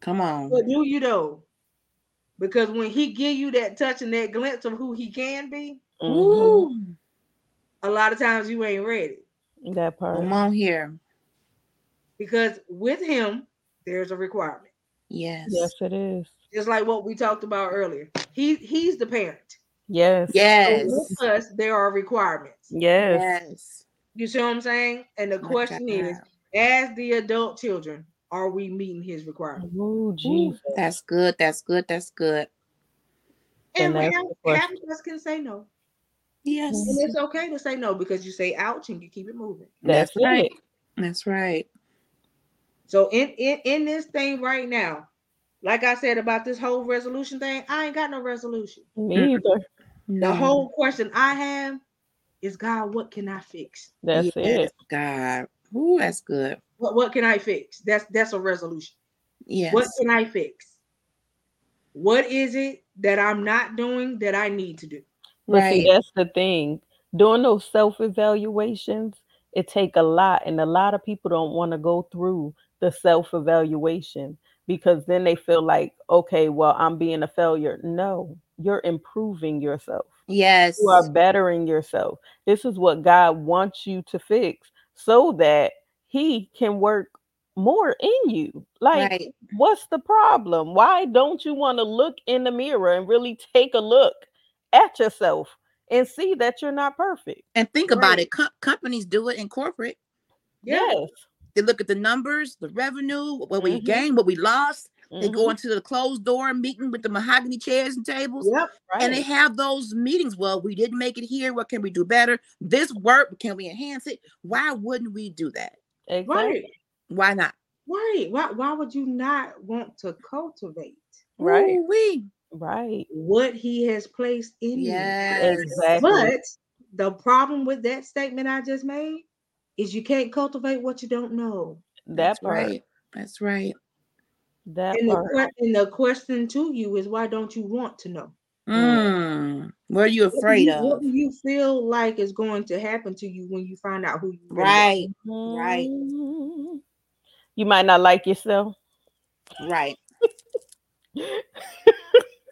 Come on. But do you though? Because when he give you that touch and that glimpse of who he can be, Mhm. Ooh. a lot of times you ain't ready. That part. Come on here. Because with him, there's a requirement. Yes. Yes, it is. Just like what we talked about earlier. He he's the parent. Yes. So Yes. with us, there are requirements. Yes. Yes. You see what I'm saying? And the My question is, as the adult children, are we meeting his requirements? Oh, Ooh, Jesus. that's good. That's good. That's good. And And we that's have, the question. half of us can say no. Yes. And it's okay to say no because you say ouch and you keep it moving. That's, That's right. it. That's right. So in, in in this thing right now, like I said about this whole resolution thing, I ain't got no resolution. Me either. No. The whole question I have is God, what can I fix? That's yes, it. God. Ooh, that's good. What what can I fix? That's that's a resolution. Yes. What can I fix? What is it that I'm not doing that I need to do? But right. see, that's the thing. Doing those self evaluations, it take a lot, and a lot of people don't want to go through the self evaluation because then they feel like, okay, well, I'm being a failure. No, you're improving yourself. yes. You are bettering yourself. This is what God wants you to fix so that He can work more in you. Like, right. what's the problem? Why don't you want to look in the mirror and really take a look at yourself and see that you're not perfect? And think about it. Com- companies do it in corporate. Yes. They look at the numbers, the revenue, what we Mhm. gained, what we lost. They go Mhm. into the closed door meeting with the mahogany chairs and tables. Yep. And they have those meetings. Well, we didn't make it here. What can we do better? This work, can we enhance it? Why wouldn't we do that? Exactly. Right. Why not? Right. Why why would you not want to cultivate Right. We Right. what he has placed in you? yes, Exactly. But the problem with that statement I just made is you can't cultivate what you don't know. That That's part. right. That's right. That And the, and the question to you is why don't you want to know? Mm. What are you What afraid you, of? what do you feel like is going to happen to you when you find out who you really are? Right, Right. You might not like yourself, right.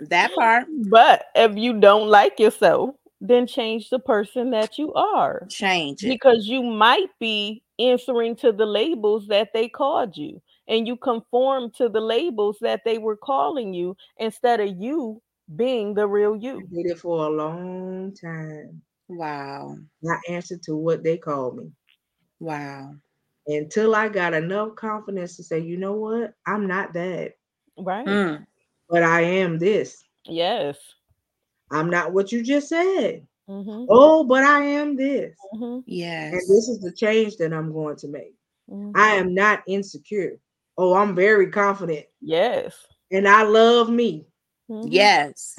that part. but if you don't like yourself, then change the person that you are. Change it. because you might be answering to the labels that they called you and you conform to the labels that they were calling you instead of you being the real I you did it for a long time. Wow. I answered to what they called me Wow. until I got enough confidence to say, you know what? I'm not that, right Mm. but I am this. yes I'm not what you just said. Mhm, Oh, but I am this. mhm, Yes. And this is the change that I'm going to make. mhm. I am not insecure. Oh, I'm very confident yes and I love me. mhm, yes.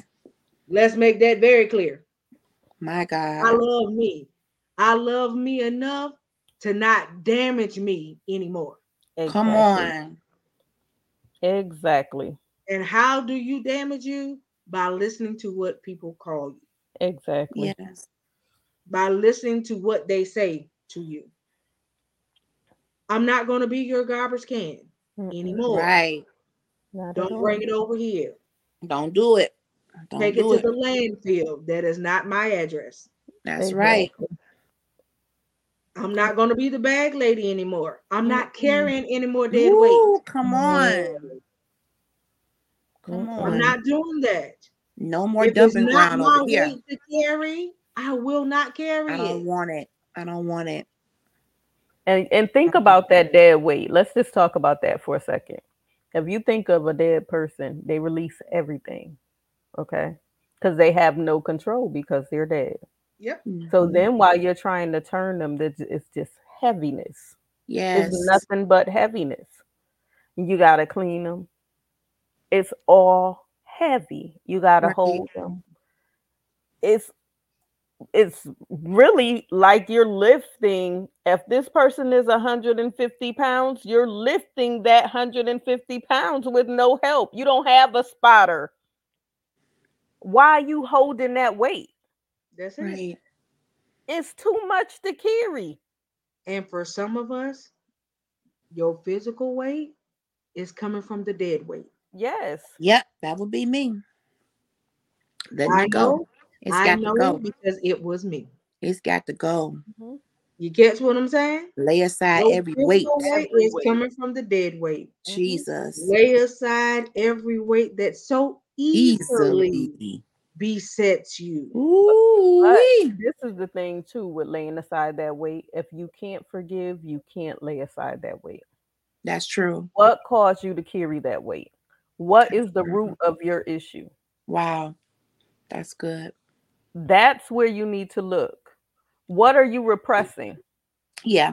Let's make that very clear. My God. I love me. I love me enough to not damage me anymore. Come on. exactly And how do you damage you? By listening to what people call you, exactly Yes. by listening to what they say to you. I'm not going to be your garbage can anymore. Right. not Don't bring it over here. Don't do it. Don't Take it to it. the landfill. That is not my address. That's right. I'm not going to be the bag lady anymore. I'm not carrying any more dead weight. Come on. Come Mm-mm. I'm not doing that. No more if it's dumping not ground my over here. weight to carry, I will not carry I don't it. want it. I don't want it. And and think about that dead weight. Let's just talk about that for a second. if you think of a dead person, they release everything. Okay. Because they have no control because they're dead. Yep. So Mhm. then while you're trying to turn them, that it's just heaviness. yes, It's nothing but heaviness. You gotta clean them. It's all heavy. You gotta Right. hold them. It's it's really like you're lifting. If this person is 150 pounds, you're lifting that 150 pounds with no help. You don't have a spotter. Why are you holding that weight? That's it. right. It's too much to carry. And for some of us, your physical weight is coming from the dead weight. Yes. Yep, that would be me. Let I me go. know, It's I got know to go. because it was me. It's got to go. Mhm. You get what I'm saying? Lay aside Your every weight. physical weight Every is weight. coming from the dead weight. Jesus. Lay aside every weight that so easily Easily. besets you. Ooh. But this is the thing too with laying aside that weight. If you can't forgive, you can't lay aside that weight. That's true. What caused you to carry that weight? What is the root of your issue? Wow. That's good. That's where you need to look. What are you repressing? Yeah.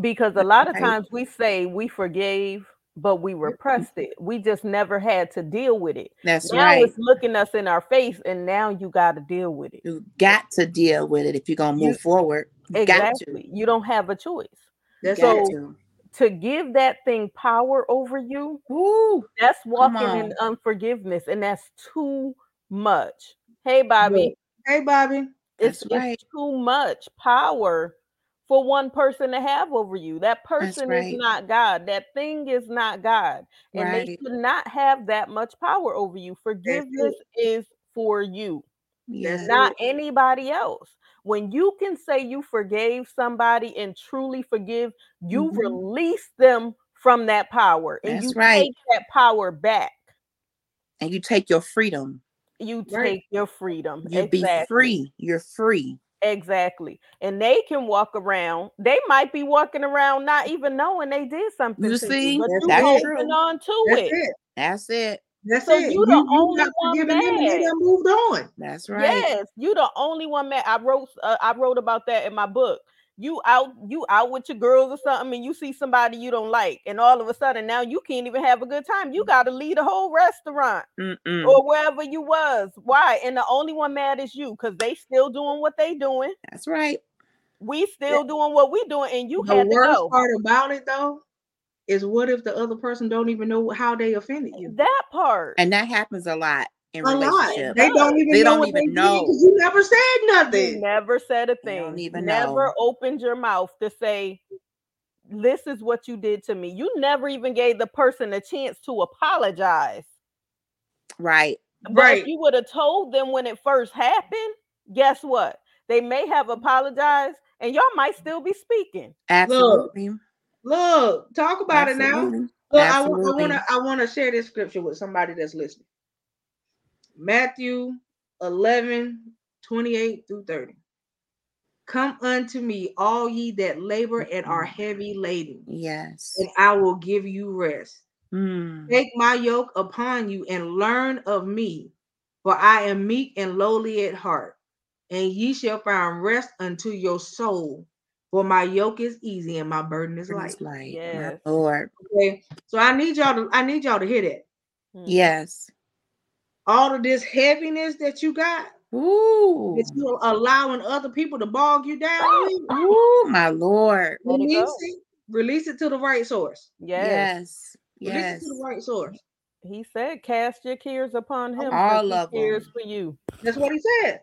Because a lot of times we say we forgave, but we mm-hmm. repressed it. We just never had to deal with it. That's now right. it's looking us in our face, and now you got to deal with it. You got to deal with it if you're gonna You- move forward. You Got Exactly. You don't have a choice. That's Got to. To give that thing power over you, Ooh. that's walking in unforgiveness, and that's too much. Hey, Bobby, Hey, Bobby. it's, right. it's too much power for one person to have over you. That person right. is not God. That thing is not God. And they Right. should not have that much power over you. Forgiveness is for you, Yeah. not anybody else. When you can say you forgave somebody and truly forgive, you Mhm. release them from that power and That's you right. take that power back. And you take your freedom. You Right. take your freedom. You be free. You're free. Exactly. And they can walk around. They might be walking around not even knowing they did something. You to see? but That's you it. holding true. on to That's it. it. That's it. That's So it. you the only one forgiving them and they done moved on. That's right. Yes, you the only one man. I wrote uh, I wrote about that in my book. You out you out with your girls or something and you see somebody you don't like and all of a sudden now you can't even have a good time. You got to leave the whole restaurant Mm-mm. or wherever you was. Why? And the only one mad is you cuz they still doing what they doing. That's right. We still doing what we doing and you the worst part about it though is what if the other person don't even know how they offended you? That part. And that happens a lot in A lot. relationships. They don't even They know don't what even they know. because you never said nothing. You nothing. never said a They don't thing. even never know. opened your mouth to say, This is what you did to me. You never even gave the person a chance to apologize. Right. But if Right. you would have told them when it first happened, guess what? They may have apologized and y'all might still be speaking. Absolutely. Look, talk about it now. Absolutely. Look, I, I want to I want to share this scripture with somebody that's listening. Matthew 11, 28 through 30. Come unto me, all ye that labor and are heavy laden, Yes. and I will give you rest. Mm. Take my yoke upon you and learn of me, for I am meek and lowly at heart, and ye shall find rest unto your soul. For my yoke is easy and my burden is light. It's like, Yes. my Lord. Okay, so I need y'all to I need y'all to hear that. Hmm. Yes. All of this heaviness that you got, Ooh. that you're allowing other people to bog you down with, Ooh, my Lord. Let it release it, release it to the right source. Yes. Yes. Release Yes. it to the right source. He said, Cast your cares upon him. 'cause All he of 'em. cares for you. That's what he said.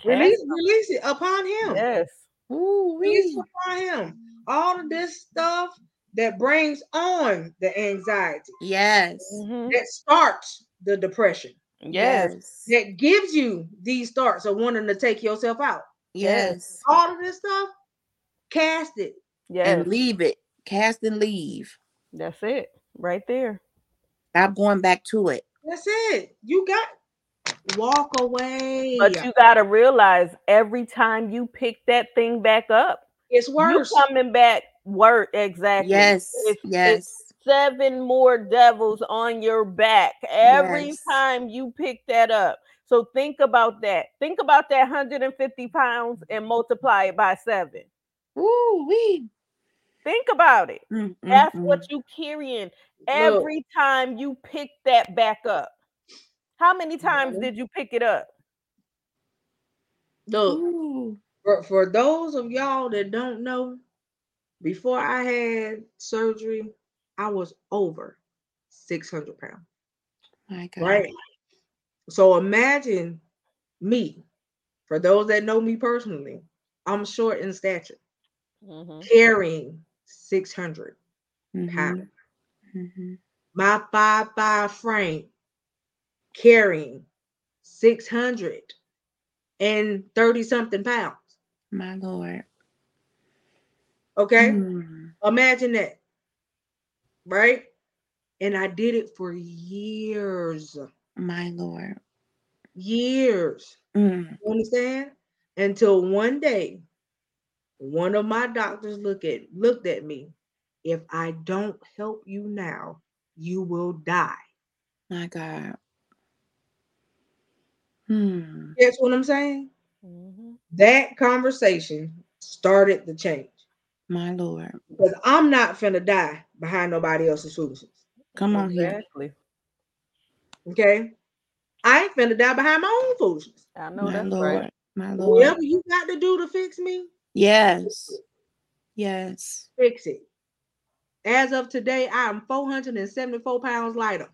Cast Release, them. release it upon him. Yes. Ooh, Release it upon him. All of this stuff that brings on the anxiety, Yes. Mhm. that starts the depression, Yes. that gives you these thoughts of wanting to take yourself out. Yes. All of this stuff, cast it. Yes. And leave it. Cast and leave. That's it. Right there. Stop going back to it. That's it. You got walk away. But you got to realize every time you pick that thing back up, it's you worse. coming back work exactly. Yes. It's, yes. it's seven more devils on your back every Yes. time you pick that up. So think about that. Think about that 150 pounds and multiply it by seven. Ooh, wee. Think about it. Mm, That's mm. what you carrying every time you pick that back up. How many times Mhm. did you pick it up? Look, Ooh. for, for those of y'all that don't know, before I had surgery, I was over 600 pounds. My God. Right. So imagine me. For those that know me personally, I'm short in stature, Mhm. carrying 600 Mhm, pounds. mhm. My five five frame carrying 600 and 30 something pounds. My Lord. Okay. Mm, Imagine that. Right? And I did it for years. My Lord. Years. Mm, You understand? Until one day, one of my doctors look at looked at me. If I don't help you now, you will die. My God. Hmm. Guess what I'm saying? Mhm. That conversation started the change. My Lord. Because I'm not finna die behind nobody else's foolishness. Come on here. Okay? I ain't finna die behind my own foolishness. I know My that's Lord. right. My Lord. Whatever you got to do to fix me, Yes. Yes. fix it. As of today, I am 474 pounds lighter.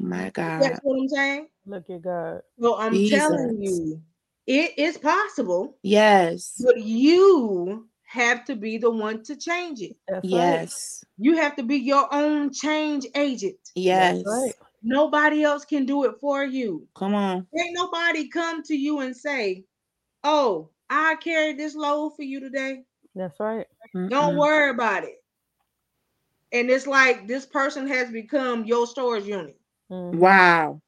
My mm. God. That's what I'm saying. Look at God. So I'm telling you, it is possible, Yes. but you have to be the one to change it. That's right. Yes. You have to be your own change agent. Yes. Right. Nobody else can do it for you. Come on. Ain't nobody come to you and say, Oh, I carried this load for you today. That's right. Don't worry about it. And it's like this person has become your storage unit. Mhm. Wow.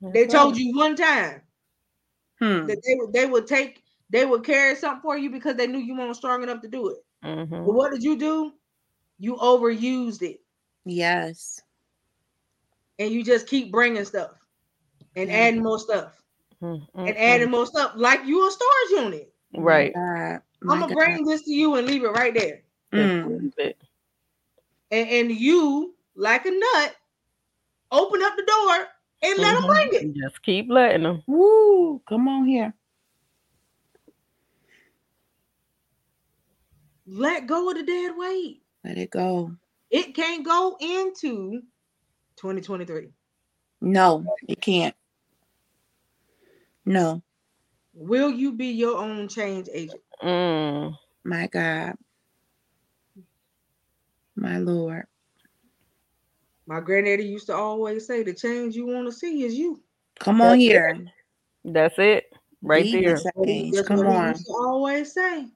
They That's told right. you one time Hmm. that they would they would take they would carry something for you because they knew you weren't strong enough to do it. But Mhm. what did you do? You overused it Yes. and you just keep bringing stuff and Yeah. adding more stuff Mm, and adding more stuff like you a storage unit. Right. My God. I'm gonna God. bring this to you and leave it right there. Mm. leave. And, and you, like a nut, open up the door and let them Mhm. bring it. Just keep letting them. Woo. Come on here. Let go of the dead weight. Let it go. It can't go into 2023. No, it can't. No. Will you be your own change agent? Mm. My God. My Lord. My granddaddy used to always say, the change you want to see is you. Come on That's it. here. That's it. Right Be there. the What he- change. That's Come on. always say.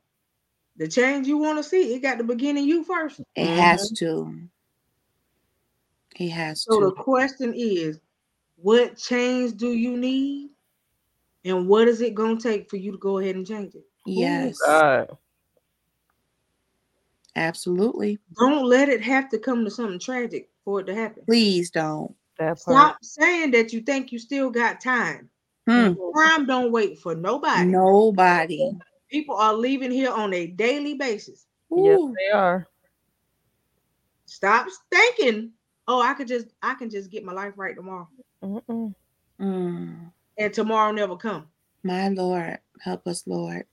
The change you want to see, it got to begin in you first. It has to. It has to. So the question is, what change do you need? And what is it going to take for you to go ahead and change it? Yes. God. Absolutely. Don't let it have to come to something tragic for it to happen. Please don't. That part. Stop saying that you think you still got time. Hmm. Time don't wait for nobody. Nobody. People are leaving here on a daily basis. Yes, Ooh. they are. Stop thinking, oh, I could just I can just get my life right tomorrow. Mm-mm. Mm. And tomorrow never come. My Lord. Help us, Lord.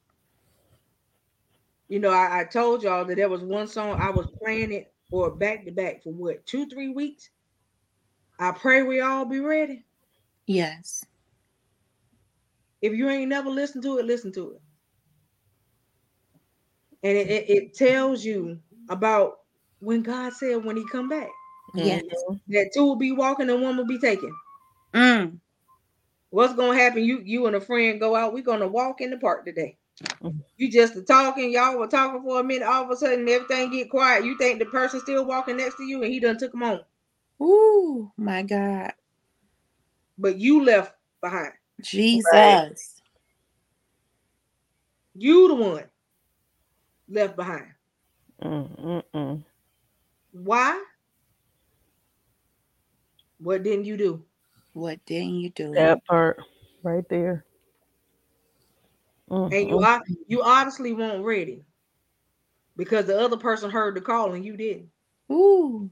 You know, I, I told y'all that there was one song I was playing it or back to back for what two, three weeks. I pray we all be ready. Yes. If you ain't never listened to it, listen to it. And it, it, it tells you about when God said when he come back. Yes. That two will be walking and one will be taken. Mm. What's gonna happen? You you and a friend go out. We're gonna walk in the park today. Mhm. You just a talking, y'all were talking for a minute. All of a sudden, everything get quiet. You think the person still walking next to you, and he done took them on, Ooh. My God. but you left behind. Jesus. You the one left behind. Mm-mm-mm. Why? What didn't you do? What didn't you do? That part right there. And you you obviously weren't ready because the other person heard the call and you didn't. Ooh.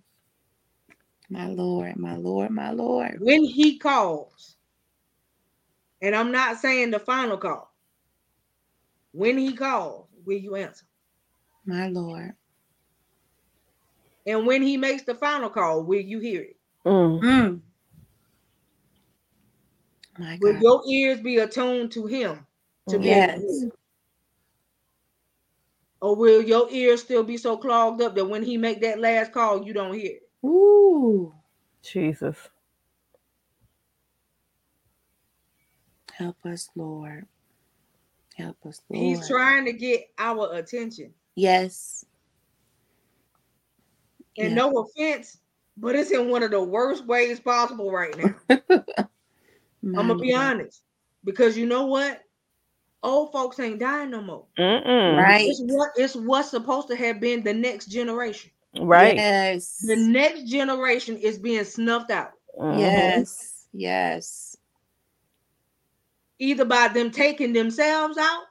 My Lord, my Lord, my Lord. When he calls, and I'm not saying the final call. When he calls, will you answer? My Lord. And when he makes the final call, will you hear it? Mm. Mm. My Will your ears be attuned to him to be Yes. hear? Or will your ears still be so clogged up that when he make that last call, you don't hear it? Ooh. Jesus. Help us, Lord. Help us, Lord. He's trying to get our attention. Yes. And Yeah. no offense, but it's in one of the worst ways possible right now. I'm gonna be honest. Because you know what? Old folks ain't dying no more. Mm-mm. Right. It's what it's what's supposed to have been the next generation. Right. Yes. The next generation is being snuffed out. Mhm. Yes. Yes. Either by them taking themselves out,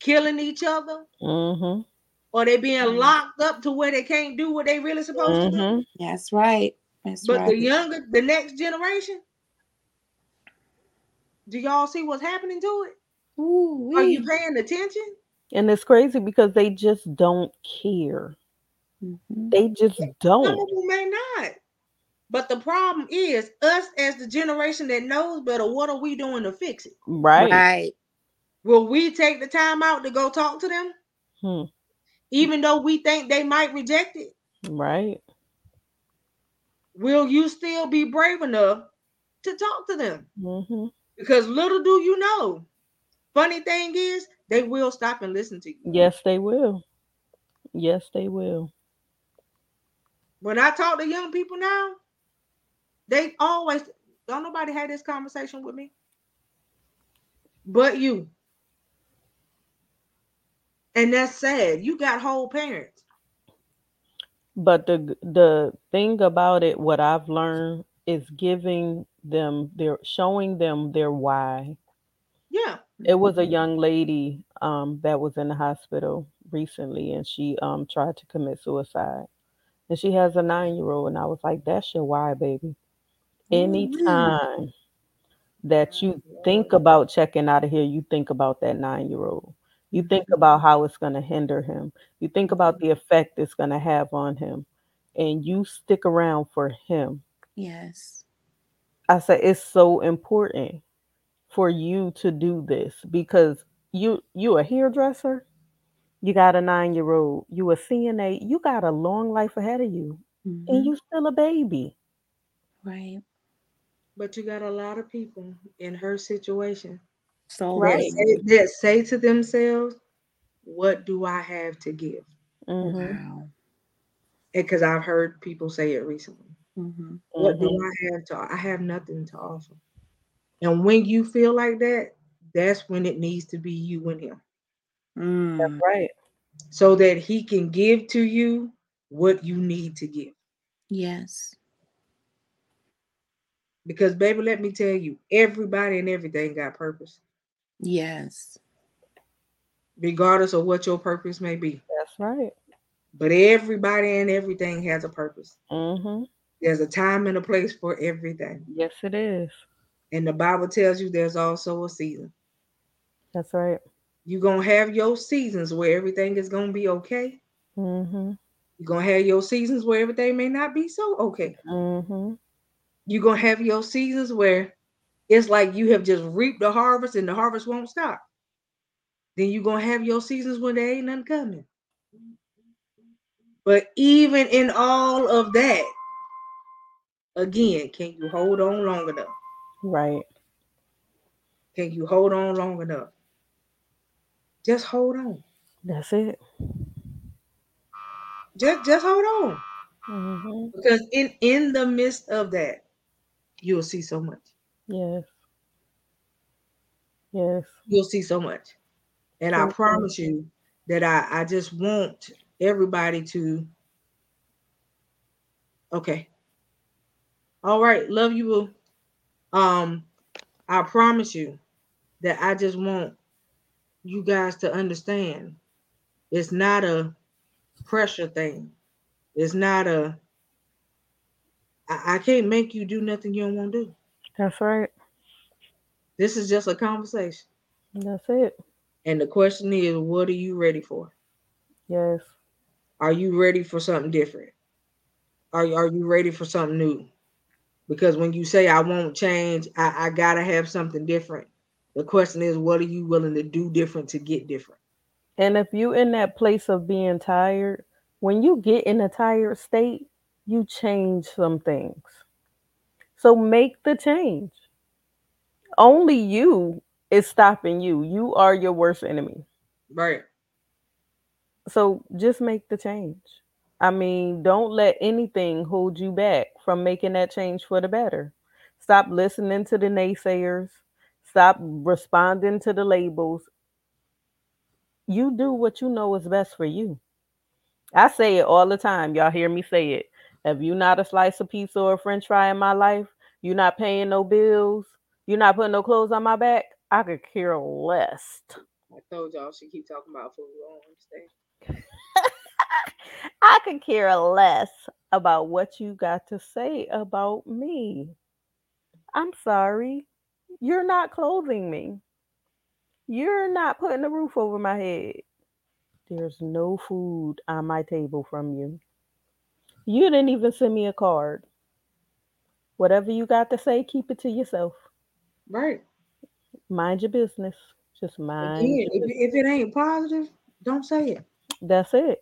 killing each other, Mhm. or they being Mhm. locked up to where they can't do what they really supposed to do. Mhm. That's right. That's But right. the younger, the next generation, do y'all see what's happening to it? Ooh, Are you paying attention? And it's crazy because they just don't care. Mhm. They just don't. Some of them may not. But the problem is us as the generation that knows better, what are we doing to fix it? Right. Right. Will we take the time out to go talk to them? Hmm. Even though we think they might reject it? Right. Will you still be brave enough to talk to them? Mhm. Because little do you know, funny thing is, they will stop and listen to you. Yes, they will. Yes, they will. When I talk to young people now, they always don't nobody had this conversation with me, but you. And that's sad. You got whole parents. But the the thing about it, what I've learned is giving them their showing them their why. Yeah. It was a young lady um, that was in the hospital recently, and she um, tried to commit suicide. And she has a nine year old, and I was like, "That's your why, baby." Anytime that you think about checking out of here, you think about that nine year old. You think about how it's going to hinder him. You think about the effect it's going to have on him, and you stick around for him. Yes. I said it's so important for you to do this because you you a hairdresser, you got a nine year old, you a CNA, you got a long life ahead of you, and Mhm. you still a baby. Right. But you got a lot of people in her situation So Right. that say, that say to themselves, What do I have to give? hmm Wow. Because I've heard people say it recently. hmm What do Mhm. I have to I have nothing to offer. And when you feel like that, that's when it needs to be you and him. Mm. Right. So that he can give to you what you need to give. Yes. Because baby, let me tell you, everybody and everything got purpose, Yes. regardless of what your purpose may be. That's right. But everybody and everything has a purpose. hmm There's a time and a place for everything. Yes, it is. And the Bible tells you there's also a season. That's right. You're gonna have your seasons where everything is gonna be okay. hmm You're gonna have your seasons where everything may not be so okay. hmm You're gonna have your seasons where it's like you have just reaped the harvest and the harvest won't stop. Then you're gonna have your seasons when there ain't nothing coming. But even in all of that, again, can you hold on long enough? Right. Can you hold on long enough? Just hold on. That's it. Just just hold on. hmm Because in in the midst of that, you'll see so much. Yes. Yes. You'll see so much. And I So true. promise you that I, I just want everybody to Okay. All right. Love you, boo. Um, I promise you that I just want you guys to understand it's not a pressure thing. It's not a I, I can't make you do nothing you don't want to do. That's right. This is just a conversation. That's it. And the question is, what are you ready for? Yes. Are you ready for something different? Are, are you ready for something new? Because when you say I won't change, I, I gotta have something different. The question is, what are you willing to do different to get different? And if you in that place of being tired, when you get in a tired state, you change some things. So make the change. Only you is stopping you. You are your worst enemy. Right. So just make the change. I mean, don't let anything hold you back from making that change for the better. Stop listening to the naysayers. Stop responding to the labels. You do what you know is best for you. I say it all the time. Y'all hear me say it. If you not a slice of pizza or a french fry in my life, you're not paying no bills, you're not putting no clothes on my back, I could care less. I told y'all she keep talking about food. Don't I could care less about what you got to say about me. I'm sorry. You're not clothing me. You're not putting a roof over my head. There's no food on my table from you. You didn't even send me a card. Whatever you got to say, keep it to yourself. Right. Mind your business. Just mind. Again, if, if it ain't positive, don't say it. That's it.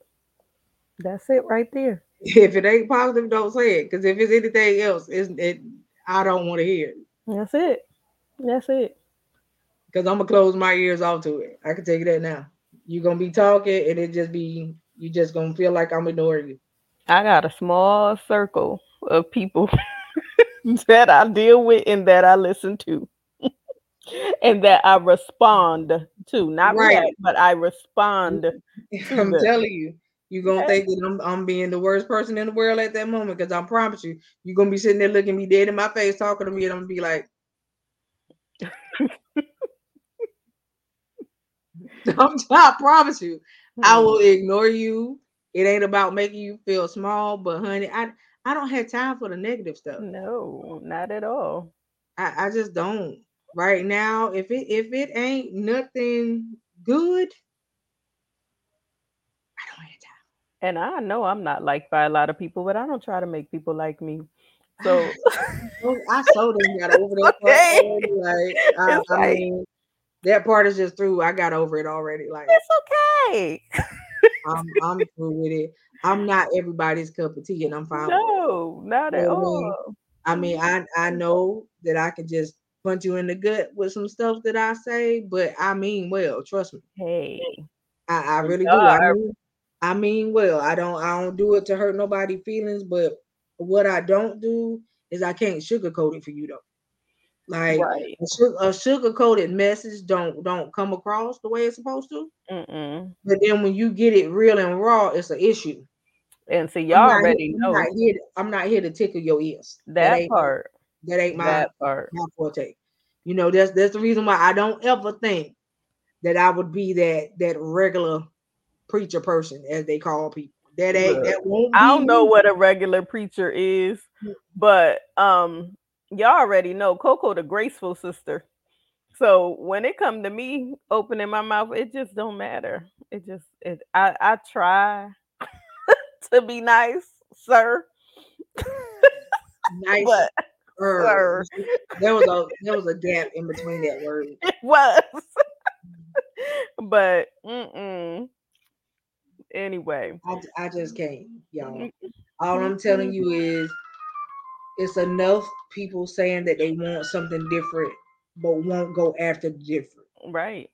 That's it right there. If it ain't positive, don't say it. Because if it's anything else, it's, it I don't want to hear it. That's it. That's it. Because I'm gonna close my ears off to it. I can tell you that now. You're gonna be talking, and it just be you just gonna feel like I'm ignoring you. I got a small circle of people that I deal with and that I listen to. and that I respond to. Not right. react, but I respond. I'm them. telling you, you're gonna yeah. think that I'm, I'm being the worst person in the world at that moment because I promise you, you're gonna be sitting there looking me dead in my face, talking to me, and I'm gonna be like, I promise you, I will hmm. ignore you. It ain't about making you feel small, but honey, I I don't have time for the negative stuff. No, not at all. I, I just don't. Right now, if it if it ain't nothing good, I don't have time. And I know I'm not liked by a lot of people, but I don't try to make people like me. So I so done got over that okay. Like, I, I mean, that part is just through. I got over it already. Like it's okay. I'm I'm through with it. I'm not everybody's cup of tea, and I'm fine. No, not at all. I mean, I I know that I can just punch you in the gut with some stuff that I say, but I mean well. Trust me. Hey, I, I really do. I mean, I mean well. I don't I don't do it to hurt nobody' feelings, but what I don't do is I can't sugarcoat it for you though. Like right. a, sugar coated message don't don't come across the way it's supposed to. Mm-mm. But then when you get it real and raw, it's an issue. And so y'all already here, know. I'm not, to, I'm not, here to, tickle your ears. That, that part. That ain't my, that part. my forte. You know, that's that's the reason why I don't ever think that I would be that that regular preacher person, as they call people. That ain't Look, that won't. I don't know what a regular preacher is, but um, y'all already know Coco the graceful sister. So when it come to me opening my mouth, it just don't matter. It just it I I try to be nice, sir. nice. But, sir. There was a there was a gap in between that word. It was. but mm-mm. anyway. I, I just can't, y'all. All I'm telling you is it's enough people saying that they want something different but won't go after the different. Right.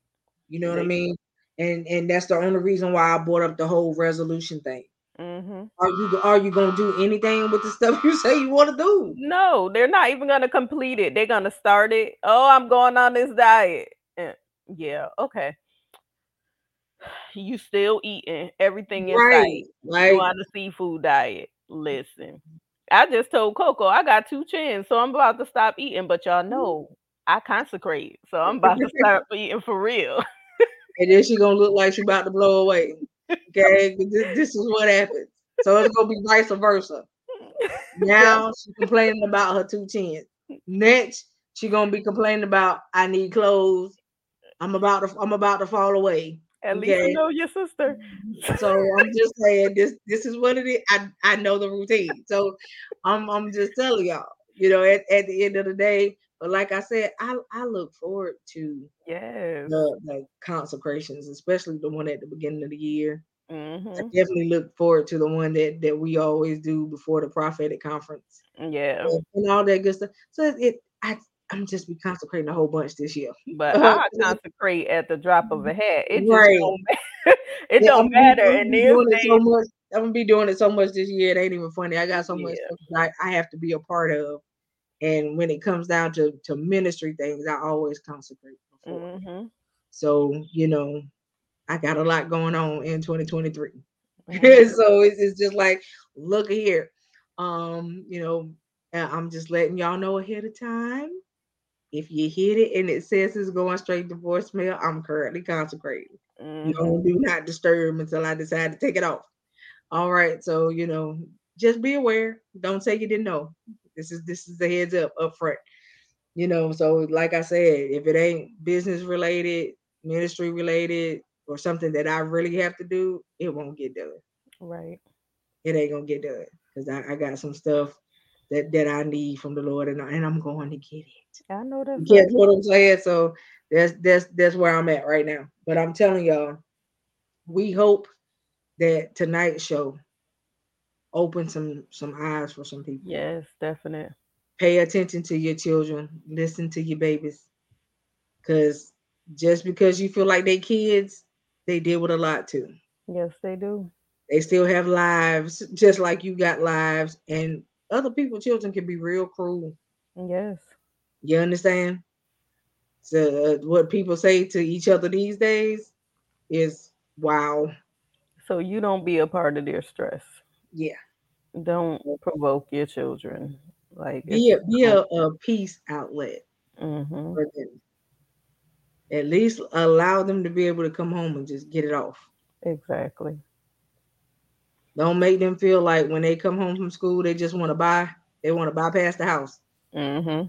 You know what I mean? And and that's the only reason why I brought up the whole resolution thing. Mm-hmm. Are you are you gonna do anything with the stuff you say you want to do? No, they're not even gonna complete it. They're gonna start it. Oh, I'm going on this diet. Yeah, okay. You still eating everything in right. sight. Like, you on the seafood diet. Listen, I just told Coco I got two chins, so I'm about to stop eating. But y'all Mm-hmm. know I consecrate, so I'm about to start eating for real. and then she gonna look like she about to blow away. Okay, this, is what happens. So it's gonna be vice versa. Now she's complaining about her two chins. Next, she gonna be complaining about I need clothes. I'm about to I'm about to fall away. At least you know your sister. So I'm just saying this this is what it is. I, I know the routine. So I'm I'm just telling y'all, you know, at, at the end of the day. But like I said, I, I look forward to Yes. the, the consecrations, especially the one at the beginning of the year. I hmm definitely look forward to the one that that we always do before the prophetic conference Yeah. and, and all that good stuff. So it, it I I'm just be consecrating a whole bunch this year. But I consecrate at the drop of a hat. It Right. don't matter. it Yeah, don't matter. And be doing it so much. I'm gonna be doing it so much this year. It ain't even funny. I got so much Yeah. stuff that I, I have to be a part of. And when it comes down to to ministry things, I always consecrate before. hmm So you know, I got a lot going on in 2023. Mhm. so it's, it's just like, look here. Um, you know, I'm just letting y'all know ahead of time. If you hit it and it says it's going straight to voicemail, I'm currently consecrating. You Mhm. know, do not disturb until I decide to take it off. All right. So, you know, just be aware. Don't say you didn't know. This is this is the heads up up front. You know, so like I said, if it ain't business related, ministry related, or something that I really have to do, it won't get done. Right. It ain't gonna get done. Because I, I got some stuff that that I need from the Lord and, I, and I'm going to get it. I know that's You right. what I'm saying? So that's that's that's where I'm at right now. But I'm telling y'all, we hope that tonight's show open some some eyes for some people. Yes, definite. Pay attention to your children. Listen to your babies. Cause just because you feel like they kids, they deal with a lot too. Yes, they do. They still have lives, just like you got lives, and other people's children can be real cruel. Yes. You understand? So uh, what people say to each other these days is wow. So you don't be a part of their stress. Yeah. Don't provoke your children. Like Be a be a, a peace outlet hmm for them. At least allow them to be able to come home and just get it off. Exactly. Don't make them feel like when they come home from school they just want to buy, they want to bypass the house. Mm-hmm.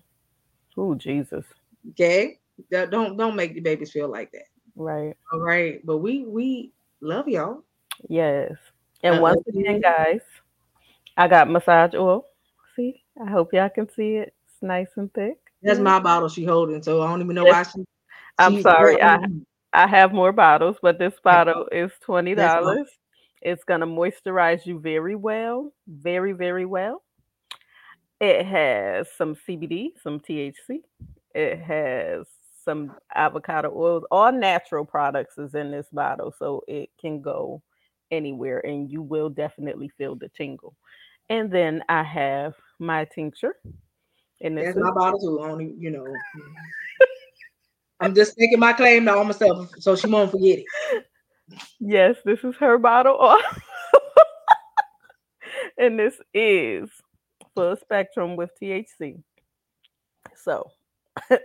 Oh Jesus. Okay? Don't don't don't make the babies feel like that. Right. All right. But we we love y'all. Yes. And Uh, once again, guys, I got massage oil. See, I hope y'all can see it. It's nice and thick. That's my bottle she holding. So I don't even know why she I'm she- sorry. I I have more bottles, but this bottle is twenty dollars. It's gonna moisturize you very well, very very well. It has some CBD, some THC. It has some avocado oils. All natural products is in this bottle, so it can go anywhere, and you will definitely feel the tingle. And then I have my tincture, and is my bottle too. Only you know. I'm just taking my claim to all myself so she won't forget it. Yes, this is her bottle. and this is full spectrum with THC. So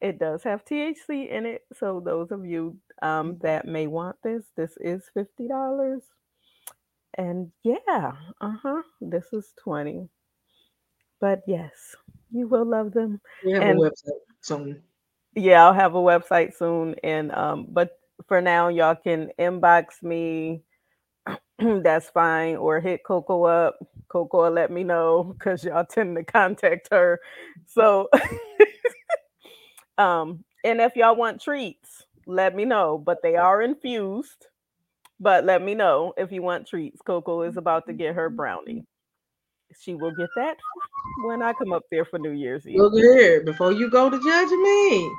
it does have THC in it. So those of you um, that may want this, this is fifty dollars. And yeah, uh-huh. This is 20. But yes, you will love them. We have And- a website soon. yeah i'll have a website soon and um but for now y'all can inbox me that's fine or hit coco up coco will let me know because y'all tend to contact her so um and if y'all want treats let me know but they are infused but let me know if you want treats coco is about to get her brownie she will get that when i come up there for new year's eve Look here, before you go to judge me,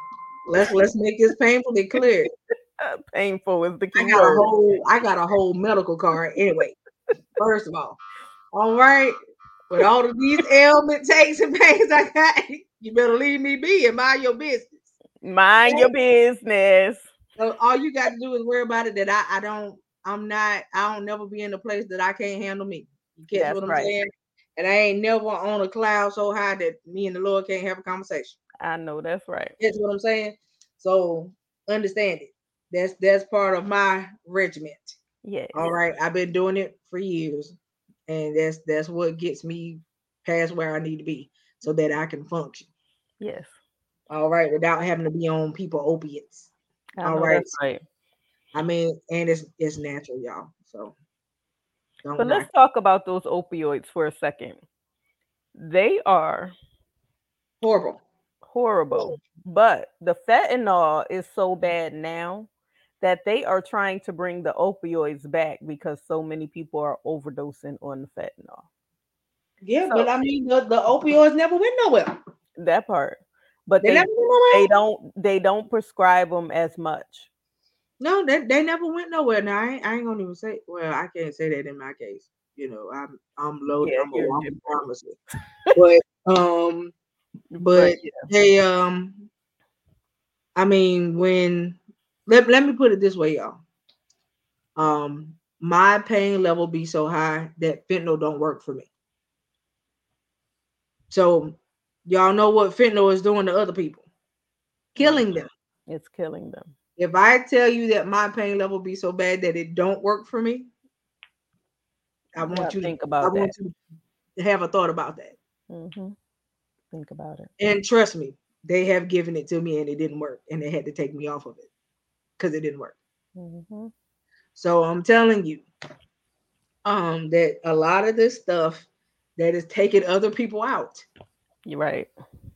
let's let's make this painfully clear. Uh, painful is the key I got a whole I got a whole medical card anyway. First of all, all right. With all of these ailment takes and pains I got, you better leave me be and mind your business. Mind your business. So all you got to do is worry about it that I, I don't I'm not I don't never be in a place that I can't handle me. You catch That's what I'm right. saying? And I ain't never on a cloud so high that me and the Lord can't have a conversation. I know that's right. That's what I'm saying. So understand it. That's that's part of my regiment. Yeah. All right. I've been doing it for years. And that's that's what gets me past where I need to be so that I can function. Yes. All right, without having to be on people opiates. All right. right. I mean, and it's it's natural, y'all. So but let's talk about those opioids for a second. They are horrible. Horrible. But the fentanyl is so bad now that they are trying to bring the opioids back because so many people are overdosing on the fentanyl. Yeah, so, but I mean the, the opioids never went nowhere. That part. But they, they, they don't they don't prescribe them as much. No, they, they never went nowhere. Now I ain't, I ain't gonna even say. Well, I can't say that in my case. You know, I'm I'm loaded. Yeah, I'm, a, I'm promising. but um, but yeah. they um, I mean, when let let me put it this way, y'all. Um, my pain level be so high that fentanyl don't work for me. So y'all know what fentanyl is doing to other people, killing them. It's killing them. If I tell you that my pain level be so bad that it don't work for me, I want you to think about I that. want you to have a thought about that. Mm-hmm. Think about it. And trust me, they have given it to me and it didn't work, and they had to take me off of it because it didn't work. Mm-hmm. So I'm telling you, um, that a lot of this stuff that is taking other people out. You're right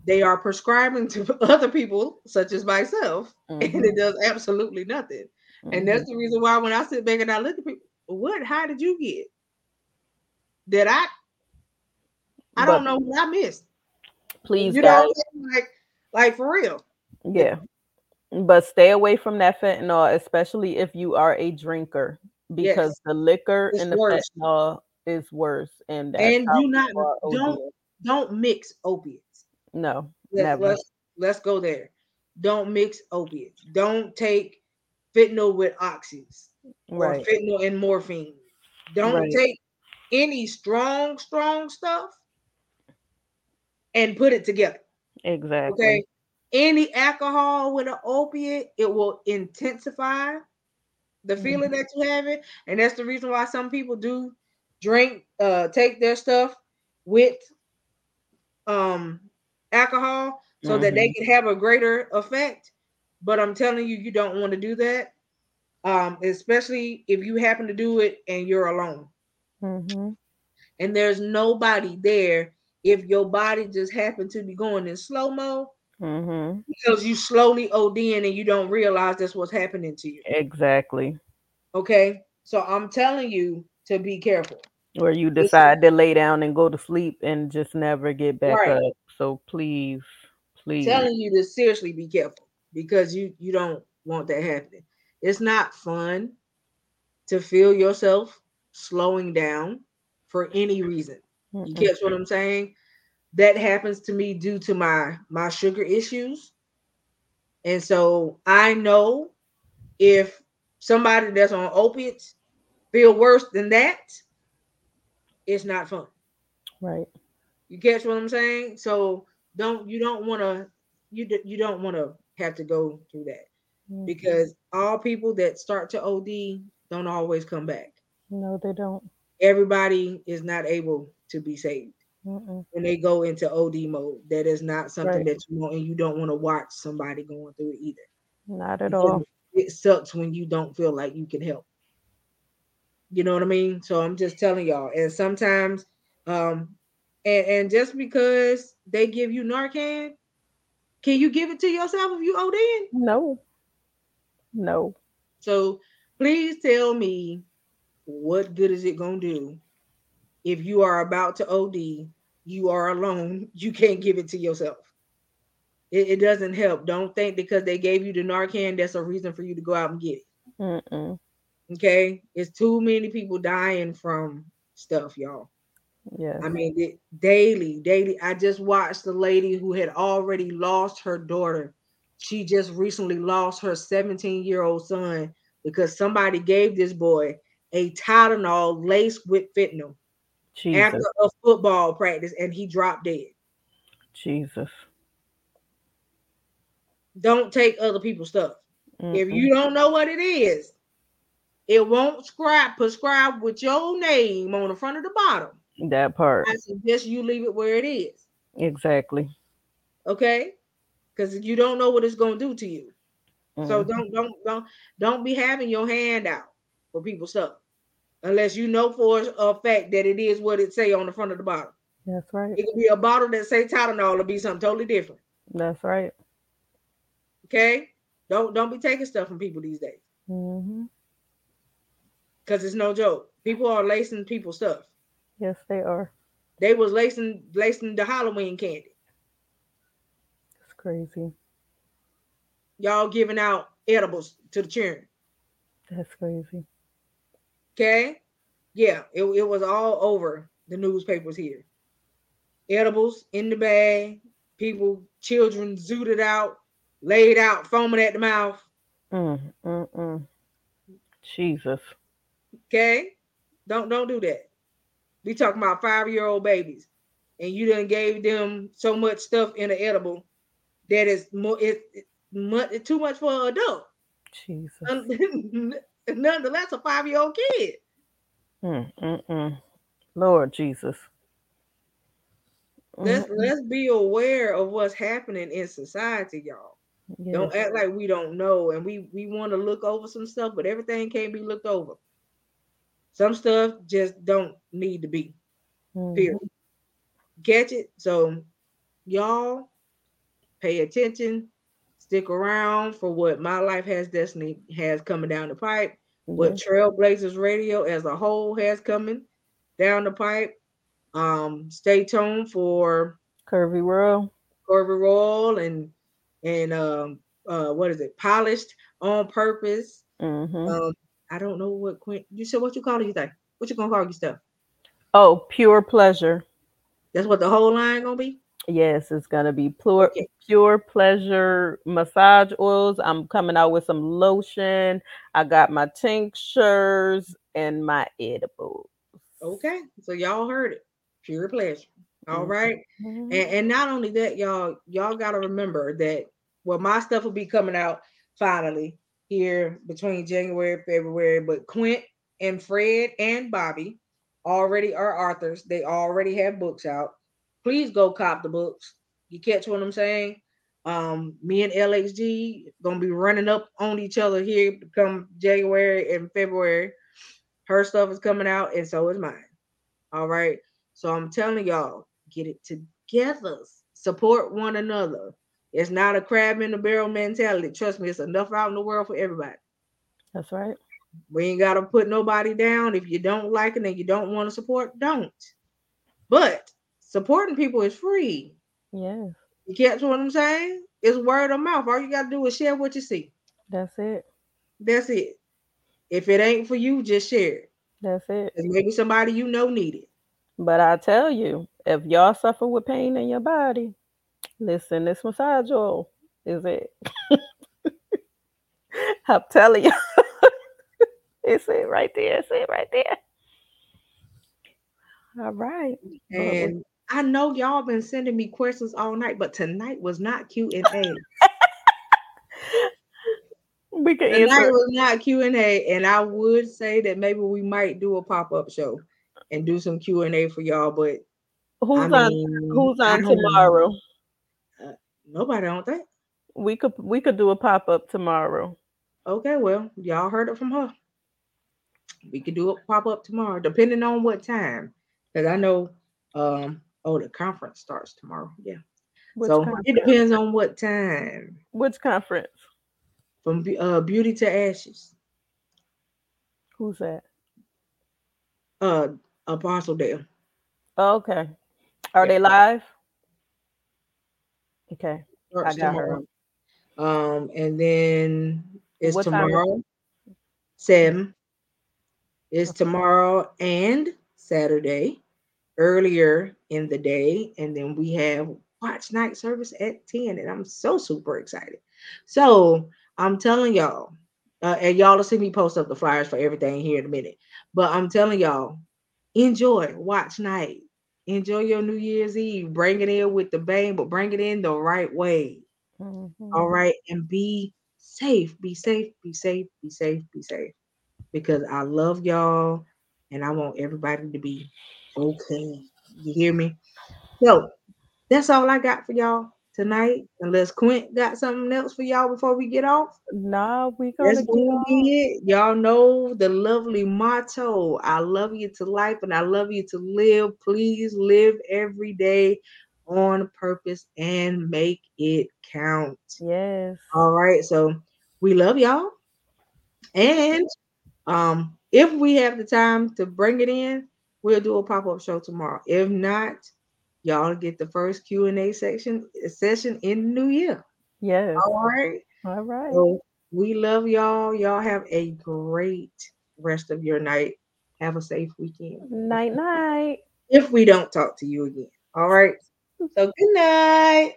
they are prescribing to other people, such as myself, mm-hmm. and it does absolutely nothing. Mm-hmm. And that's the reason why when I sit back and I look at people, what? How did you get? Did I? I but, don't know what I missed. Please, you guys. know, like, like for real. Yeah, but stay away from that fentanyl, especially if you are a drinker, because yes. the liquor it's and the worse. fentanyl is worse. And and do not don't don't mix opiates. No, let's, never. Let's, let's go there. Don't mix opiates. Don't take fentanyl with oxys right. or fentanyl and morphine. Don't right. take any strong, strong stuff and put it together. Exactly. Okay. Any alcohol with an opiate, it will intensify the feeling mm-hmm. that you have it. And that's the reason why some people do drink, uh, take their stuff with um alcohol so mm-hmm. that they mm-hmm. can have a greater effect. But I'm telling you, you don't want to do that, um, especially if you happen to do it and you're alone. Mm-hmm. And there's nobody there if your body just happened to be going in slow mo mm-hmm. because you slowly ODing and you don't realize that's what's happening to you. Exactly. Okay. So I'm telling you to be careful. Or you decide to lay down and go to sleep and just never get back right. up. So please, please. telling you to seriously be careful because you you don't want that happening. It's not fun to feel yourself slowing down for any reason. Mm-mm. You catch what I'm saying? That happens to me due to my my sugar issues. And so I know if somebody that's on opiates feel worse than that, it's not fun. Right. You catch what I'm saying? So don't you don't want to you you don't want to have to go through that mm-hmm. because all people that start to OD don't always come back. No, they don't. Everybody is not able to be saved Mm-mm. when they go into OD mode. That is not something right. that you want, and you don't want to watch somebody going through it either. Not at because all. It sucks when you don't feel like you can help. You know what I mean? So I'm just telling y'all. And sometimes um, and, and just because they give you Narcan, can you give it to yourself if you OD? No. No. So please tell me what good is it gonna do if you are about to OD, you are alone, you can't give it to yourself. It, it, doesn't help. Don't think because they gave you the Narcan, that's a reason for you to go out and get it. Mm-mm. Okay, it's too many people dying from stuff, y'all. Yeah. I mean, daily, daily. I just watched the lady who had already lost her daughter. She just recently lost her 17 year old son because somebody gave this boy a Tylenol laced with fentanyl. Jesus. after a football practice and he dropped dead. Jesus. Don't take other people's stuff. Mm-hmm. If you don't know what it is, it won't scribe prescribe with your name on the front of the bottom. That part. I suggest you leave it where it is. Exactly. Okay, because you don't know what it's going to do to you. Mm-hmm. So don't don't don't don't be having your hand out for people's stuff unless you know for a fact that it is what it say on the front of the bottle. That's right. It could be a bottle that say Tylenol, it'll be something totally different. That's right. Okay, don't don't be taking stuff from people these days. Mm-hmm. Cause it's no joke. People are lacing people's stuff. Yes, they are. They was lacing lacing the Halloween candy. It's crazy. Y'all giving out edibles to the children. That's crazy. Okay. Yeah, it, it was all over the newspapers here. Edibles in the bag, people, children zooted out, laid out, foaming at the mouth. Mm, mm, mm. Jesus. Okay. Don't don't do that. We talking about five-year-old babies, and you done gave them so much stuff in the edible that is more it, it much too much for an adult. Jesus. Nonetheless, a five-year-old kid. Mm, mm, mm. Lord Jesus. Let's mm-hmm. let's be aware of what's happening in society, y'all. Yes. Don't act like we don't know, and we we want to look over some stuff, but everything can't be looked over. Some stuff just don't need to be. Mm-hmm. Period. Catch it. So, y'all, pay attention. Stick around for what my life has destiny has coming down the pipe. Mm-hmm. What Trailblazers Radio as a whole has coming down the pipe. Um, stay tuned for Curvy World, Curvy Roll and and um, uh, what is it? Polished on purpose. Mm-hmm. Um, I don't know what Quint. You said what you call it? You think what you gonna call your stuff? Oh, pure pleasure. That's what the whole line gonna be. Yes, it's gonna be pure okay. pure pleasure massage oils. I'm coming out with some lotion. I got my tinctures and my edibles. Okay, so y'all heard it. Pure pleasure. All right. mm-hmm. And, and not only that, y'all, y'all gotta remember that well, my stuff will be coming out finally here between January February, but Quint and Fred and Bobby already are authors. They already have books out please go cop the books. You catch what I'm saying? Um, me and LXG gonna be running up on each other here come January and February. Her stuff is coming out, and so is mine. All right. So I'm telling y'all, get it together. Support one another. It's not a crab in the barrel mentality. Trust me, it's enough out in the world for everybody. That's right. We ain't gotta put nobody down. If you don't like it and you don't want to support, don't. But supporting people is free. Yeah. You catch what I'm saying? It's word of mouth. All you gotta do is share what you see. That's it. That's it. If it ain't for you, just share it. That's it. maybe somebody you know need it. But I tell you, if y'all suffer with pain in your body, listen, this massage oil is it. I'm telling you. it's it right there. It's it right there. All right. And I know y'all been sending me questions all night, but tonight was not Q and A. we can tonight answer. was not Q and A, and I would say that maybe we might do a pop up show and do some Q and A for y'all. But who's I mean, on? Who's on tomorrow? Uh, nobody, I don't think. We could we could do a pop up tomorrow. Okay, well, y'all heard it from her. We could do a pop up tomorrow, depending on what time. Because I know um Oh, the conference starts tomorrow. Yeah. Which so conference? it depends on what time. Which conference? From uh, Beauty to Ashes. Who's that? Uh, Apostle Dale. Oh, okay. Are yeah. they live? Okay. I got tomorrow. her. Um, and then it's what tomorrow. Seven. It's okay. tomorrow and Saturday earlier in the day, and then we have watch night service at 10, and I'm so super excited. So I'm telling y'all, uh, and y'all will see me post up the flyers for everything here in a minute. But I'm telling y'all, enjoy watch night. Enjoy your New Year's Eve. Bring it in with the bang, but bring it in the right way. Mm-hmm. All right. And be safe. Be safe. Be safe. Be safe. Be safe. Because I love y'all and I want everybody to be okay. You hear me? So that's all I got for y'all tonight. Unless Quint got something else for y'all before we get off. No, we gonna, that's gonna be it. Y'all know the lovely motto. I love you to life and I love you to live. Please live every day on purpose and make it count. Yes. All right. So we love y'all. And um, if we have the time to bring it in, we'll do a pop-up show tomorrow. If not, y'all get the first Q&A section session in the new year. Yes. All right. All right. So we love y'all. Y'all have a great rest of your night. Have a safe weekend. Night night. If we don't talk to you again. All right. So good night.